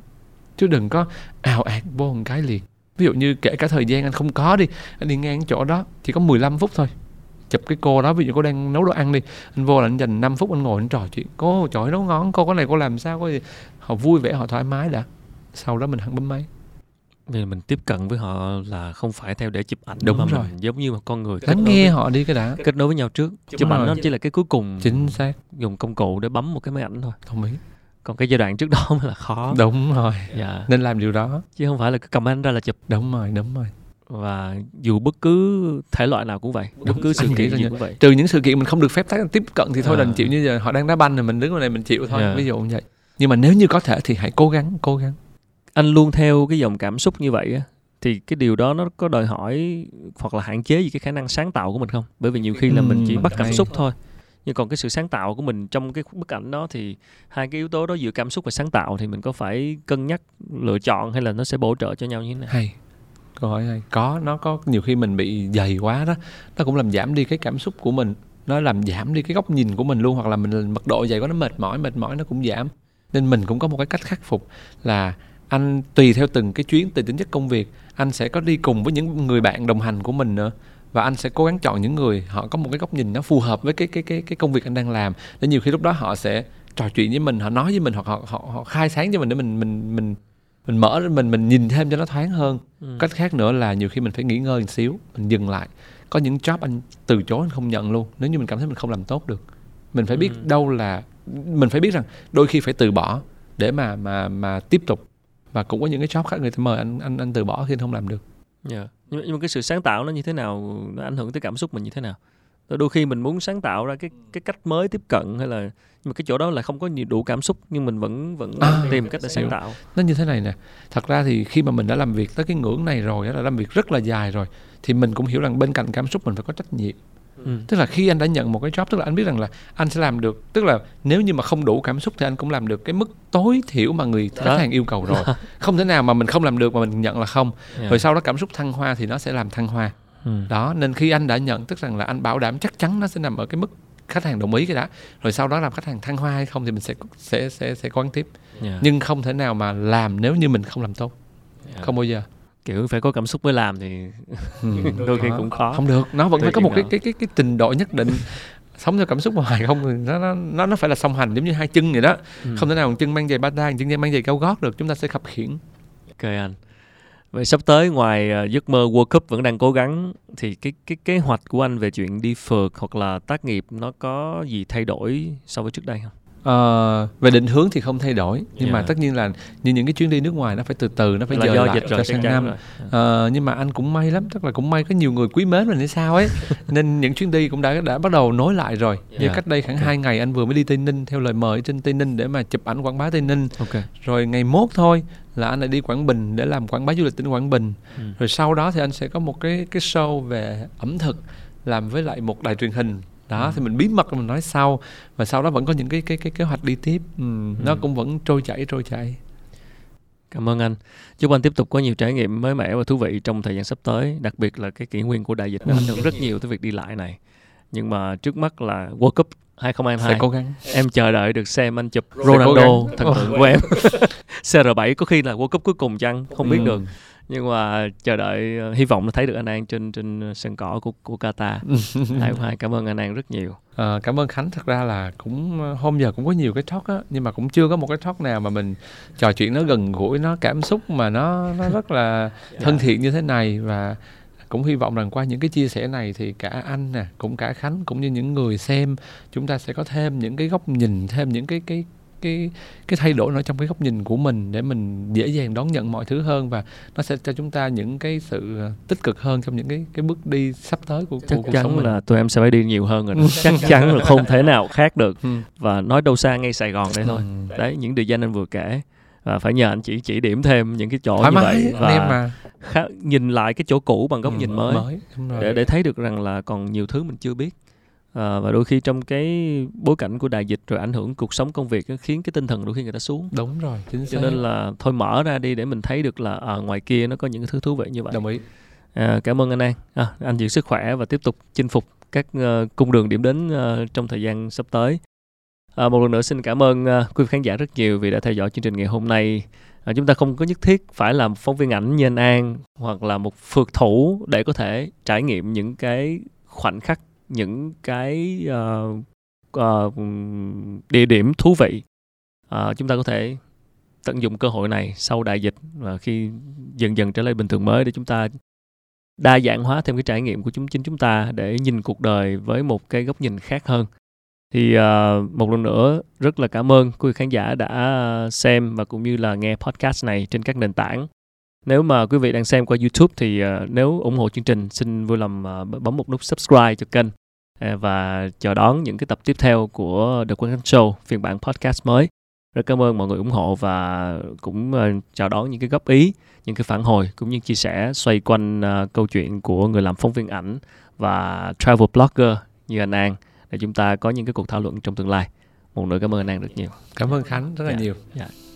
[SPEAKER 2] Chứ đừng có ào ạt vô một cái liền. Ví dụ như kể cả thời gian anh không có đi, anh đi ngang chỗ đó, chỉ có 15 phút thôi. Chụp cái cô đó, ví dụ cô đang nấu đồ ăn đi, anh vô là anh dành 5 phút anh ngồi anh trò chuyện. Cô, trời nấu ngon, cô có này cô làm sao? Có gì họ vui vẻ, họ thoải mái đã. Sau đó mình hẳn bấm máy
[SPEAKER 1] vì mình tiếp cận với họ là không phải theo để chụp ảnh
[SPEAKER 2] đúng mà
[SPEAKER 1] rồi. mình giống như một con người
[SPEAKER 2] lắng nghe họ đi cái đã.
[SPEAKER 1] kết nối với nhau trước. Chụp ảnh nó chỉ là cái cuối cùng
[SPEAKER 2] chính xác.
[SPEAKER 1] dùng công cụ để bấm một cái máy ảnh thôi.
[SPEAKER 2] Đồng ý.
[SPEAKER 1] Còn cái giai đoạn trước đó mới là khó.
[SPEAKER 2] Đúng rồi. Dạ. nên làm điều đó.
[SPEAKER 1] Chứ không phải là cứ cầm ảnh ra là chụp.
[SPEAKER 2] Đúng rồi đúng rồi.
[SPEAKER 1] Và dù bất cứ thể loại nào cũng vậy
[SPEAKER 2] đúng, bất cứ sự kiện gì cũng vậy. trừ những sự kiện mình không được phép tiếp cận thì thôi à. đành chịu như giờ họ đang đá banh thì mình đứng ở này mình chịu thôi yeah. Dạ. ví dụ như vậy. Nhưng mà nếu như có thể thì hãy cố gắng cố gắng
[SPEAKER 1] anh luôn theo cái dòng cảm xúc như vậy á thì cái điều đó nó có đòi hỏi hoặc là hạn chế gì cái khả năng sáng tạo của mình không? Bởi vì nhiều khi là mình chỉ bắt cảm xúc thôi. Nhưng còn cái sự sáng tạo của mình trong cái bức ảnh đó thì hai cái yếu tố đó giữa cảm xúc và sáng tạo thì mình có phải cân nhắc lựa chọn hay là nó sẽ bổ trợ cho nhau như thế nào?
[SPEAKER 2] Hay. Câu hỏi hay. Có nó có nhiều khi mình bị dày quá đó nó cũng làm giảm đi cái cảm xúc của mình. Nó làm giảm đi cái góc nhìn của mình luôn hoặc là mình mật độ dày quá nó mệt mỏi mệt mỏi nó cũng giảm. Nên mình cũng có một cái cách khắc phục là anh tùy theo từng cái chuyến tùy tính chất công việc anh sẽ có đi cùng với những người bạn đồng hành của mình nữa. Và anh sẽ cố gắng chọn những người họ có một cái góc nhìn nó phù hợp với cái cái cái cái công việc anh đang làm. Để nhiều khi lúc đó họ sẽ trò chuyện với mình họ nói với mình hoặc họ họ, họ khai sáng cho mình để mình mình mình mình mở mình mình nhìn thêm cho nó thoáng hơn. Ừ. cách khác nữa là nhiều khi mình phải nghỉ ngơi một xíu mình dừng lại. Có những job anh từ chối anh không nhận luôn. Nếu như mình cảm thấy mình không làm tốt được mình phải biết ừ. đâu là mình phải biết rằng đôi khi phải từ bỏ để mà mà mà tiếp tục và cũng có những cái job khác người ta mời anh anh anh từ bỏ khi anh không làm được.
[SPEAKER 1] Yeah. Nhưng, mà, nhưng mà cái sự sáng tạo nó như thế nào nó ảnh hưởng tới cảm xúc mình như thế nào? Đôi khi mình muốn sáng tạo ra cái cái cách mới tiếp cận hay là nhưng mà cái chỗ đó là không có nhiều đủ cảm xúc nhưng mình vẫn vẫn à, tìm cách để sáng tạo.
[SPEAKER 2] Nó như thế này nè. Thật ra thì khi mà mình đã làm việc tới cái ngưỡng này rồi là làm việc rất là dài rồi thì mình cũng hiểu rằng bên cạnh cảm xúc mình phải có trách nhiệm Ừ. tức là khi anh đã nhận một cái job tức là anh biết rằng là anh sẽ làm được tức là nếu như mà không đủ cảm xúc thì anh cũng làm được cái mức tối thiểu mà người khách hàng yêu cầu rồi không thể nào mà mình không làm được mà mình nhận là không yeah. rồi sau đó cảm xúc thăng hoa thì nó sẽ làm thăng hoa ừ. đó nên khi anh đã nhận tức rằng là anh bảo đảm chắc chắn nó sẽ nằm ở cái mức khách hàng đồng ý cái đã rồi sau đó làm khách hàng thăng hoa hay không thì mình sẽ sẽ sẽ sẽ quán tiếp yeah. nhưng không thể nào mà làm nếu như mình không làm tốt yeah. không bao giờ
[SPEAKER 1] kiểu phải có cảm xúc mới làm thì ừ. đôi khi cũng khó.
[SPEAKER 2] Không được. Nó vẫn phải có một cái, cái cái cái trình độ nhất định. Sống theo cảm xúc hoài không thì nó nó nó phải là song hành giống như hai chân vậy đó. Ừ. không thể nào một chân mang giày bata chân mang giày cao gót được chúng ta sẽ khập khiển
[SPEAKER 1] ok anh. Vậy sắp tới ngoài uh, giấc mơ World Cup vẫn đang cố gắng thì cái cái kế hoạch của anh về chuyện đi phượt hoặc là tác nghiệp nó có gì thay đổi so với trước đây không
[SPEAKER 2] Uh, về định hướng thì không thay đổi nhưng yeah. mà tất nhiên là như những cái chuyến đi nước ngoài nó phải từ từ nó phải
[SPEAKER 1] là
[SPEAKER 2] dời lại
[SPEAKER 1] dịch cho sang năm
[SPEAKER 2] uh, nhưng mà anh cũng may lắm tức là cũng may có nhiều người quý mến mình hay sao ấy nên những chuyến đi cũng đã đã bắt đầu nối lại rồi yeah. như cách đây khoảng okay. 2 ngày anh vừa mới đi tây ninh theo lời mời trên tây ninh để mà chụp ảnh quảng bá tây ninh okay. rồi ngày mốt thôi là anh lại đi quảng bình để làm quảng bá du lịch tỉnh quảng bình ừ. rồi sau đó thì anh sẽ có một cái cái show về ẩm thực làm với lại một đài truyền hình đó ừ. thì mình bí mật mình nói sau và sau đó vẫn có những cái cái cái kế hoạch đi tiếp. Ừ, ừ. nó cũng vẫn trôi chảy trôi chảy.
[SPEAKER 1] Cảm ơn anh. Chúc anh tiếp tục có nhiều trải nghiệm mới mẻ và thú vị trong thời gian sắp tới đặc biệt là cái kỷ nguyên của đại dịch nó ảnh hưởng rất nhiều tới việc đi lại này. Nhưng mà trước mắt là World Cup 2022
[SPEAKER 2] sẽ cố gắng.
[SPEAKER 1] Em chờ đợi được xem anh chụp Ronaldo thần tượng của em. CR7 có khi là World Cup cuối cùng chăng? Không biết ừ. được nhưng mà chờ đợi uh, hy vọng là thấy được anh An trên trên sân cỏ của của Qatar. hai hai cảm ơn anh An rất nhiều.
[SPEAKER 2] À, cảm ơn Khánh thật ra là cũng ờ, hôm giờ cũng có nhiều cái talk á nhưng mà cũng chưa có một cái talk nào mà mình trò chuyện nó gần gũi nó cảm xúc mà nó nó rất là thân thiện như thế này và cũng hy vọng rằng qua những cái chia sẻ này thì cả anh nè cũng cả Khánh cũng như những người xem chúng ta sẽ có thêm những cái góc nhìn thêm những cái cái cái cái thay đổi nó trong cái góc nhìn của mình để mình dễ dàng đón nhận mọi thứ hơn và nó sẽ cho chúng ta những cái sự ờ, tích cực hơn trong những cái cái bước đi sắp tới của,
[SPEAKER 1] chắc
[SPEAKER 2] của cuộc
[SPEAKER 1] chắn
[SPEAKER 2] sống
[SPEAKER 1] mình. là tụi em sẽ phải đi nhiều hơn rồi chắc chắn là không thể nào khác được ừ. và nói đâu xa ngay Sài Gòn đây thôi ừ. đấy những địa danh anh vừa kể và phải nhờ anh chỉ chỉ điểm thêm những cái chỗ Thoải như mái, vậy và mà. Khá, nhìn lại cái chỗ cũ bằng góc ừ, nhìn mới, mới để để thấy được rằng là còn nhiều thứ mình chưa biết à, và đôi khi trong cái bối cảnh của đại dịch rồi ảnh hưởng cuộc sống công việc nó khiến cái tinh thần đôi khi người ta xuống.
[SPEAKER 2] Đúng rồi chính
[SPEAKER 1] xác cho nên là thôi mở ra đi để mình thấy được là ở à, ngoài kia nó có những cái thứ thú vị như vậy.
[SPEAKER 2] Đồng ý.
[SPEAKER 1] À, cảm ơn anh An. À, anh giữ sức khỏe và tiếp tục chinh phục các uh, cung đường điểm đến uh, trong thời gian sắp tới. À, một lần nữa xin cảm ơn uh, quý vị khán giả rất nhiều vì đã theo dõi chương trình ngày hôm nay. À, chúng ta không có nhất thiết phải làm phóng viên ảnh như anh An hoặc là một phượt thủ để có thể trải nghiệm những cái khoảnh khắc những cái uh, uh, địa điểm thú vị uh, chúng ta có thể tận dụng cơ hội này sau đại dịch và khi dần dần trở lại bình thường mới để chúng ta đa dạng hóa thêm cái trải nghiệm của chúng chính chúng ta để nhìn cuộc đời với một cái góc nhìn khác hơn. Thì uh, một lần nữa rất là cảm ơn quý vị khán giả đã xem và cũng như là nghe podcast này trên các nền tảng. Nếu mà quý vị đang xem qua YouTube thì uh, nếu ủng hộ chương trình xin vui lòng uh, bấm một nút subscribe cho kênh và chờ đón những cái tập tiếp theo của The Quang Show phiên bản podcast mới. Rất cảm ơn mọi người ủng hộ và cũng uh, chào đón những cái góp ý, những cái phản hồi cũng như chia sẻ xoay quanh uh, câu chuyện của người làm phóng viên ảnh và travel blogger như anh An để chúng ta có những cái cuộc thảo luận trong tương lai. Một nữa cảm ơn anh An rất nhiều.
[SPEAKER 2] Cảm ơn Khánh rất là yeah. Dạ. nhiều.
[SPEAKER 1] Yeah. Dạ.